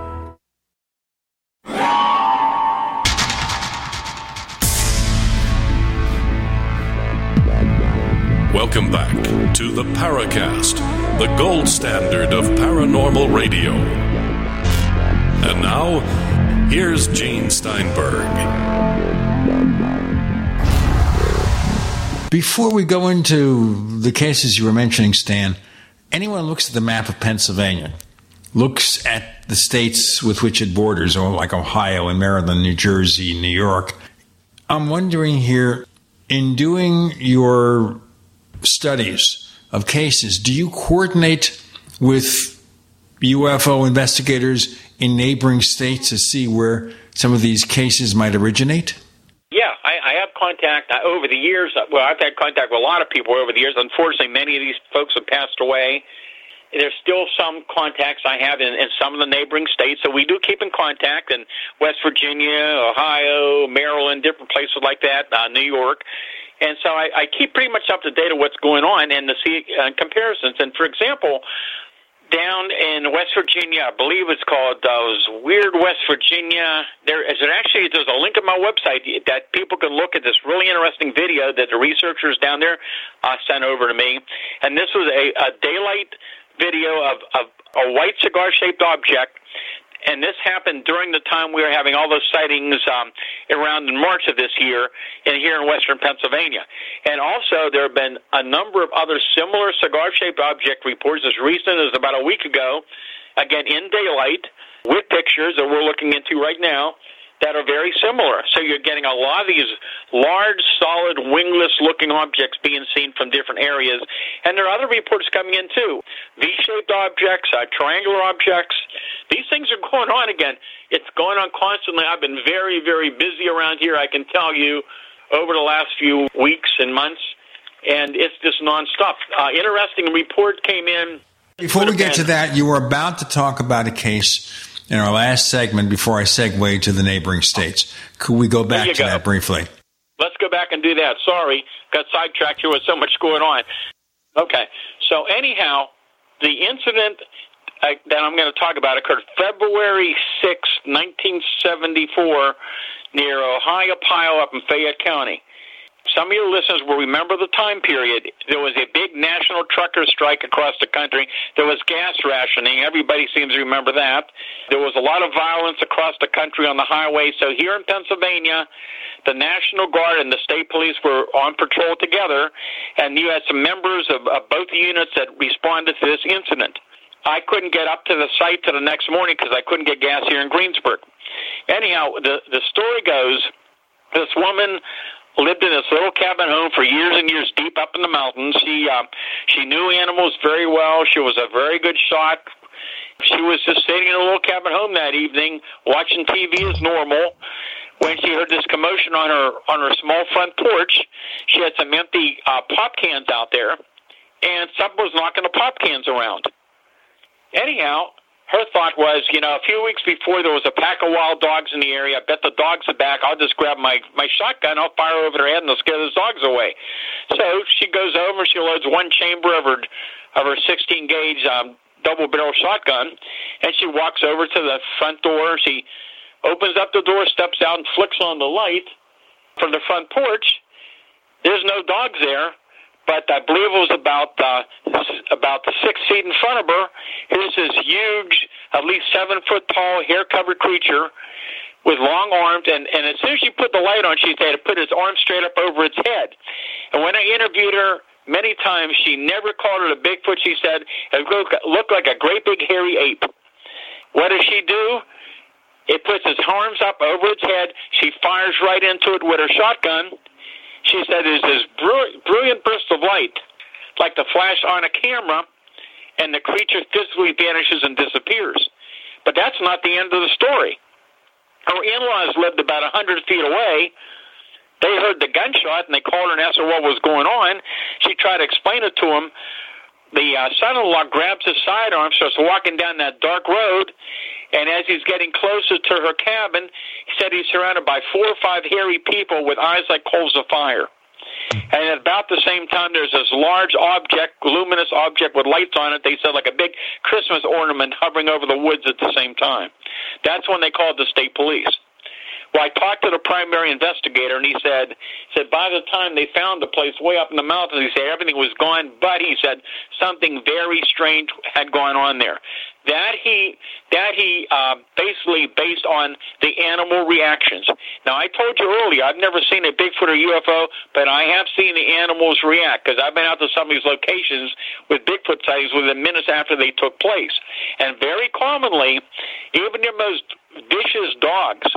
To the Paracast, the gold standard of paranormal radio. And now, here's Gene Steinberg. Before we go into the cases you were mentioning, Stan, anyone looks at the map of Pennsylvania, looks at the states with which it borders, or like Ohio and Maryland, New Jersey, New York. I'm wondering here, in doing your studies of cases, do you coordinate with UFO investigators in neighboring states to see where some of these cases might originate? Yeah, I, I have contact uh, over the years. uh, Well, I've had contact with a lot of people over the years. Unfortunately, many of these folks have passed away. There's still some contacts I have in, in some of the neighboring states, so we do keep in contact in West Virginia, Ohio, Maryland, different places like that, uh, New York. And so I, I keep pretty much up to date of what's going on and to see uh, comparisons. And for example, down in West Virginia, I believe it's called uh, Weird West Virginia. There is it actually there's a link on my website that people can look at this really interesting video that the researchers down there uh, sent over to me, and this was a, a daylight video of, of a white cigar shaped object and this happened during the time we were having all those sightings um, around in March of this year, in here in western Pennsylvania. And also, there have been a number of other similar cigar-shaped object reports as recent as about a week ago, again in daylight, with pictures that we're looking into right now that are very similar. So you're getting a lot of these large, solid, wingless looking objects being seen from different areas. And there are other reports coming in too. V shaped objects, uh, triangular objects. These things are going on again. It's going on constantly. I've been very, very busy around here, I can tell you, over the last few weeks and months. And it's just nonstop. Uh, interesting report came in. Before we get to that, you were about to talk about a case in our last segment before I segue to the neighboring states. Could we go back to go. that briefly? Let's go back and do that. Sorry, got sidetracked here with so much going on. Okay, so anyhow, the incident uh, that I'm going to talk about occurred February 6, 1974, near Ohiopyle up in Fayette County. Some of your listeners will remember the time period. There was a big national trucker strike across the country. There was gas rationing. Everybody seems to remember that. There was a lot of violence across the country on the highway. So here in Pennsylvania, the National Guard and the state police were on patrol together, and you had some members of, of both units that responded to this incident. I couldn't get up to the site till the next morning because I couldn't get gas here in Greensburg. Anyhow, the the story goes, this woman lived in this little cabin home for years and years deep up in the mountains. She uh, she knew animals very well. She was a very good shot. She was just sitting in a little cabin home that evening, watching TV as normal. When she heard this commotion on her on her small front porch, she had some empty uh, pop cans out there, and someone was knocking the pop cans around. Anyhow, her thought was, you know, a few weeks before there was a pack of wild dogs in the area. I bet the dogs are back. I'll just grab my my shotgun. I'll fire over their head and they'll scare those dogs away. So she goes over. She loads one chamber of her of her 16 gauge um, double barrel shotgun, and she walks over to the front door. She opens up the door, steps out, and flicks on the light from the front porch. There's no dogs there, but I believe it was about uh, about the six feet in front of her. Here's this huge, at least seven foot tall, hair covered creature with long arms, and, and as soon as she put the light on, she had to put its arm straight up over its head. And when I interviewed her many times, she never called it a Bigfoot. She said it looked like a great big hairy ape. What does she do? It puts its arms up over its head. She fires right into it with her shotgun. She said there's this brilliant, burst of light, like the flash on a camera, and the creature physically vanishes and disappears. But that's not the end of the story. Her in-laws lived about a hundred feet away. They heard the gunshot and they called her and asked her what was going on. She tried to explain it to them. The uh, son-in-law grabs his sidearm, starts walking down that dark road, and as he's getting closer to her cabin, he said he's surrounded by four or five hairy people with eyes like coals of fire. And at about the same time, there's this large object, luminous object with lights on it. They said like a big Christmas ornament hovering over the woods at the same time. That's when they called the state police. Well, I talked to the primary investigator, and he said, he said by the time they found the place way up in the mountains, he said everything was gone, but he said something very strange had gone on there. That he that he uh, basically based on the animal reactions. Now, I told you earlier, I've never seen a Bigfoot or UFO, but I have seen the animals react because I've been out to some of these locations with Bigfoot sightings within minutes after they took place, and very commonly, even your most vicious dogs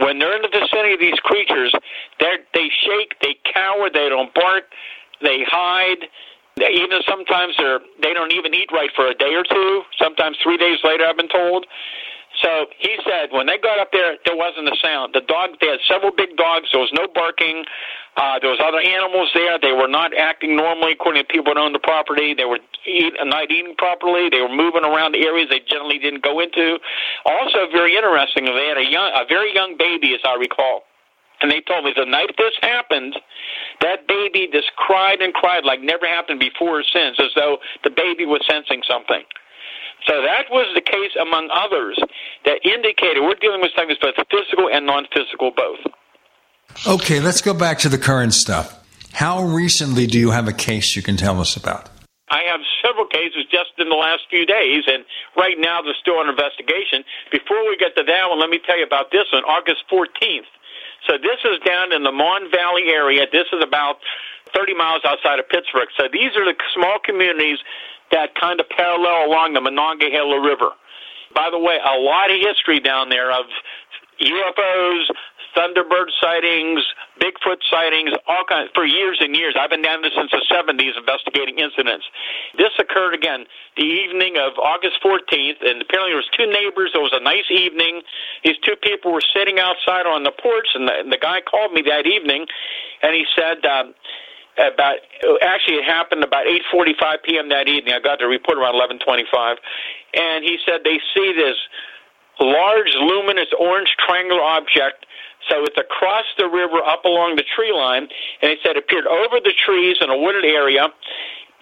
when they're in the vicinity of these creatures, they they shake, they cower, they don't bark. They hide. Even sometimes they're they don't even eat right for a day or two. Sometimes three days later, I've been told. So he said when they got up there, there wasn't a sound. The dog, they had several big dogs. There was no barking. Uh, there was other animals there. They were not acting normally, according to people that owned the property. They were eat, not eating properly. They were moving around the areas they generally didn't go into. Also, very interesting, they had a young, a very young baby, as I recall. And they told me the night this happened, that baby just cried and cried like never happened before or since, as though the baby was sensing something. So that was the case among others that indicated we're dealing with something that's both physical and non-physical both. Okay, let's go back to the current stuff. How recently do you have a case you can tell us about? I have several cases just in the last few days, and right now they're still under investigation. Before we get to that one, let me tell you about this one, August 14th. So this is down in the Mon Valley area. This is about 30 miles outside of Pittsburgh. So these are the small communities that kind of parallel along the Monongahela River. By the way, a lot of history down there of UFOs, Thunderbird sightings, Bigfoot sightings, all kinds for years and years. I've been down there since the 70s investigating incidents. This occurred again the evening of August 14th, and apparently there was two neighbors. It was a nice evening. These two people were sitting outside on the porch, and the, and the guy called me that evening, and he said. Um, about actually it happened about 8:45 p.m. that evening. I got the report around 11:25, and he said they see this large luminous orange triangular object so it's across the river up along the tree line, and he said it appeared over the trees in a wooded area,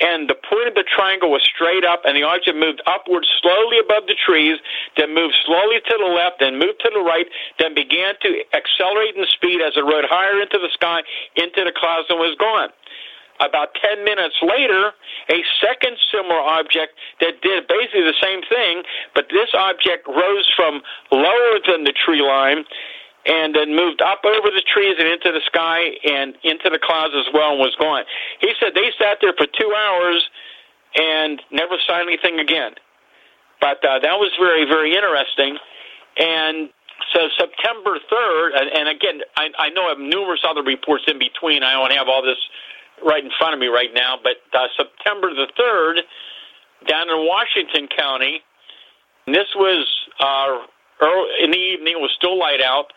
and the point of the triangle was straight up, and the object moved upward slowly above the trees, then moved slowly to the left, then moved to the right, then began to accelerate in speed as it rode higher into the sky, into the clouds, and was gone. About 10 minutes later, a second similar object that did basically the same thing, but this object rose from lower than the tree line and then moved up over the trees and into the sky and into the clouds as well and was gone. He said they sat there for two hours and never saw anything again. But uh, that was very, very interesting. And so September 3rd, and, and again, I, I know I have numerous other reports in between. I don't have all this right in front of me right now, but uh, September the 3rd, down in Washington County, this was uh, early in the evening, it was still light out,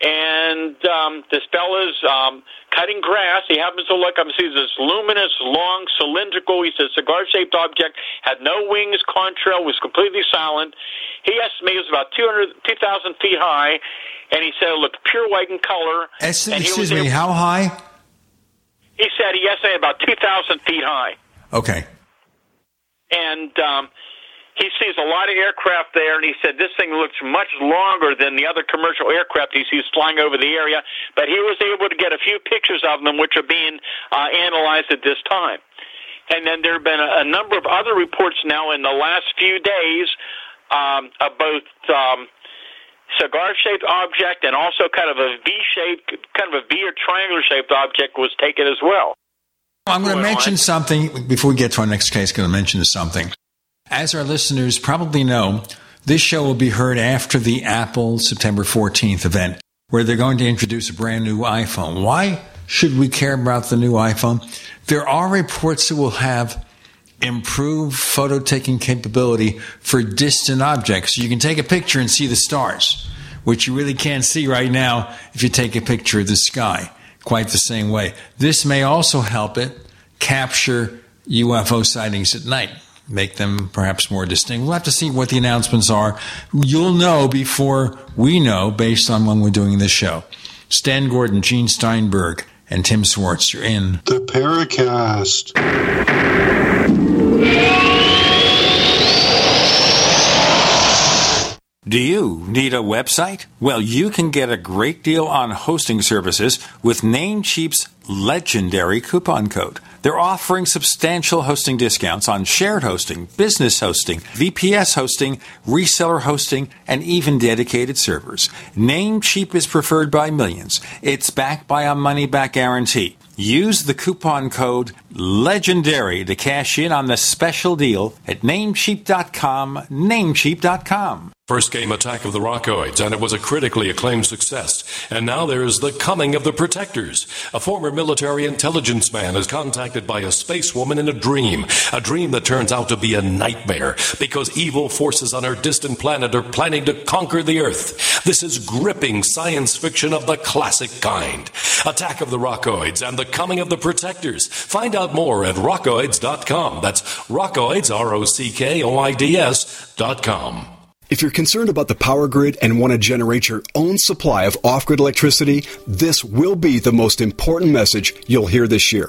and um, this fella's um, cutting grass. He happens to look up and sees this luminous, long, cylindrical, he says, cigar-shaped object, had no wings, contrail, was completely silent. He estimated it was about 200, 2,000 feet high, and he said it looked pure white in color. Excuse me, how high? He said he estimated about 2,000 feet high. Okay. And um, he sees a lot of aircraft there, and he said this thing looks much longer than the other commercial aircraft he sees flying over the area. But he was able to get a few pictures of them, which are being uh, analyzed at this time. And then there have been a, a number of other reports now in the last few days um, of both um, cigar-shaped object and also kind of a V-shaped, kind of a V or triangular-shaped object was taken as well. I'm going to mention something before we get to our next case. I'm Going to mention something. As our listeners probably know, this show will be heard after the Apple September 14th event, where they're going to introduce a brand new iPhone. Why should we care about the new iPhone? There are reports that will have improved photo taking capability for distant objects. You can take a picture and see the stars, which you really can't see right now if you take a picture of the sky quite the same way. This may also help it capture UFO sightings at night make them perhaps more distinct. We'll have to see what the announcements are. You'll know before we know based on when we're doing this show. Stan Gordon, Gene Steinberg, and Tim Swartz, you're in the Paracast. Do you need a website? Well, you can get a great deal on hosting services with Namecheap's legendary coupon code. They're offering substantial hosting discounts on shared hosting, business hosting, VPS hosting, reseller hosting, and even dedicated servers. Namecheap is preferred by millions. It's backed by a money back guarantee. Use the coupon code legendary to cash in on the special deal at namecheap.com, namecheap.com. First came Attack of the Rockoids, and it was a critically acclaimed success. And now there's The Coming of the Protectors. A former military intelligence man is contacted by a space woman in a dream, a dream that turns out to be a nightmare because evil forces on her distant planet are planning to conquer the Earth. This is gripping science fiction of the classic kind. Attack of the Rockoids and The Coming of the Protectors. Find out more at rockoids.com. That's rockoids, R O C K O I D S.com. If you're concerned about the power grid and want to generate your own supply of off grid electricity, this will be the most important message you'll hear this year.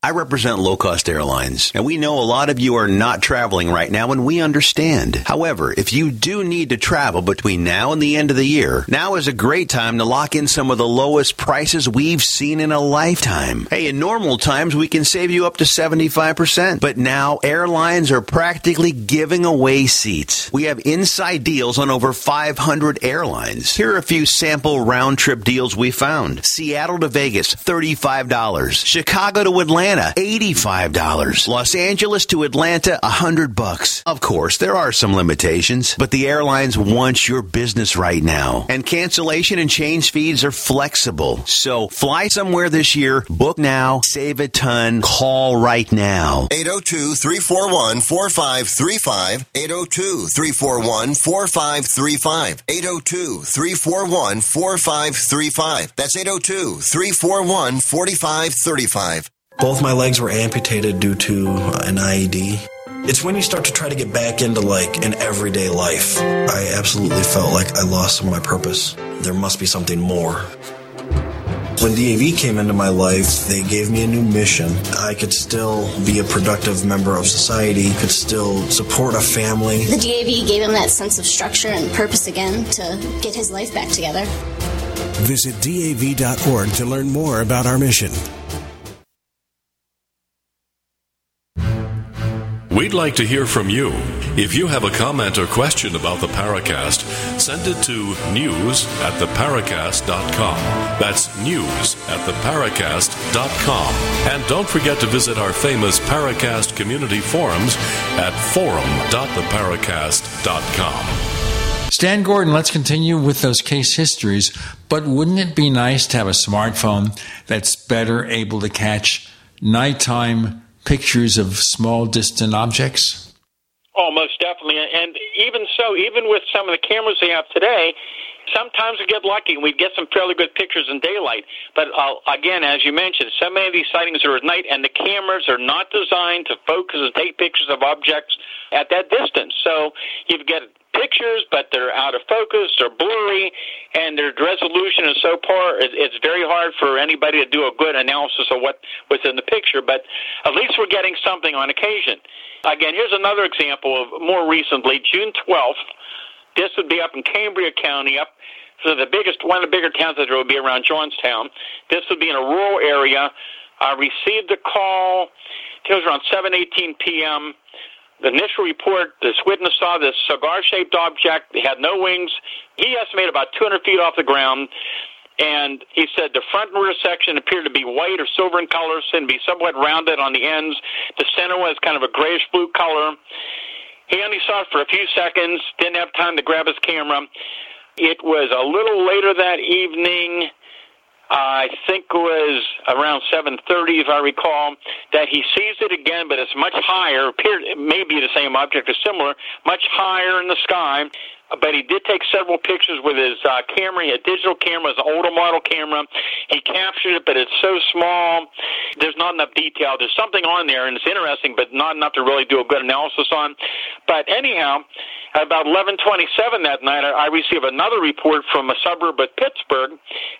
I represent low cost airlines, and we know a lot of you are not traveling right now, and we understand. However, if you do need to travel between now and the end of the year, now is a great time to lock in some of the lowest prices we've seen in a lifetime. Hey, in normal times, we can save you up to 75%, but now airlines are practically giving away seats. We have inside deals on over 500 airlines. Here are a few sample round trip deals we found Seattle to Vegas, $35, Chicago to Atlanta, Atlanta, $85. Los Angeles to Atlanta, 100 bucks. Of course, there are some limitations, but the airlines want your business right now. And cancellation and change fees are flexible. So fly somewhere this year, book now, save a ton, call right now. 802 341 4535. 802 341 4535. 802 341 4535. That's 802 341 4535. Both my legs were amputated due to uh, an IED. It's when you start to try to get back into like an everyday life. I absolutely felt like I lost some of my purpose. There must be something more. When DAV came into my life, they gave me a new mission. I could still be a productive member of society, could still support a family. The DAV gave him that sense of structure and purpose again to get his life back together. Visit DAV.org to learn more about our mission. We'd like to hear from you. If you have a comment or question about the Paracast, send it to news at theparacast.com. That's news at theparacast.com. And don't forget to visit our famous Paracast community forums at forum.theparacast.com. Stan Gordon, let's continue with those case histories. But wouldn't it be nice to have a smartphone that's better able to catch nighttime pictures of small distant objects? Oh, most definitely. And even so, even with some of the cameras they have today, sometimes we get lucky and we get some fairly good pictures in daylight. But uh, again, as you mentioned, so many of these sightings are at night, and the cameras are not designed to focus and take pictures of objects at that distance. So you get pictures, but they're out of focus, they're blurry, and their resolution is so poor, it's very hard for anybody to do a good analysis of what was in the picture. But at least we're getting something on occasion. Again, here's another example of more recently, June 12th. This would be up in Cambria County, up so the biggest one of the bigger towns that would be around Johnstown. This would be in a rural area. I received a call. It was around 7:18 p.m the initial report, this witness saw this cigar-shaped object. It had no wings. He estimated about 200 feet off the ground. And he said the front and rear section appeared to be white or silver in color and be somewhat rounded on the ends. The center was kind of a grayish blue color. He only saw it for a few seconds, didn't have time to grab his camera. It was a little later that evening. I think it was around 7:30, if I recall, that he sees it again, but it's much higher. Appeared it may be the same object or similar, much higher in the sky but he did take several pictures with his uh, camera. He had digital camera, an older model camera. He captured it, but it's so small. There's not enough detail. There's something on there, and it's interesting, but not enough to really do a good analysis on. But anyhow, at about 11:27 that night, I received another report from a suburb of Pittsburgh.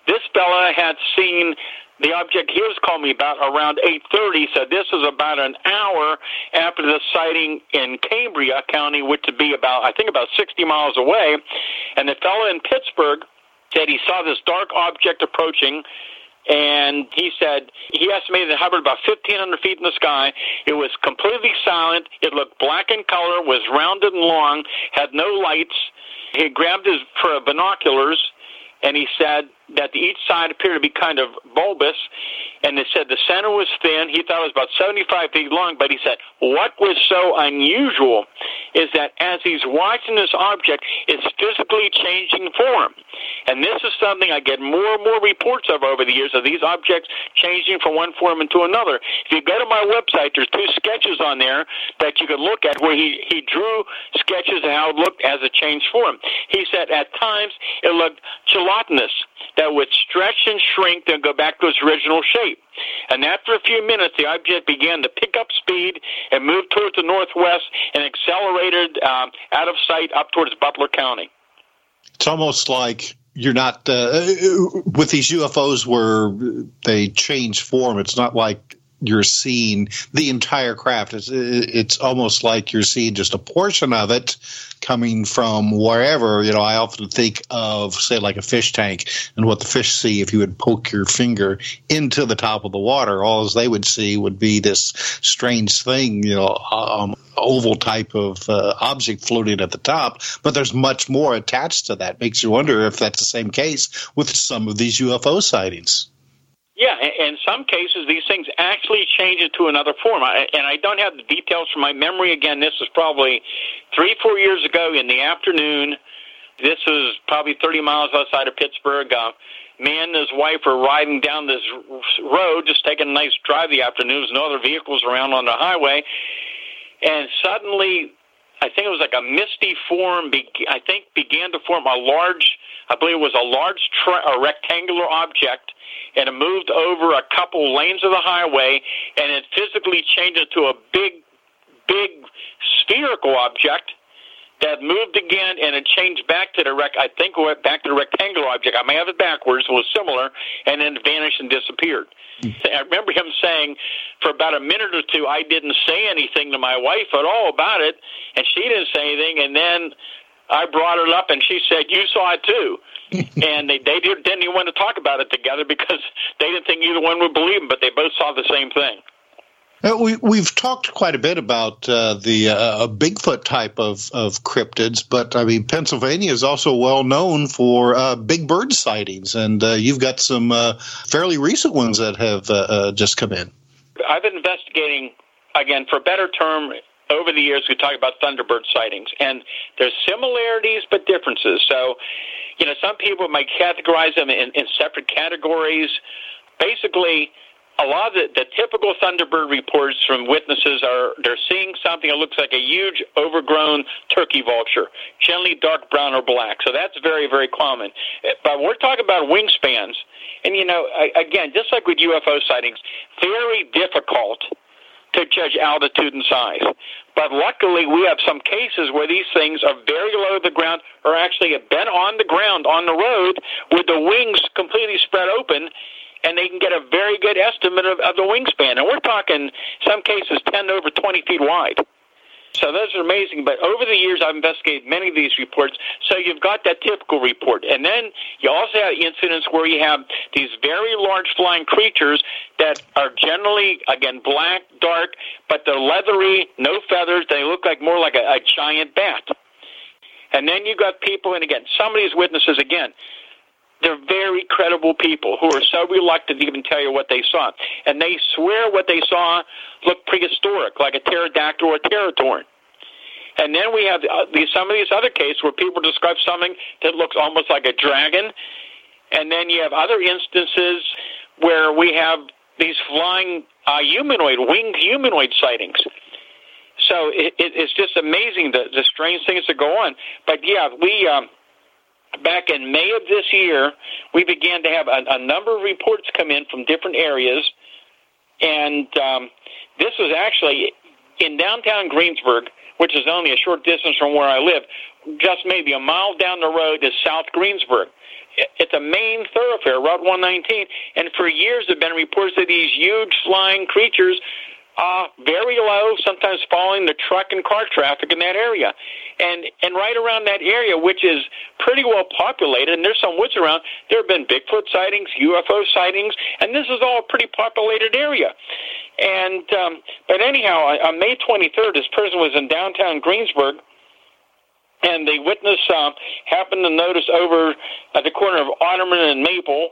This fella had seen the object he was calling me about around 8:30. So this is about an hour after the sighting in Cambria County, which would be about I think about 60 miles away. And the fellow in Pittsburgh said he saw this dark object approaching. And he said he estimated it hovered about 1,500 feet in the sky. It was completely silent. It looked black in color, was rounded and long, had no lights. He grabbed his for binoculars and he said that each side appeared to be kind of bulbous, and they said the center was thin. He thought it was about 75 feet long, but he said what was so unusual is that as he's watching this object, it's physically changing form. And this is something I get more and more reports of over the years of these objects changing from one form into another. If you go to my website, there's two sketches on there that you can look at where he, he drew sketches of how it looked as it changed form. He said at times it looked gelatinous that would stretch and shrink and go back to its original shape. And after a few minutes, the object began to pick up speed and move towards the northwest and accelerated um, out of sight up towards Butler County. It's almost like you're not uh, with these UFOs where they change form. It's not like you're seeing the entire craft. It's it's almost like you're seeing just a portion of it coming from wherever. You know, I often think of say like a fish tank and what the fish see if you would poke your finger into the top of the water. All they would see would be this strange thing, you know, um, oval type of uh, object floating at the top. But there's much more attached to that. Makes you wonder if that's the same case with some of these UFO sightings. Yeah, in some cases, these things actually change into another form. I, and I don't have the details from my memory. Again, this was probably three, four years ago in the afternoon. This was probably 30 miles outside of Pittsburgh. Uh, man and his wife were riding down this road, just taking a nice drive the afternoon. There's no other vehicles around on the highway. And suddenly, I think it was like a misty form, I think began to form a large, I believe it was a large tra- a rectangular object and it moved over a couple lanes of the highway, and it physically changed into a big, big spherical object that moved again and it changed back to the rec I think it went back to the rectangular object. I may have it backwards, it was similar, and then vanished and disappeared. Mm-hmm. I remember him saying for about a minute or two I didn't say anything to my wife at all about it and she didn't say anything and then I brought it up and she said, You saw it too. and they they didn't even want to talk about it together because they didn't think either one would believe them, but they both saw the same thing. Uh, we, we've talked quite a bit about uh, the uh, Bigfoot type of, of cryptids, but I mean, Pennsylvania is also well known for uh, big bird sightings, and uh, you've got some uh, fairly recent ones that have just come in. I've been investigating, again, for a better term, over the years we talk about Thunderbird sightings, and there's similarities but differences. So, you know, some people might categorize them in, in separate categories. Basically, a lot of the, the typical Thunderbird reports from witnesses are they're seeing something that looks like a huge overgrown turkey vulture, generally dark brown or black. So that's very, very common. But we're talking about wingspans. And, you know, again, just like with UFO sightings, very difficult to judge altitude and size. But luckily, we have some cases where these things are very low to the ground or actually have been on the ground on the road with the wings completely spread open and they can get a very good estimate of, of the wingspan. And we're talking some cases 10 over 20 feet wide. So those are amazing. But over the years, I've investigated many of these reports. So you've got that typical report. And then you also have incidents where you have these very large flying creatures that are generally, again, black, dark, but they're leathery, no feathers. They look like more like a, a giant bat. And then you got people, and again, some of these witnesses, again, they're very credible people who are so reluctant to even tell you what they saw. And they swear what they saw looked prehistoric, like a pterodactyl or a teratorn. And then we have uh, these, some of these other cases where people describe something that looks almost like a dragon. And then you have other instances where we have these flying uh, humanoid, winged humanoid sightings. So it, it, it's just amazing the, the strange things that go on. But yeah, we um, back in May of this year, we began to have a, a number of reports come in from different areas, and um, this was actually in downtown Greensburg, which is only a short distance from where I live. Just maybe a mile down the road is South Greensburg. It's a main thoroughfare, Route 119, and for years there have been reports of these huge flying creatures uh, very low, sometimes following the truck and car traffic in that area. And and right around that area, which is pretty well populated, and there's some woods around, there have been Bigfoot sightings, UFO sightings, and this is all a pretty populated area. And um, but anyhow, on May 23rd, this person was in downtown Greensburg and the witness uh, happened to notice over at the corner of Otterman and Maple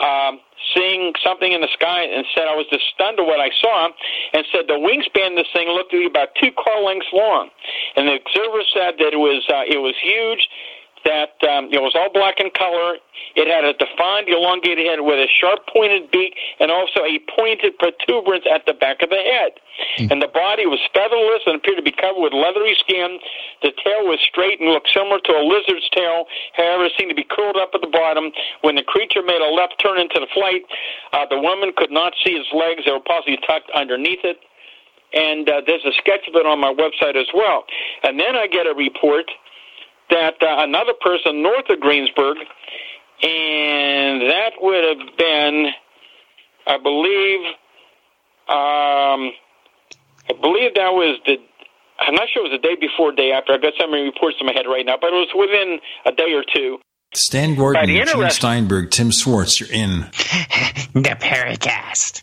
um, seeing something in the sky and said I was just stunned at what I saw and said the wingspan of this thing looked to be about two car lengths long. And the observer said that it was uh, it was huge that um, it was all black in color. It had a defined, elongated head with a sharp pointed beak and also a pointed protuberance at the back of the head. Mm. And the body was featherless and appeared to be covered with leathery skin. The tail was straight and looked similar to a lizard's tail, however, it seemed to be curled up at the bottom. When the creature made a left turn into the flight, uh, the woman could not see its legs. They were possibly tucked underneath it and uh, there's a sketch of it on my website as well. And then I get a report that uh, another person north of Greensburg, and that would have been, I believe, um, I believe that was the. I'm not sure it was the day before, day after. I've got so many reports in my head right now, but it was within a day or two. Stan Gordon, Gene Steinberg, Tim Swartz, you're in. the Paracast.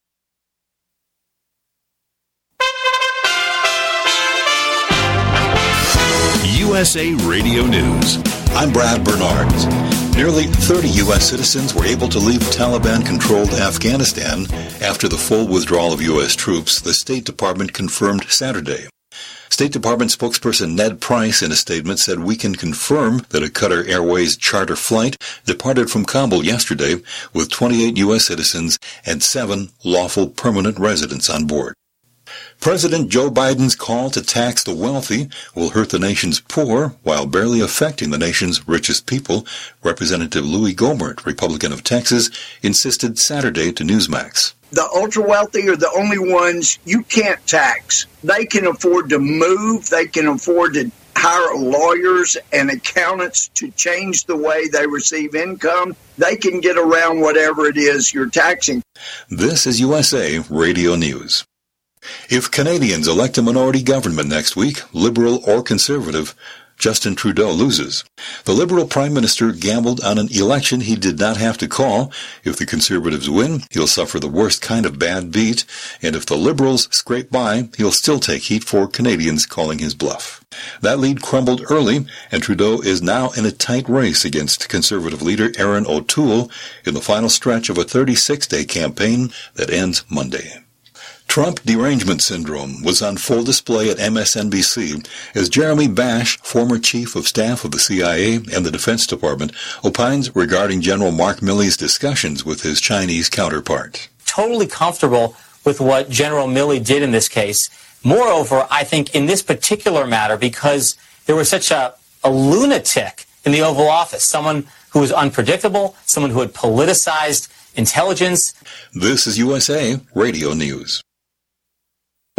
USA Radio News. I'm Brad Bernard. Nearly 30 U.S. citizens were able to leave Taliban controlled Afghanistan after the full withdrawal of U.S. troops, the State Department confirmed Saturday. State Department spokesperson Ned Price in a statement said we can confirm that a Qatar Airways charter flight departed from Kabul yesterday with 28 U.S. citizens and seven lawful permanent residents on board. President Joe Biden's call to tax the wealthy will hurt the nation's poor while barely affecting the nation's richest people, Representative Louis Gohmert, Republican of Texas, insisted Saturday to Newsmax. The ultra wealthy are the only ones you can't tax. They can afford to move, they can afford to hire lawyers and accountants to change the way they receive income. They can get around whatever it is you're taxing. This is USA Radio News. If Canadians elect a minority government next week, Liberal or Conservative, Justin Trudeau loses. The Liberal Prime Minister gambled on an election he did not have to call. If the Conservatives win, he'll suffer the worst kind of bad beat, and if the Liberals scrape by, he'll still take heat for Canadians calling his bluff. That lead crumbled early, and Trudeau is now in a tight race against Conservative leader Erin O'Toole in the final stretch of a 36-day campaign that ends Monday. Trump derangement syndrome was on full display at MSNBC as Jeremy Bash, former chief of staff of the CIA and the Defense Department, opines regarding General Mark Milley's discussions with his Chinese counterpart. Totally comfortable with what General Milley did in this case. Moreover, I think in this particular matter, because there was such a, a lunatic in the Oval Office, someone who was unpredictable, someone who had politicized intelligence. This is USA Radio News.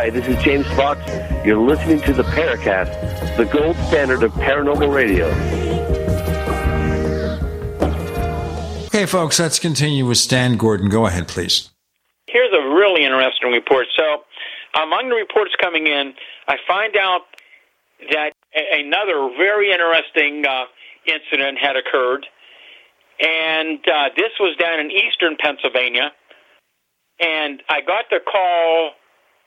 Hi, this is James Fox. You're listening to the Paracast, the gold standard of paranormal radio. Okay, folks, let's continue with Stan Gordon. Go ahead, please. Here's a really interesting report. So, among the reports coming in, I find out that a- another very interesting uh, incident had occurred, and uh, this was down in eastern Pennsylvania. And I got the call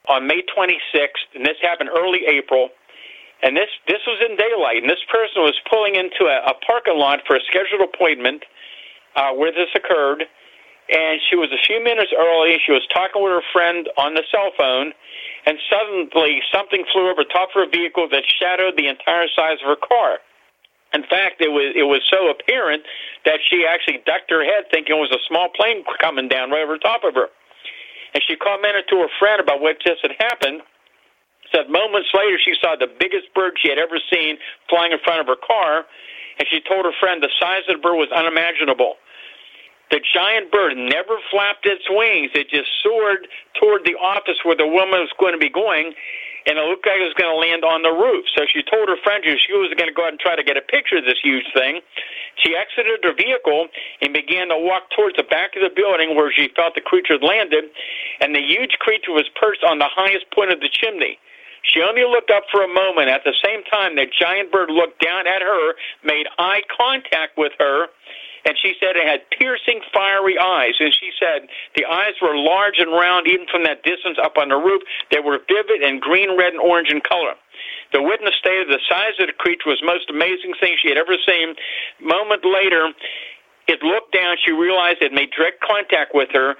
on May 26th, and this happened early April. And this this was in daylight, and this person was pulling into a, a parking lot for a scheduled appointment uh, where this occurred. And she was a few minutes early. She was talking with her friend on the cell phone, and suddenly something flew over top of her vehicle that shadowed the entire size of her car. In fact, it was it was so apparent that she actually ducked her head, thinking it was a small plane coming down right over top of her. And she commented to her friend about what just had happened. Said moments later she saw the biggest bird she had ever seen flying in front of her car, and she told her friend the size of the bird was unimaginable. The giant bird never flapped its wings. It just soared toward the office where the woman was going to be going, and it looked like it was going to land on the roof. So she told her friend she was going to go out and try to get a picture of this huge thing. She exited her vehicle and began to walk towards the back of the building where she felt the creature had landed, and the huge creature was perched on the highest point of the chimney. She only looked up for a moment. At the same time, the giant bird looked down at her, made eye contact with her, and she said it had piercing, fiery eyes. And she said the eyes were large and round, even from that distance up on the roof. They were vivid and green, red, and orange in color. The witness stated the size of the creature was the most amazing thing she had ever seen. Moment later, it looked down. She realized it made direct contact with her.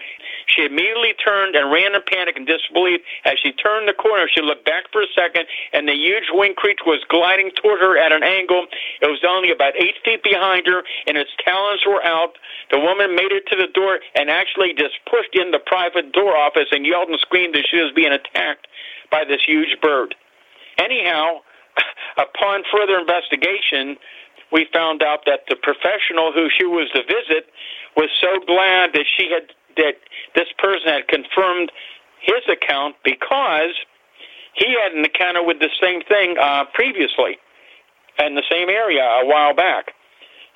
She immediately turned and ran in panic and disbelief. As she turned the corner, she looked back for a second, and the huge winged creature was gliding toward her at an angle. It was only about eight feet behind her, and its talons were out. The woman made it to the door and actually just pushed in the private door office and yelled and screamed that she was being attacked by this huge bird. Anyhow, upon further investigation, we found out that the professional who she was to visit was so glad that she had that this person had confirmed his account because he had an encounter with the same thing uh, previously in the same area a while back.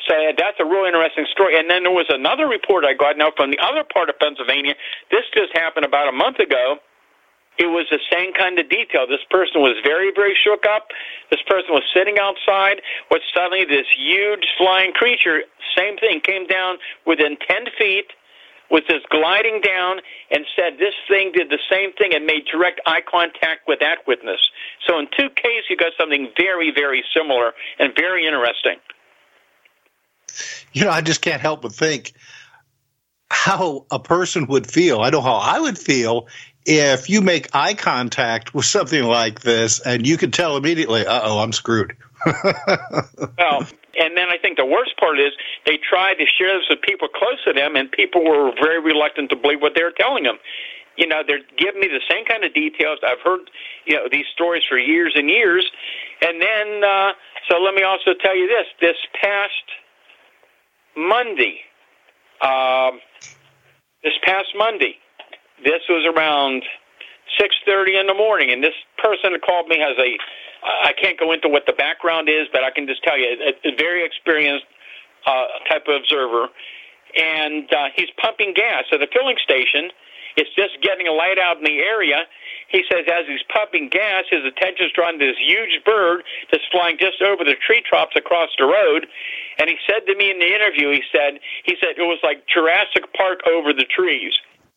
So that's a really interesting story. And then there was another report I got now from the other part of Pennsylvania. This just happened about a month ago it was the same kind of detail. This person was very, very shook up. This person was sitting outside when suddenly this huge flying creature, same thing, came down within 10 feet was just gliding down and said this thing did the same thing and made direct eye contact with that witness. So in two cases, you got something very, very similar and very interesting. You know, I just can't help but think how a person would feel. I know how I would feel if you make eye contact with something like this and you can tell immediately, uh oh, I'm screwed. well, and then I think the worst part is they tried to share this with people close to them, and people were very reluctant to believe what they were telling them. You know, they're giving me the same kind of details. I've heard, you know, these stories for years and years. And then, uh, so let me also tell you this: this past Monday, um, this past Monday, this was around six thirty in the morning, and this person that called me has a I can't go into what the background is, but I can just tell you, a, a very experienced uh, type of observer, and uh, he's pumping gas at a filling station. It's just getting a light out in the area. He says as he's pumping gas, his attention's drawn to this huge bird that's flying just over the tree tops across the road. And he said to me in the interview, he said, he said it was like Jurassic Park over the trees.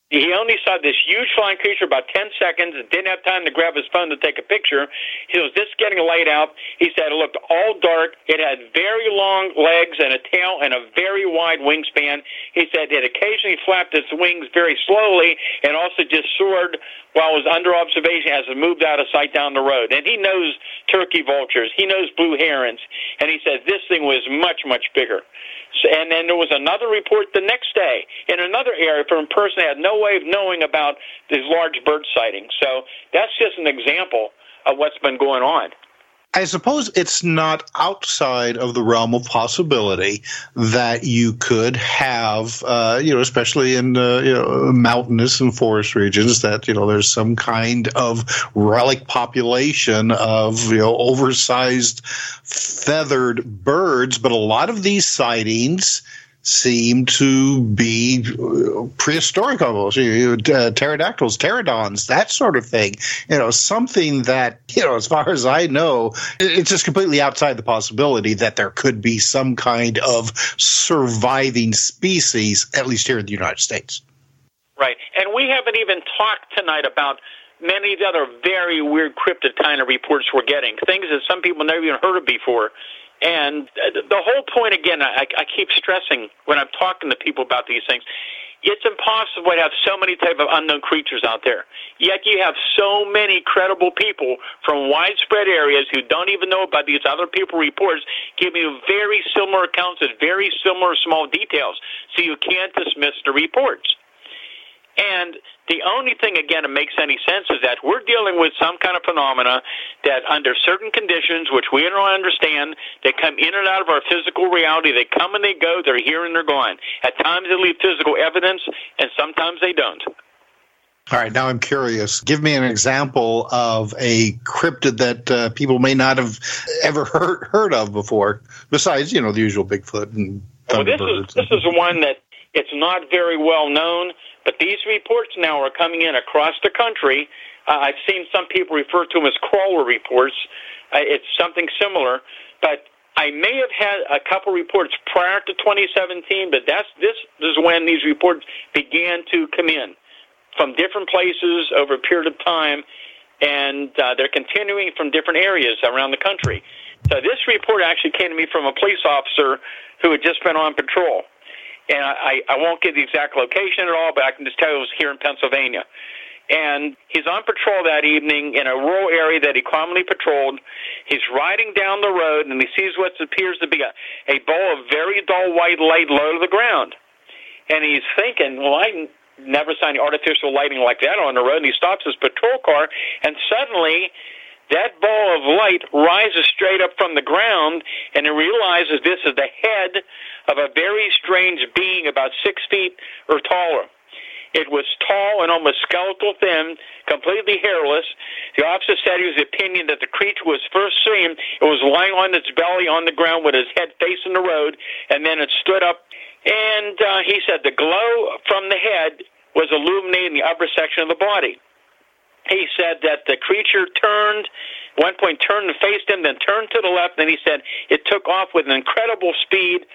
He only saw this huge flying creature about 10 seconds and didn't have time to grab his phone to take a picture. He was just getting a light out. He said it looked all dark. It had very long legs and a tail and a very wide wingspan. He said it occasionally flapped its wings very slowly and also just soared while it was under observation as it moved out of sight down the road. And he knows turkey vultures. He knows blue herons. And he said this thing was much, much bigger. And then there was another report the next day in another area from a person that had no way of knowing about these large bird sightings. So that's just an example of what's been going on. I suppose it's not outside of the realm of possibility that you could have, uh, you know, especially in uh, you know, mountainous and forest regions, that you know there's some kind of relic population of you know oversized feathered birds. But a lot of these sightings seem to be prehistoric almost, you know, uh, pterodactyls, pterodons, that sort of thing. You know, something that, you know, as far as I know, it's just completely outside the possibility that there could be some kind of surviving species, at least here in the United States. Right. And we haven't even talked tonight about many of the other very weird cryptid kind of reports we're getting, things that some people never even heard of before. And uh, the whole point, again, I, I keep stressing when I'm talking to people about these things, it's impossible to have so many type of unknown creatures out there. Yet you have so many credible people from widespread areas who don't even know about these other people reports giving you very similar accounts with very similar small details. So you can't dismiss the reports. And the only thing, again, that makes any sense is that we're dealing with some kind of phenomena that, under certain conditions, which we don't understand, they come in and out of our physical reality. They come and they go. They're here and they're gone. At times they leave physical evidence, and sometimes they don't. All right, now I'm curious. Give me an example of a cryptid that uh, people may not have ever heard heard of before, besides you know the usual Bigfoot and well, this is this is one that it's not very well known. But these reports now are coming in across the country. Uh, I've seen some people refer to them as crawler reports. Uh, it's something similar, but I may have had a couple reports prior to 2017, but that's this is when these reports began to come in from different places over a period of time, and uh, they're continuing from different areas around the country. So this report actually came to me from a police officer who had just been on patrol and I, I won't give the exact location at all, but I can just tell you it was here in Pennsylvania. And he's on patrol that evening in a rural area that he commonly patrolled. He's riding down the road and he sees what appears to be a, a ball of very dull white light low to the ground. And he's thinking, well, I never saw any artificial lighting like that on the road. And he stops his patrol car, and suddenly that ball of light rises straight up from the ground, and he realizes this is the head of a very strange being about six feet or taller. It was tall and almost skeletal thin, completely hairless. The officer said he was opinion that the creature was first seen. It was lying on its belly on the ground with its head facing the road, and then it stood up. And uh, he said the glow from the head was illuminating the upper section of the body he said that the creature turned, one point turned and faced him, then turned to the left, and he said it took off with an incredible speed.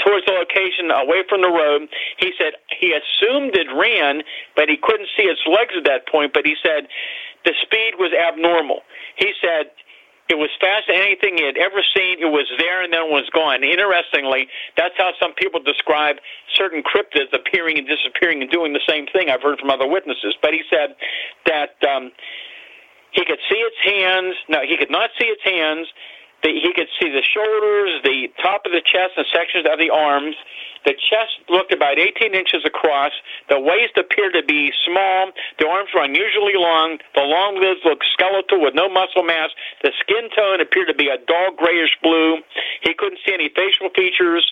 Towards the location away from the road. He said he assumed it ran, but he couldn't see its legs at that point. But he said the speed was abnormal. He said it was faster than anything he had ever seen. It was there and then was gone. Interestingly, that's how some people describe certain cryptids appearing and disappearing and doing the same thing. I've heard from other witnesses. But he said that um, he could see its hands. No, he could not see its hands. The, he could see the shoulders, the top of the chest, and sections of the arms. The chest looked about 18 inches across. The waist appeared to be small. The arms were unusually long. The long limbs looked skeletal with no muscle mass. The skin tone appeared to be a dull grayish blue. He couldn't see any facial features.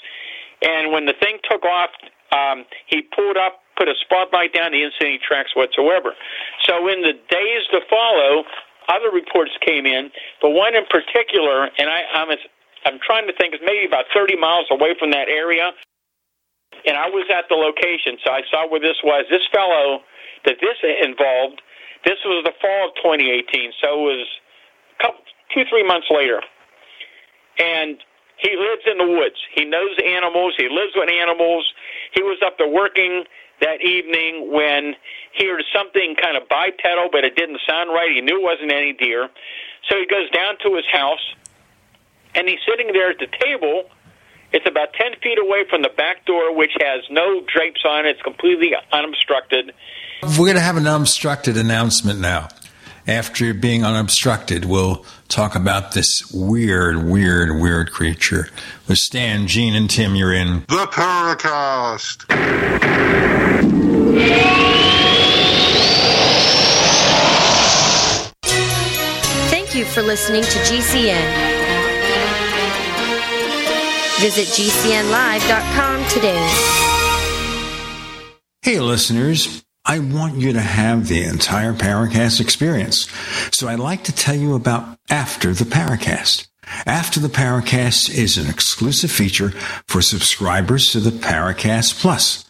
And when the thing took off, um, he pulled up, put a spotlight down. He didn't see any tracks whatsoever. So in the days to follow, other reports came in, but one in particular, and I, I'm I'm trying to think, it's maybe about 30 miles away from that area, and I was at the location, so I saw where this was. This fellow that this involved, this was the fall of 2018, so it was a couple, two, three months later, and he lives in the woods. He knows animals. He lives with animals. He was up there working that evening when he heard something kind of bipedal, but it didn't sound right. He knew it wasn't any deer. So he goes down to his house, and he's sitting there at the table. It's about 10 feet away from the back door, which has no drapes on it. It's completely unobstructed. We're going to have an unobstructed announcement now. After being unobstructed, we'll talk about this weird, weird, weird creature. With Stan, Gene, and Tim, you're in The Paracast. For listening to GCN. Visit GCNlive.com today. Hey, listeners. I want you to have the entire Paracast experience. So I'd like to tell you about After the Paracast. After the Paracast is an exclusive feature for subscribers to the Paracast Plus.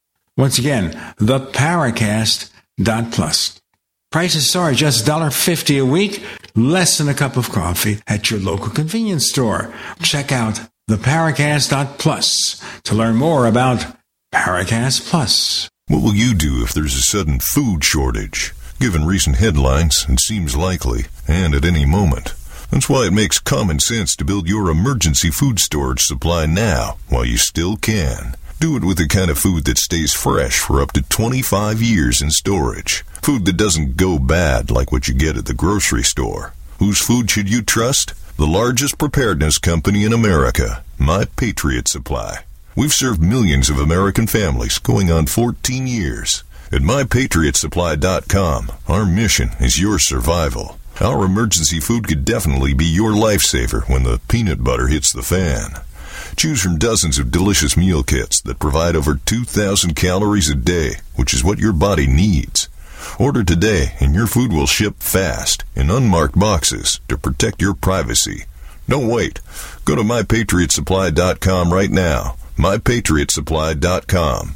Once again, theparacast.plus. Prices are just $1.50 a week, less than a cup of coffee at your local convenience store. Check out theparacast.plus to learn more about Paracast Plus. What will you do if there's a sudden food shortage? Given recent headlines, it seems likely, and at any moment. That's why it makes common sense to build your emergency food storage supply now while you still can. Do it with the kind of food that stays fresh for up to 25 years in storage. Food that doesn't go bad like what you get at the grocery store. Whose food should you trust? The largest preparedness company in America, My Patriot Supply. We've served millions of American families going on 14 years. At MyPatriotSupply.com, our mission is your survival. Our emergency food could definitely be your lifesaver when the peanut butter hits the fan. Choose from dozens of delicious meal kits that provide over 2,000 calories a day, which is what your body needs. Order today and your food will ship fast in unmarked boxes to protect your privacy. Don't wait. Go to mypatriotsupply.com right now. mypatriotsupply.com.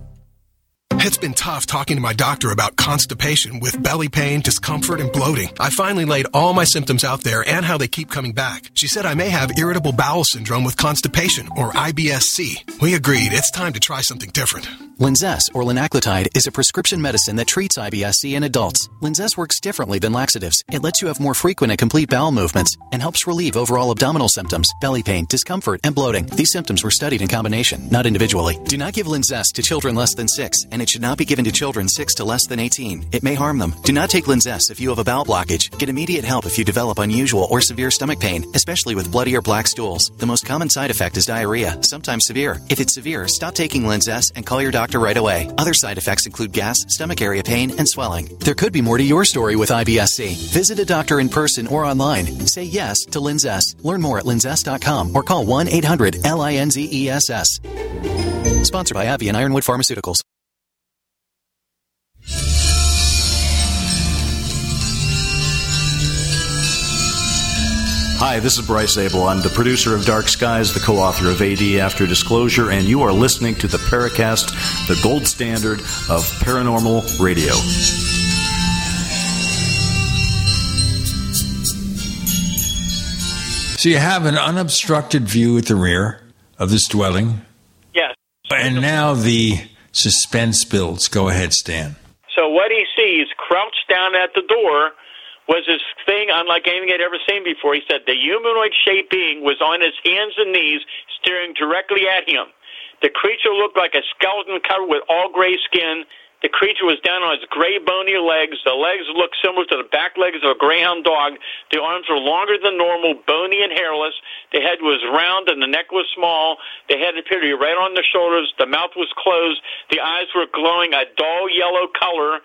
It's been tough talking to my doctor about constipation with belly pain, discomfort, and bloating. I finally laid all my symptoms out there and how they keep coming back. She said I may have irritable bowel syndrome with constipation, or IBSC. We agreed it's time to try something different. Linzess, or linaclotide, is a prescription medicine that treats IBS-C in adults. Linzess works differently than laxatives. It lets you have more frequent and complete bowel movements and helps relieve overall abdominal symptoms, belly pain, discomfort, and bloating. These symptoms were studied in combination, not individually. Do not give Linzess to children less than 6, and it should not be given to children 6 to less than 18. It may harm them. Do not take Linzess if you have a bowel blockage. Get immediate help if you develop unusual or severe stomach pain, especially with bloody or black stools. The most common side effect is diarrhea, sometimes severe. If it's severe, stop taking Linzess and call your doctor right away. Other side effects include gas, stomach area pain, and swelling. There could be more to your story with IBS-C. Visit a doctor in person or online. Say yes to Linzess. Learn more at linzess.com or call 1-800-LINZESS. Sponsored by and Ironwood Pharmaceuticals. Hi, this is Bryce Zabel. I'm the producer of Dark Skies, the co author of AD After Disclosure, and you are listening to the Paracast, the gold standard of paranormal radio. So you have an unobstructed view at the rear of this dwelling, Yes. and now the suspense builds. Go ahead, Stan. So what he sees crouched down at the door was this thing unlike anything he'd ever seen before. He said the humanoid shaped being was on his hands and knees staring directly at him. The creature looked like a skeleton covered with all gray skin. The creature was down on its gray bony legs. The legs looked similar to the back legs of a greyhound dog. The arms were longer than normal, bony and hairless. The head was round and the neck was small. The head appeared to be right on the shoulders. The mouth was closed. The eyes were glowing a dull yellow color.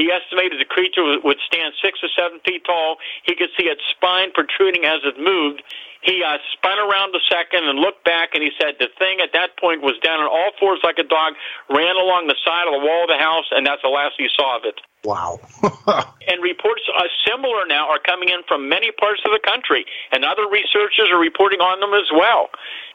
He estimated the creature would- stand six or seven feet tall. He could see its spine protruding as it moved. He uh, spun around a second and looked back, and he said the thing at that point was down on all fours like a dog, ran along the side of the wall of the house, and that's the last he saw of it. Wow. and reports are similar now are coming in from many parts of the country, and other researchers are reporting on them as well.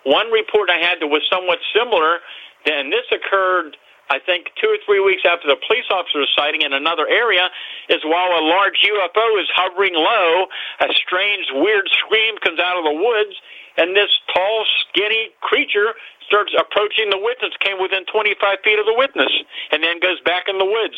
One report I had that was somewhat similar, and this occurred, I think, two or three weeks after the police officer sighting in another area, is while a large UFO is hovering low, a strange, weird scream comes out of the woods, and this tall, skinny creature starts approaching the witness, came within 25 feet of the witness, and then goes back in the woods.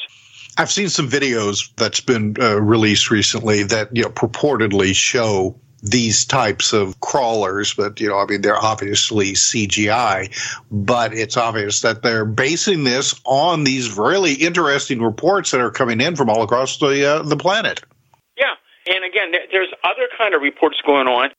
I've seen some videos that's been uh, released recently that you know purportedly show these types of crawlers, but you know, I mean, they're obviously CGI, but it's obvious that they're basing this on these really interesting reports that are coming in from all across the uh, the planet. Yeah, and again, there's other kind of reports going on.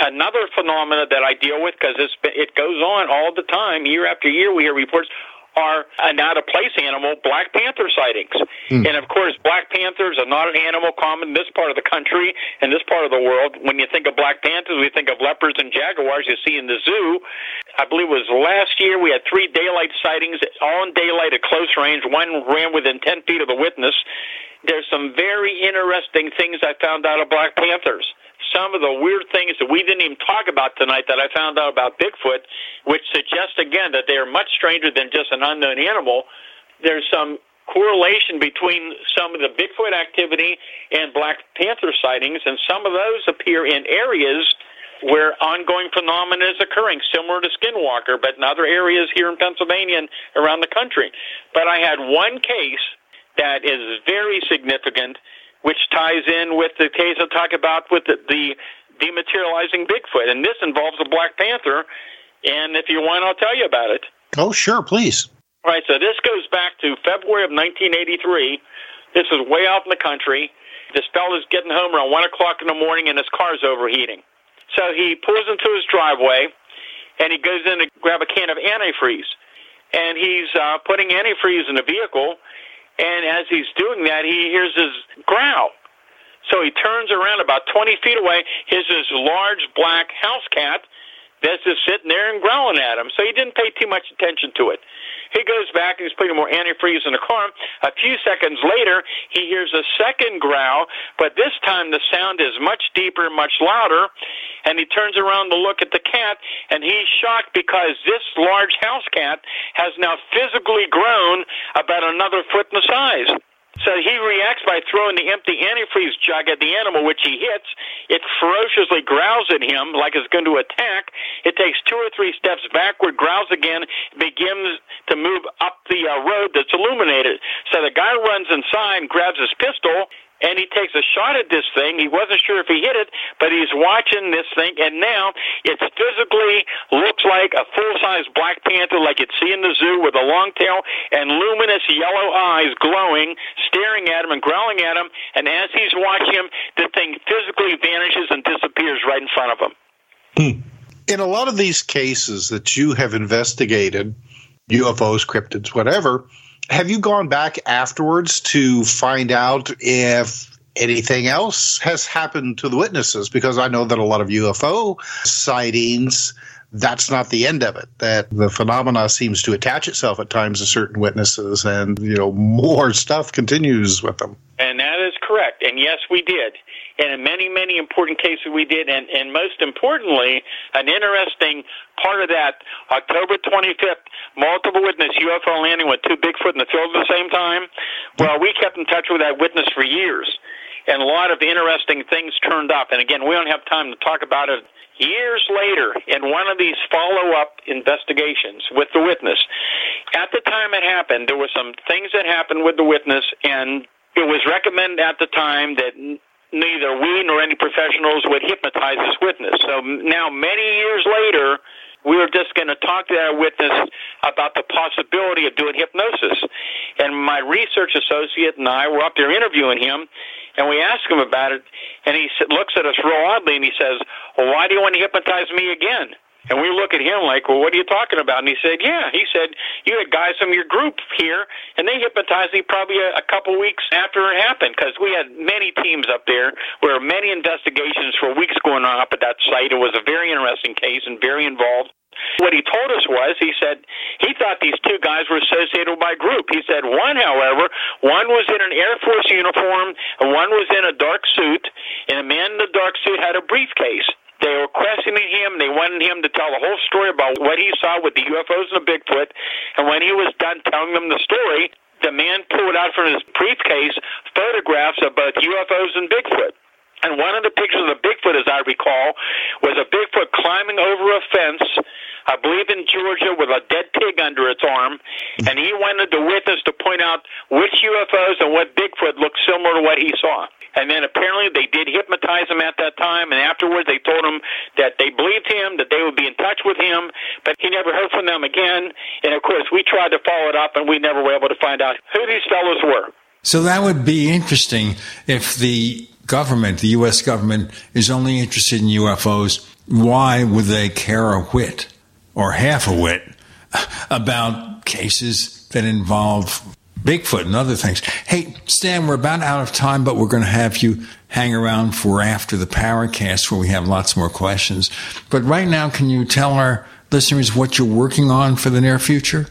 Another phenomena that I deal with because it goes on all the time, year after year. We hear reports are an out of place animal, black panther sightings. Hmm. And of course, black panthers are not an animal common in this part of the country and this part of the world. When you think of black panthers, we think of leopards and jaguars you see in the zoo. I believe it was last year we had three daylight sightings, all in daylight at close range. One ran within 10 feet of the witness. There's some very interesting things I found out of black panthers some of the weird things that we didn't even talk about tonight that I found out about Bigfoot, which suggests again that they are much stranger than just an unknown animal. There's some correlation between some of the Bigfoot activity and Black Panther sightings, and some of those appear in areas where ongoing phenomena is occurring, similar to Skinwalker, but in other areas here in Pennsylvania and around the country. But I had one case that is very significant which ties in with the case I'll talk about with the, the dematerializing Bigfoot. And this involves a Black Panther. And if you want, I'll tell you about it. Oh, sure, please. All right, so this goes back to February of 1983. This is way out in the country. This fella's getting home around 1 o'clock in the morning and his car's overheating. So he pulls into his driveway and he goes in to grab a can of antifreeze. And he's uh, putting antifreeze in the vehicle And as he's doing that, he hears his growl. So he turns around about 20 feet away. Here's this large black house cat that's just sitting there and growling at him. So he didn't pay too much attention to it. He goes back and he's putting more antifreeze in the car. A few seconds later, he hears a second growl, but this time the sound is much deeper, much louder. And he turns around to look at the cat, and he's shocked because this large house cat has now physically grown about another foot in size. So he reacts by throwing the empty antifreeze jug at the animal, which he hits. It ferociously growls at him like it's going to attack. It takes two or three steps backward, growls again, begins to move up the uh, road that's illuminated. So the guy runs inside, grabs his pistol, and he takes a shot at this thing. He wasn't sure if he hit it, but he's watching this thing, and now it physically looks like a full-size black panther, like you'd see in the zoo, with a long tail and luminous yellow eyes glowing, staring at him and growling at him. And as he's watching him, the thing physically vanishes and disappears right in front of him. Hmm. In a lot of these cases that you have investigated, UFOs, cryptids, whatever have you gone back afterwards to find out if anything else has happened to the witnesses? Because I know that a lot of UFO sightings that's not the end of it. That the phenomena seems to attach itself at times to certain witnesses, and you know more stuff continues with them. And that is correct. And yes, we did. And in many, many important cases, we did. And, and most importantly, an interesting part of that October 25th multiple witness UFO landing with two Bigfoot in the field at the same time. Well, we kept in touch with that witness for years. And a lot of interesting things turned up. And again, we don't have time to talk about it years later in one of these follow up investigations with the witness. At the time it happened, there were some things that happened with the witness, and it was recommended at the time that neither we nor any professionals would hypnotize this witness. So now, many years later, we were just going to talk to that witness about the possibility of doing hypnosis. And my research associate and I were up there interviewing him, and we asked him about it, and he looks at us real oddly, and he says, well, why do you want to hypnotize me again? And we look at him like, well, what are you talking about? And he said, yeah. He said, you had guys from your group here, and they hypnotized me probably a, a couple weeks after it happened because we had many teams up there. There were many investigations for weeks going on up at that site. It was a very interesting case and very involved. What he told us was, he said he thought these two guys were associated with my group. He said one, however, one was in an Air Force uniform and one was in a dark suit, and the man in the dark suit had a briefcase. They were questioning him. They wanted him to tell the whole story about what he saw with the UFOs and the Bigfoot. And when he was done telling them the story, the man pulled out from his briefcase photographs of both UFOs and Bigfoot. And one of the pictures of the Bigfoot, as I recall, was a Bigfoot climbing over a fence, I believe in Georgia, with a dead pig under its arm. And he wanted the witness to point out which UFOs and what Bigfoot looked similar to what he saw. And then apparently they did hypnotize him at that time. And afterwards they told him that they believed him, that they would be in touch with him, but he never heard from them again. And of course, we tried to follow it up, and we never were able to find out who these fellows were. So that would be interesting if the government, the U.S. government, is only interested in UFOs, why would they care a whit or half a wit about cases that involve Bigfoot and other things? Hey, Stan, we're about out of time, but we're going to have you hang around for after the Paracast where we have lots more questions. But right now, can you tell our listeners what you're working on for the near future?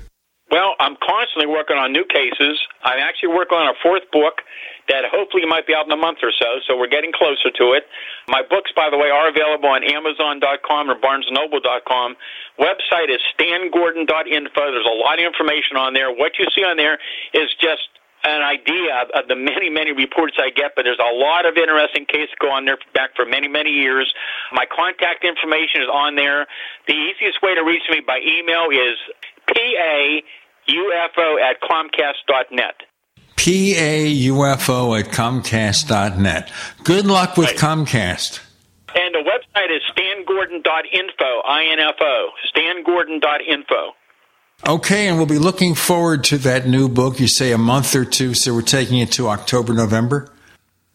Well, I'm constantly working on new cases. I'm actually working on a fourth book that hopefully might be out in a month or so, so we're getting closer to it. My books, by the way, are available on Amazon.com or BarnesNoble.com. Website is stangordon.info. There's a lot of information on there. What you see on there is just an idea of the many, many reports I get, but there's a lot of interesting cases go on there back for many, many years. My contact information is on there. The easiest way to reach me by email is paufo at comcast.net. PAUFO at Comcast.net. Good luck with right. Comcast. And the website is stangordon.info, I-N-F-O, stangordon.info. Okay, and we'll be looking forward to that new book. You say a month or two, so we're taking it to October, November?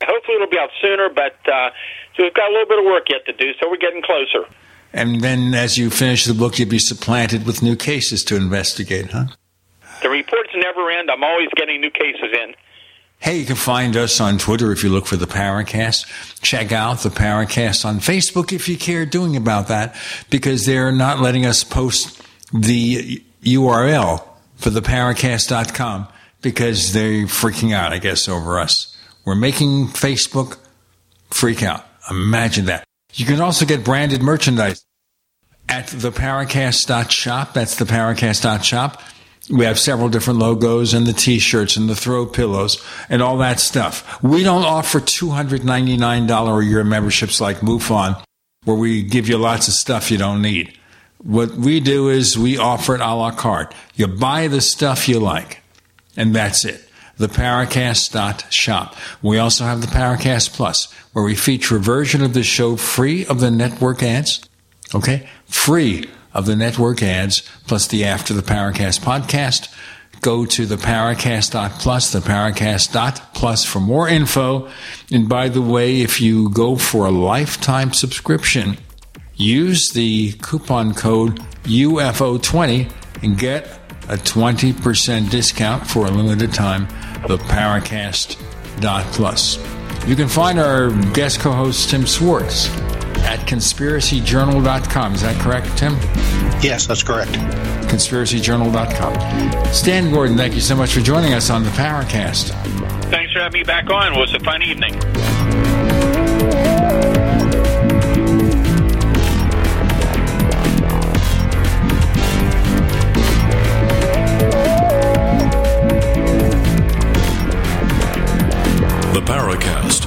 Hopefully it'll be out sooner, but uh, so we've got a little bit of work yet to do, so we're getting closer. And then as you finish the book, you'll be supplanted with new cases to investigate, huh? The reports never end. I'm always getting new cases in. Hey, you can find us on Twitter if you look for the Paracast. Check out the Paracast on Facebook if you care doing about that, because they're not letting us post the URL for the Paracast.com because they're freaking out, I guess, over us. We're making Facebook freak out. Imagine that. You can also get branded merchandise at the Paracast.shop. That's the Paracast.shop. We have several different logos and the t-shirts and the throw pillows and all that stuff. We don't offer $299 a year memberships like MUFON where we give you lots of stuff you don't need. What we do is we offer it a la carte. You buy the stuff you like and that's it. The Paracast.shop. We also have the Paracast Plus where we feature a version of the show free of the network ads. Okay? Free of the network ads plus the After the Paracast podcast. Go to the Paracast.plus, the Paracast.plus for more info. And by the way, if you go for a lifetime subscription, use the coupon code UFO20 and get a 20% discount for a limited time, the Paracast.plus. You can find our guest co host, Tim Swartz, at conspiracyjournal.com. Is that correct, Tim? Yes, that's correct. Conspiracyjournal.com. Stan Gordon, thank you so much for joining us on the Paracast. Thanks for having me back on. It was a fun evening. The Paracast,